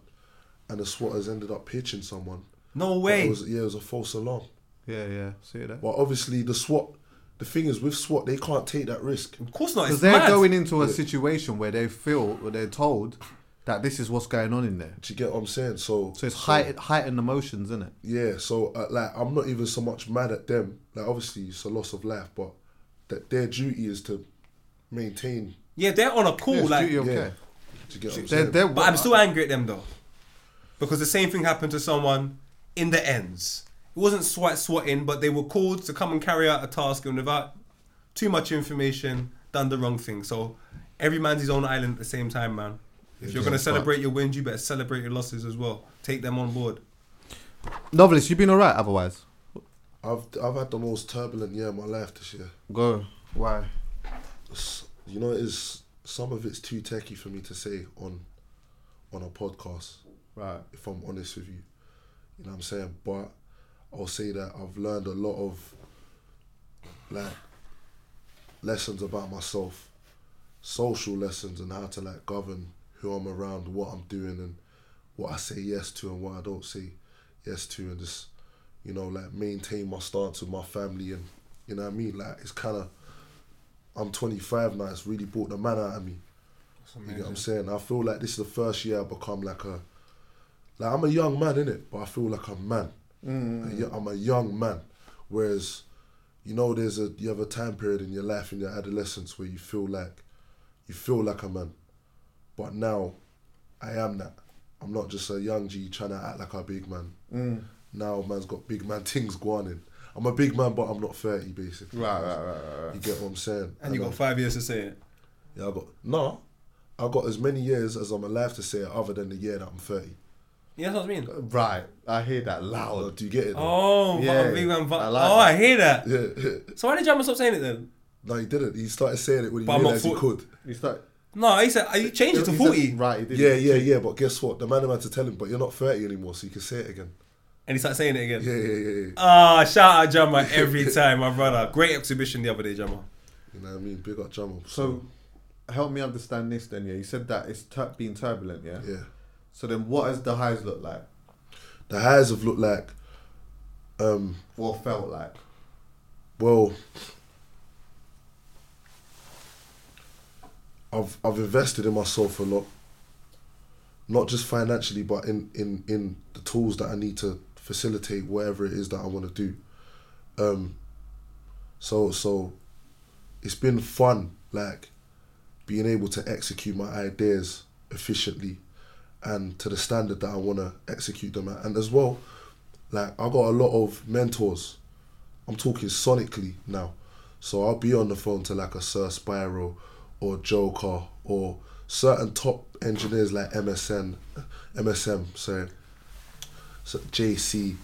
and the SWATers ended up pitching someone. No way. It was, yeah, it was a false alarm. Yeah, yeah. See that? Well, obviously the SWAT. The thing is with SWAT, they can't take that risk. Of course not. Because they're mad. going into a situation where they feel or they're told that this is what's going on in there. Do you get what I'm saying? So, So it's heightened, heightened emotions, isn't it? Yeah, so uh, like I'm not even so much mad at them. Like obviously it's a loss of life, but that their duty is to maintain. Yeah, they're on a call. Yeah, like, duty of Yeah. care. Do you get what I'm They're, saying? they're, But I'm still angry at them though, because the same thing happened to someone in the ends. It wasn't swat swatting, but they were called to come and carry out a task, and without too much information, done the wrong thing. So every man's his own island at the same time, man. If you're gonna celebrate your wins, you better celebrate your losses as well. Take them on board. Novelist, you've been alright otherwise. I've I've had the most turbulent year of my life this year. Go. Why? You know, it's some of it's too techy for me to say on on a podcast. Right. If I'm honest with you, you know what I'm saying. But I'll say that I've learned a lot of like lessons about myself, social lessons, and how to like govern who I'm around, what I'm doing, and what I say yes to and what I don't say yes to, and just you know like maintain my stance with my family, and you know what I mean. Like it's kind of I'm 25 now. It's really brought the man out of me. You get what I'm saying? I feel like this is the first year I become like a like I'm a young man in it, but I feel like a man. Mm. I'm a young man. Whereas, you know, there's a you have a time period in your life in your adolescence where you feel like you feel like a man. But now, I am that. I'm not just a young G trying to act like a big man. Mm. Now, man's got big man things going in. I'm a big man, but I'm not 30, basically. Right, right, right, right, right. You get what I'm saying? And you got I'm- five years to say it. yeah, I got no. I got as many years as I'm alive to say it, other than the year that I'm thirty. Yeah, that's what I mean. Right, I hear that loud. Do you get it? though? Oh, Yeah, big man. I like oh, that. I hear that. Yeah. So why did Jammer stop saying it then? no, he didn't. He started saying it when he But I'm realized he could. He started. No, he said he changed it to He said- forty, Right, he did. Yeah, yeah, yeah. But guess what? The man had to tell him, but you're not thirty anymore, so you can say it again. and he started saying it again. Yeah, yeah, yeah. yeah. Ah, shout out Jammer every time, my brother. Great exhibition the other day, Jammer. You know what I mean? Big up Jamal. So, help me understand this then. Yeah, you said that it's tur- been turbulent. Yeah. yeah, So then, what has the highs look like the highs have looked like, um, or felt like? well, I've I've invested in myself a lot. Not just financially, but in in in the tools that I need to facilitate whatever it is that I want to do. Um. So so, it's been fun, like being able to execute my ideas efficiently, and to the standard that I want to execute them at, and as well, like I got a lot of mentors. I'm talking sonically now. So I'll be on the phone to like a Sir Spyro or Joker or certain top engineers like MSN, MSM, sorry, so JC,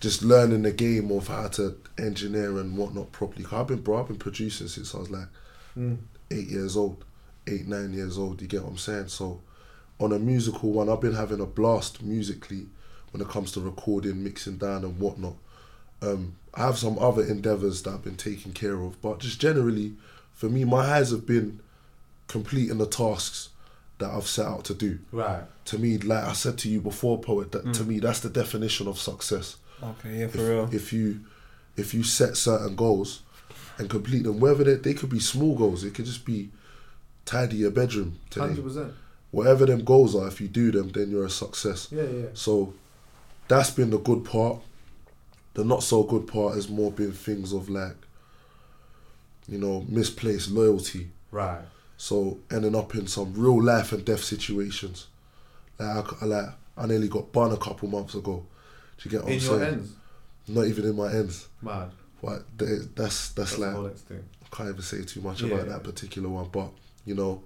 just learning the game of how to engineer and whatnot properly. 'Cause I've been, bro, I've been producing since I was like mm. eight years old, eight, nine years old. You get what I'm saying? So on a musical one, I've been having a blast musically when it comes to recording, mixing down, and whatnot. Um, I have some other endeavors that I've been taking care of, but just generally, for me, my highs have been completing the tasks that I've set out to do. Right. To me, like I said to you before, poet, that to me that's the definition of success. Okay, yeah, for if, real. If you if you set certain goals and complete them, whether they, they could be small goals, it could just be tidy your bedroom today. Hundred percent. Whatever them goals are, if you do them, then you're a success. Yeah, yeah. So that's been the good part. The not so good part has more been things of like, you know, misplaced loyalty. Right. So ending up in some real life and death situations. Like I, like I nearly got bun a couple months ago. Do you get what In I'm your saying? ends. Not even in my ends. Mad. But that's that's, That's like the next thing. I can't even say too much Yeah, about yeah. that particular one. But you know,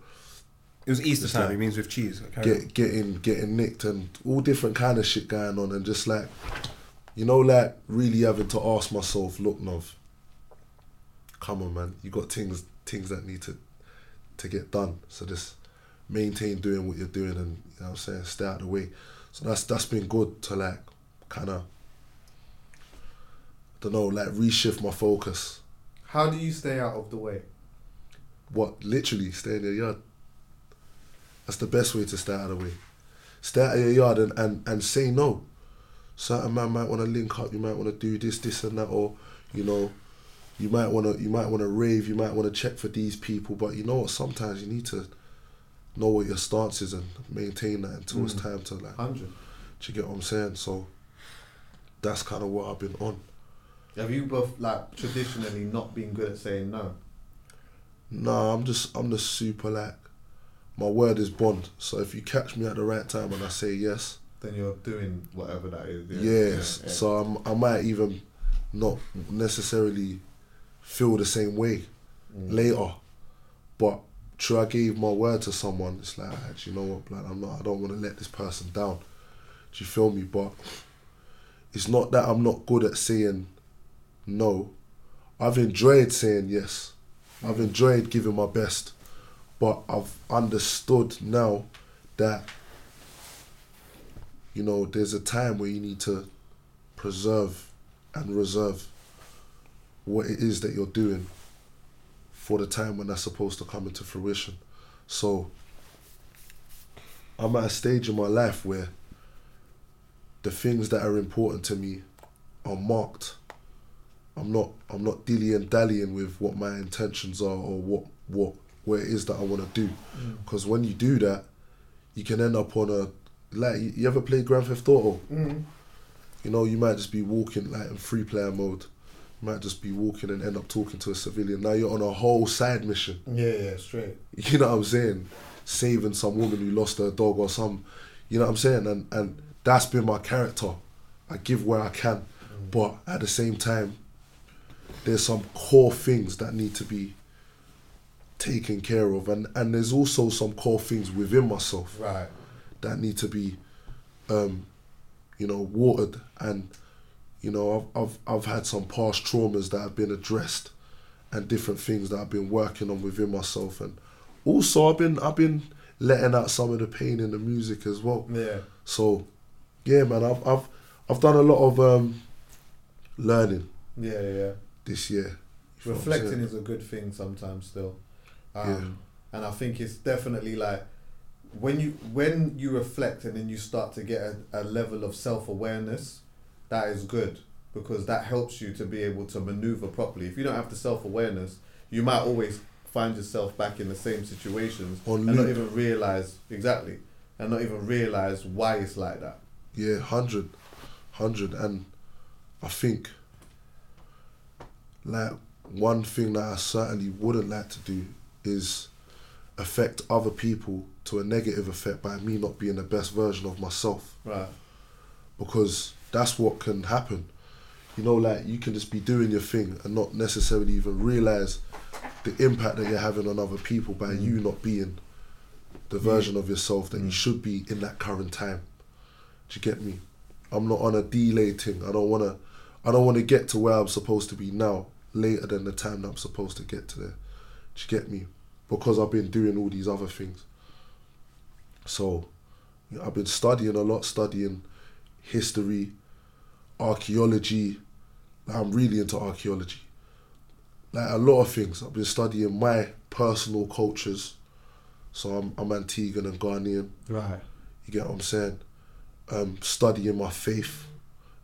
It was Easter time. like- It means with cheese. On. get getting getting nicked and all different kind of shit going on and just like you know like really having to ask myself look Nov come on man you got things things that need to to get done so just maintain doing what you're doing and you know what I'm saying stay out of the way so that's that's been good to like kind of I don't know like reshift my focus How do you stay out of the way? what literally stay in your yard. That's the best way to stay out of the way. Stay out of your yard and, and, and say no. Certain man might want to link up, you might want to do this, this and that, or you know, you might want to you might want to rave, you might want to check for these people, but you know what? Sometimes you need to know what your stance is and maintain that until it's mm. time to like. Hundred. Do you get what I'm saying? So that's kind of what I've been on. Have you both like traditionally not been good at saying no? No, I'm just I'm just super like my word is bond. So if you catch me at the right time and I say yes, Then you're doing whatever that is. Yeah. yes. Yeah, yeah. So I'm, I might even not necessarily feel the same way Mm. later, but true, I gave my word to someone. It's like, actually, you know what, like, I'm not. I don't want to let this person down. Do you feel me? But it's not that I'm not good at saying no. I've enjoyed saying yes. I've enjoyed giving my best, but I've understood now that you know there's a time where you need to preserve and reserve what it is that you're doing for the time when that's supposed to come into fruition. So I'm at a stage in my life where the things that are important to me are marked. I'm not I'm not dilly and dallying with what my intentions are or what what what it is that I want to do. Mm. Because when you do that, you can end up on a like you, ever play Grand Theft Auto? Mhm. You know, you might just be walking like in free player mode. You might just be walking and end up talking to a civilian. Now you're on a whole side mission. Yeah, yeah, straight. You know what I'm saying? Saving some woman who lost her dog or some, you know what I'm saying? And and that's been my character. I give where I can, but at the same time, there's some core things that need to be taken care of, and and there's also some core things within myself Right. that need to be, um, you know, watered. And you know, I've I've I've had some past traumas that have been addressed, and different things that I've been working on within myself, and also I've been I've been letting out some of the pain in the music as well. Yeah. So, yeah, man, I've I've I've done a lot of um, learning Yeah, yeah. this year. You know what I'm Reflecting is a good thing sometimes still. Um, Yeah. And I think it's definitely like when you when you reflect and then you start to get a, a level of self awareness, that is good because that helps you to be able to maneuver properly. If you don't have the self awareness, you might always find yourself back in the same situations On and not even realize exactly and not even realize why it's like that. Yeah, hundred, hundred, and I think like one thing that I certainly wouldn't like to do is affect other people to a negative effect by me not being the best version of myself. Right. Because that's what can happen. You know, like you can just be doing your thing and not necessarily even realize the impact that you're having on other people by mm. you not being the version of yourself that you mm. should be in that current time. Do you get me? I'm not on a delay thing. I don't wanna I don't wanna get to where I'm supposed to be now later than the time that I'm supposed to get to there. Do you get me? Because I've been doing all these other things. So I've been studying a lot, studying history, archaeology. Like, I'm really into archaeology. Like a lot of things. I've been studying my personal cultures. So I'm I'm Antiguan and Ghanaian. Right. You get what I'm saying? Um, studying my faith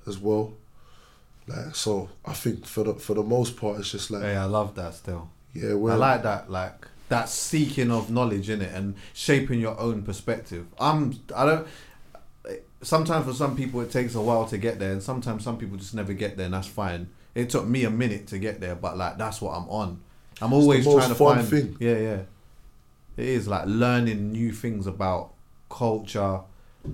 as well. Like so, I think for the for the most part, it's just like Yeah, I love that still. yeah, well, I like that, like that seeking of knowledge in it and shaping your own perspective. I'm, I don't. Sometimes for some people it takes a while to get there, and sometimes some people just never get there, and that's fine. It took me a minute to get there, but like that's what I'm on. I'm always trying to fun find. thing. Yeah, yeah. It is like learning new things about culture,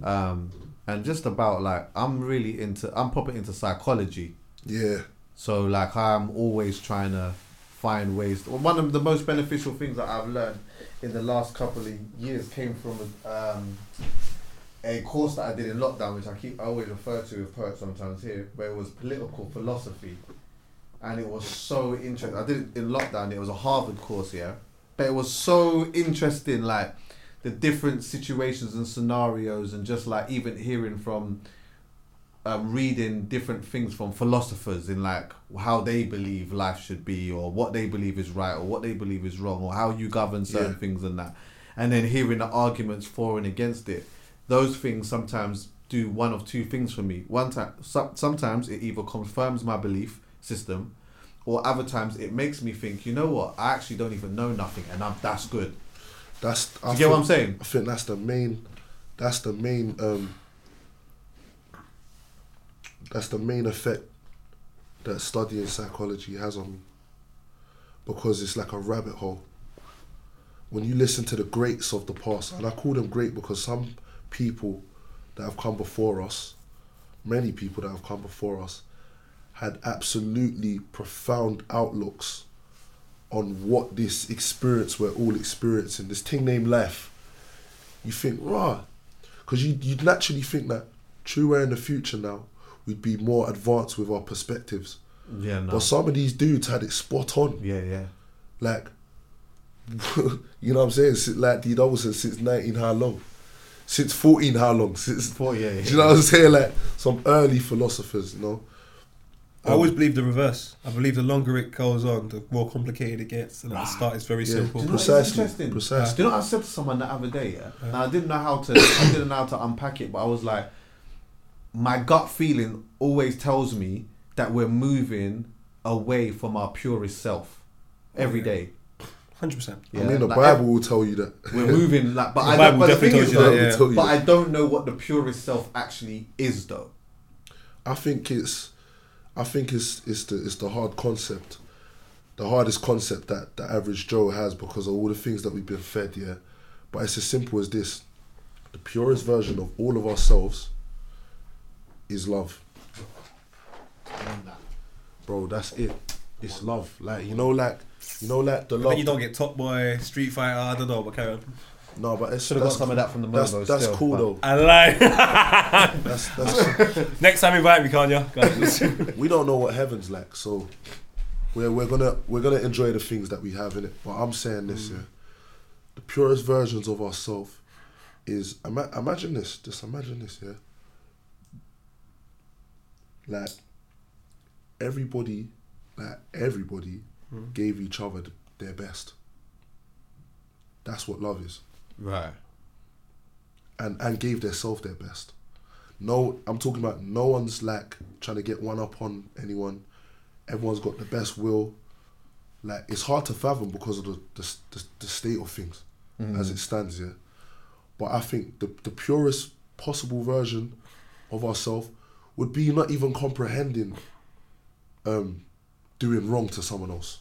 um, and just about like I'm really into. I'm proper into psychology. yeah, So like I'm always trying to find ways. one of the most beneficial things that I've learned in the last couple of years came from um, a course that I did in lockdown, which I keep I always refer to with poets sometimes here, where it was political philosophy, and it was so interesting. I did it in lockdown. It was a Harvard course, yeah, but it was so interesting, like the different situations and scenarios, and just like even hearing from um, reading different things from philosophers in like how they believe life should be or what they believe is right or what they believe is wrong or how you govern certain Yeah. things and that and then hearing the arguments for and against it those things sometimes do one of two things for me one time so, sometimes it either confirms my belief system or other times it makes me think you know what i actually don't even know nothing and I'm, that's good that's. Do you get what I'm saying? I think that's the main. That's the main. Um, that's the main effect that studying psychology has on me. Because it's like a rabbit hole. When you listen to the greats of the past, and I call them great because some people that have come before us, many people that have come before us, had absolutely profound outlooks on what this experience we're all experiencing, this thing named life. You think, rah, because you you'd naturally think that true we're in the future now, we'd be more advanced with our perspectives. yeah no But some of these dudes had it spot on. yeah yeah Like, you know what I'm saying? Since, like D Double said, since 19, how long? Since 14, how long? Since Four, yeah, yeah. Do you know what I'm saying? Like some early philosophers, you know. I always believe the reverse. I believe the longer it goes on, the more complicated it gets. And at the start, it's very Yeah. simple. Do you know Precisely, interesting? precisely. Do you know what I said to someone the other day? Yeah, now I didn't know how to. I didn't know how to unpack it, but I was like, my gut feeling always tells me that we're moving away from our purest self every day. Hundred percent. I mean, the like, Bible will tell you that. We're moving like, but The I Bible don't, but definitely tells you though, that, yeah. But. I don't know what the purest self actually is, though. I think it's, I think it's it's the it's the hard concept, the hardest concept that the average Joe has because of all the things that we've been fed. Yeah, but it's as simple as this: the purest version of all of ourselves is love. Bro, that's it. It's love. Like you know, like you know, like the love. then you don't get Top Boy, Street Fighter. I don't know, but carry on. no, but it's Should've got that's- some of that from the That's Mobo that's still, cool though. I lie. That's that's. Next time, invite me, Kanya. Guys. we don't know what heaven's like, so we're we're gonna we're gonna enjoy the things that we have in it. But I'm saying this, mm. yeah, the purest versions of ourselves is ima- imagine this, just imagine this, yeah. Like everybody, like everybody, hmm. gave each other their best. That's what love is, Right. and and gave their self their best. No, I'm talking about no one's like trying to get one up on anyone. Everyone's got the best will. Like it's hard to fathom because of the the, the, the state of things mm. as it stands here. But I think the the purest possible version of ourselves would be not even comprehending um doing wrong to someone else.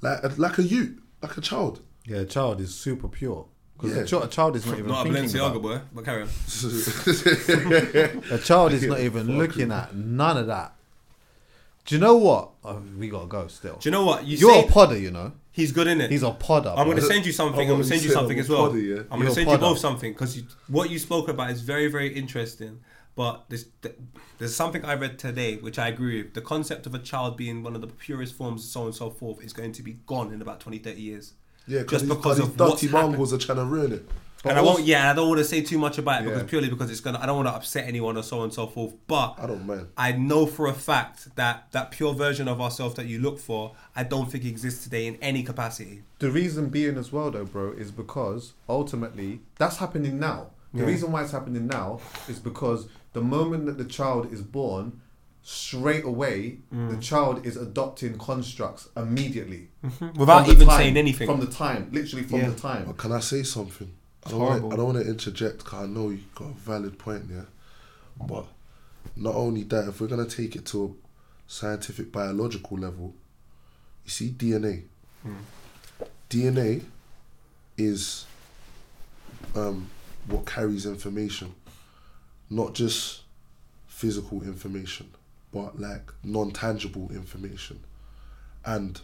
Like a, like a youth, like a child. Yeah, a child is super pure because Yeah. a, ch- a child is not even Not a thinking Balenciaga about. boy, but carry on. A child is not even looking at none of that. Do you know what? Oh, we gotta go still. Do you know what? You You're say a podder, you know. he's good in it. He's a podder. I'm going to send you something. I'm going to send you you said something I'm as a well. podder, yeah? I'm going You're to a send you both something because what you spoke about is very, very interesting. But there's, there's something I read today which I agree with. The concept of a child being one of the purest forms, so on and so forth, is going to be gone in about 20, 30 years. Yeah, just because of what's dirty mongrels are trying to ruin it. and I won't. Yeah, I don't want to say too much about it because purely because it's gonna. I don't want to upset anyone or so on and so forth. But I don't mind. I know for a fact that that pure version of ourselves that you look for, I don't think exists today in any capacity. The reason being as well, though, bro, is because ultimately that's happening now. The Yeah. reason why it's happening now is because the moment that the child is born, straight away mm. the child is adopting constructs immediately mm-hmm. Without From the even time- saying anything. From the time, literally from Yeah. the time. But can I say something? I don't, wanna, I don't want to interject because I know you got a valid point there. But not only that, if we're going to take it to a scientific biological level, you see DNA. Mm. DNA is um, what carries information, not just physical information, but like non tangible information. And,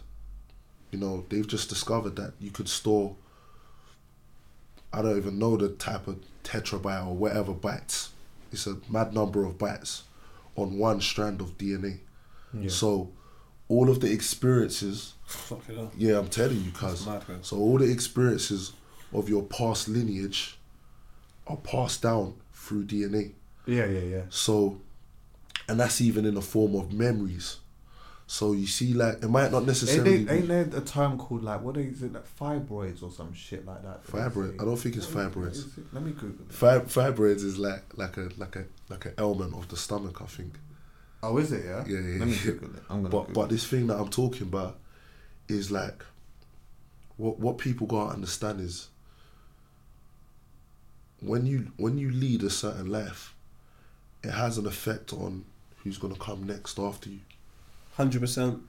you know, they've just discovered that you could store I don't even know the type of tetrabyte or whatever bytes. It's a mad number of bytes on one strand of DNA. So all of the experiences, Fucking hell. yeah, I'm telling you, cuz. So all the experiences of your past lineage are passed down through DNA. Yeah, yeah, yeah. So, and that's even in the form of memories. So you see, like it might not Ain't, necessarily they, ain't be there a term called like what is it like fibroids or some shit like that? fibroid. I don't think it's fibroids. It? Let me Google it. Fib- fibroids is like like a like a like an ailment of the stomach, I think. Oh, is it? Yeah. Yeah, yeah. Let me. Google it. I'm gonna. But Google but this thing that I'm talking about is like what what people gotta understand is when you when you lead a certain life, it has an effect on who's gonna come next after you. Hundred percent.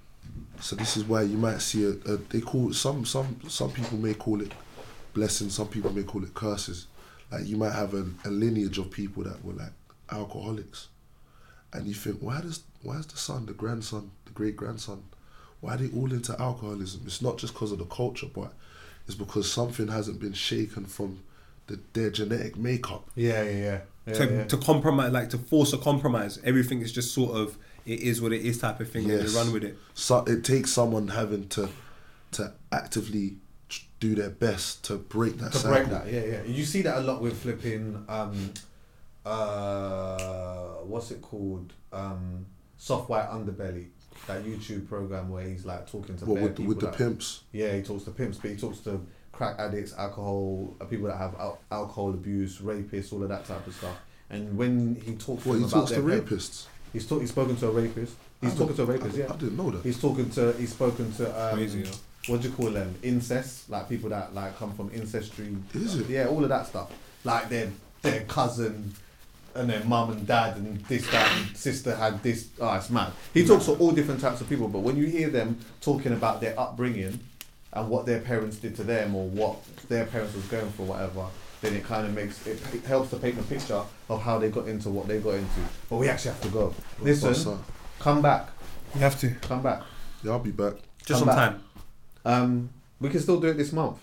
So this is why you might see a, a they call it, some some some people may call it blessings, some people may call it curses. Like you might have a, a lineage of people that were like alcoholics, and you think why does why is the son, the grandson, the great grandson, why are they all into alcoholism? It's not just because of the culture, but it's because something hasn't been shaken from the, their genetic makeup. Yeah, yeah, yeah. Yeah, to, yeah. to compromise, like to force a compromise. Everything is just sort of it is what it is type of thing, and Yes. you run with it. So it takes someone having to to actively do their best to break that to cycle. break that. Yeah, yeah. You see that a lot with flipping. Um, uh, what's it called? Um, Soft White Underbelly, that YouTube program where he's like talking to What, with the- with the that- pimps? Yeah, he talks to pimps, but he talks to crack addicts, alcohol, uh, people that have al- alcohol abuse, rapists, all of that type of stuff. And when he talks, to What, them he about talks to their parents- rapists? He's talk, he's spoken to a rapist. He's I talking to a rapist. I yeah, I didn't know that. He's talking to. He's spoken to. Um, Crazy, yeah. What do you call them? Incest, like people that like come from ancestry. Is it? Yeah, all of that stuff. Like their their cousin and their mum and dad and this that and sister had this. Oh, it's mad. He talks to all different types of people, but when you hear them talking about their upbringing and what their parents did to them or what their parents was going for, whatever, then it kind of makes it, it helps to paint a picture of how they got into what they got into. But we actually have to go. What's Listen, that? come back. You have to. Come back. Yeah, I'll be back. Just Come on back. time. Um, we can still do it this month.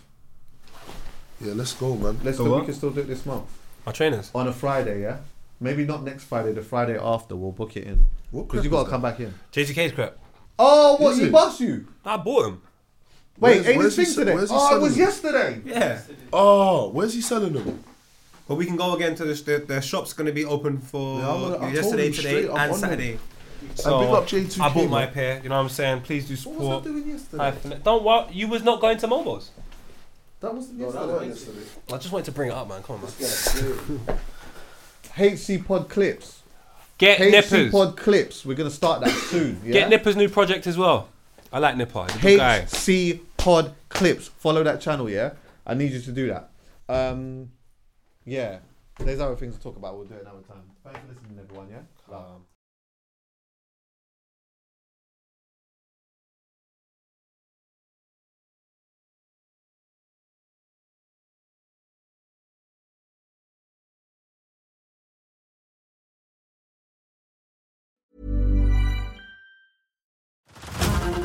Yeah, let's go, man. Let's Go do, we can still do it this month Our trainers. on a Friday. Yeah, maybe not next Friday. The Friday after, we'll book it in What because you crap got is to come back in. JGK's crap. Oh, what Is he it? bust you? I bought them. Wait, Where's- ain't where's this thing today? Oh, it was it? yesterday. Yeah. Oh, where's he selling them? But we can go again to the the, the shop's going to be open for Yeah, I'm gonna- I told yesterday, him today, straight, I'm and on Saturday. And big up J2K, I bought my man. pair. You know what I'm saying? Please do What was support. I doing yesterday? High Fin- Don't what you was not going to Mobos. That was No, that yesterday. wasn't yesterday. I just wanted to bring it up, man. Come on, man. HC Pod clips. Get HC nippers. Pod clips. We're gonna start that soon. Yeah? Get Nipper's new project as well. I like Nipper. He's a. HC Pod Clips. Follow that channel, yeah? I need you to do that. Um, yeah. There's other things to talk about. We'll do it another time. Thanks for listening, everyone, yeah? Love.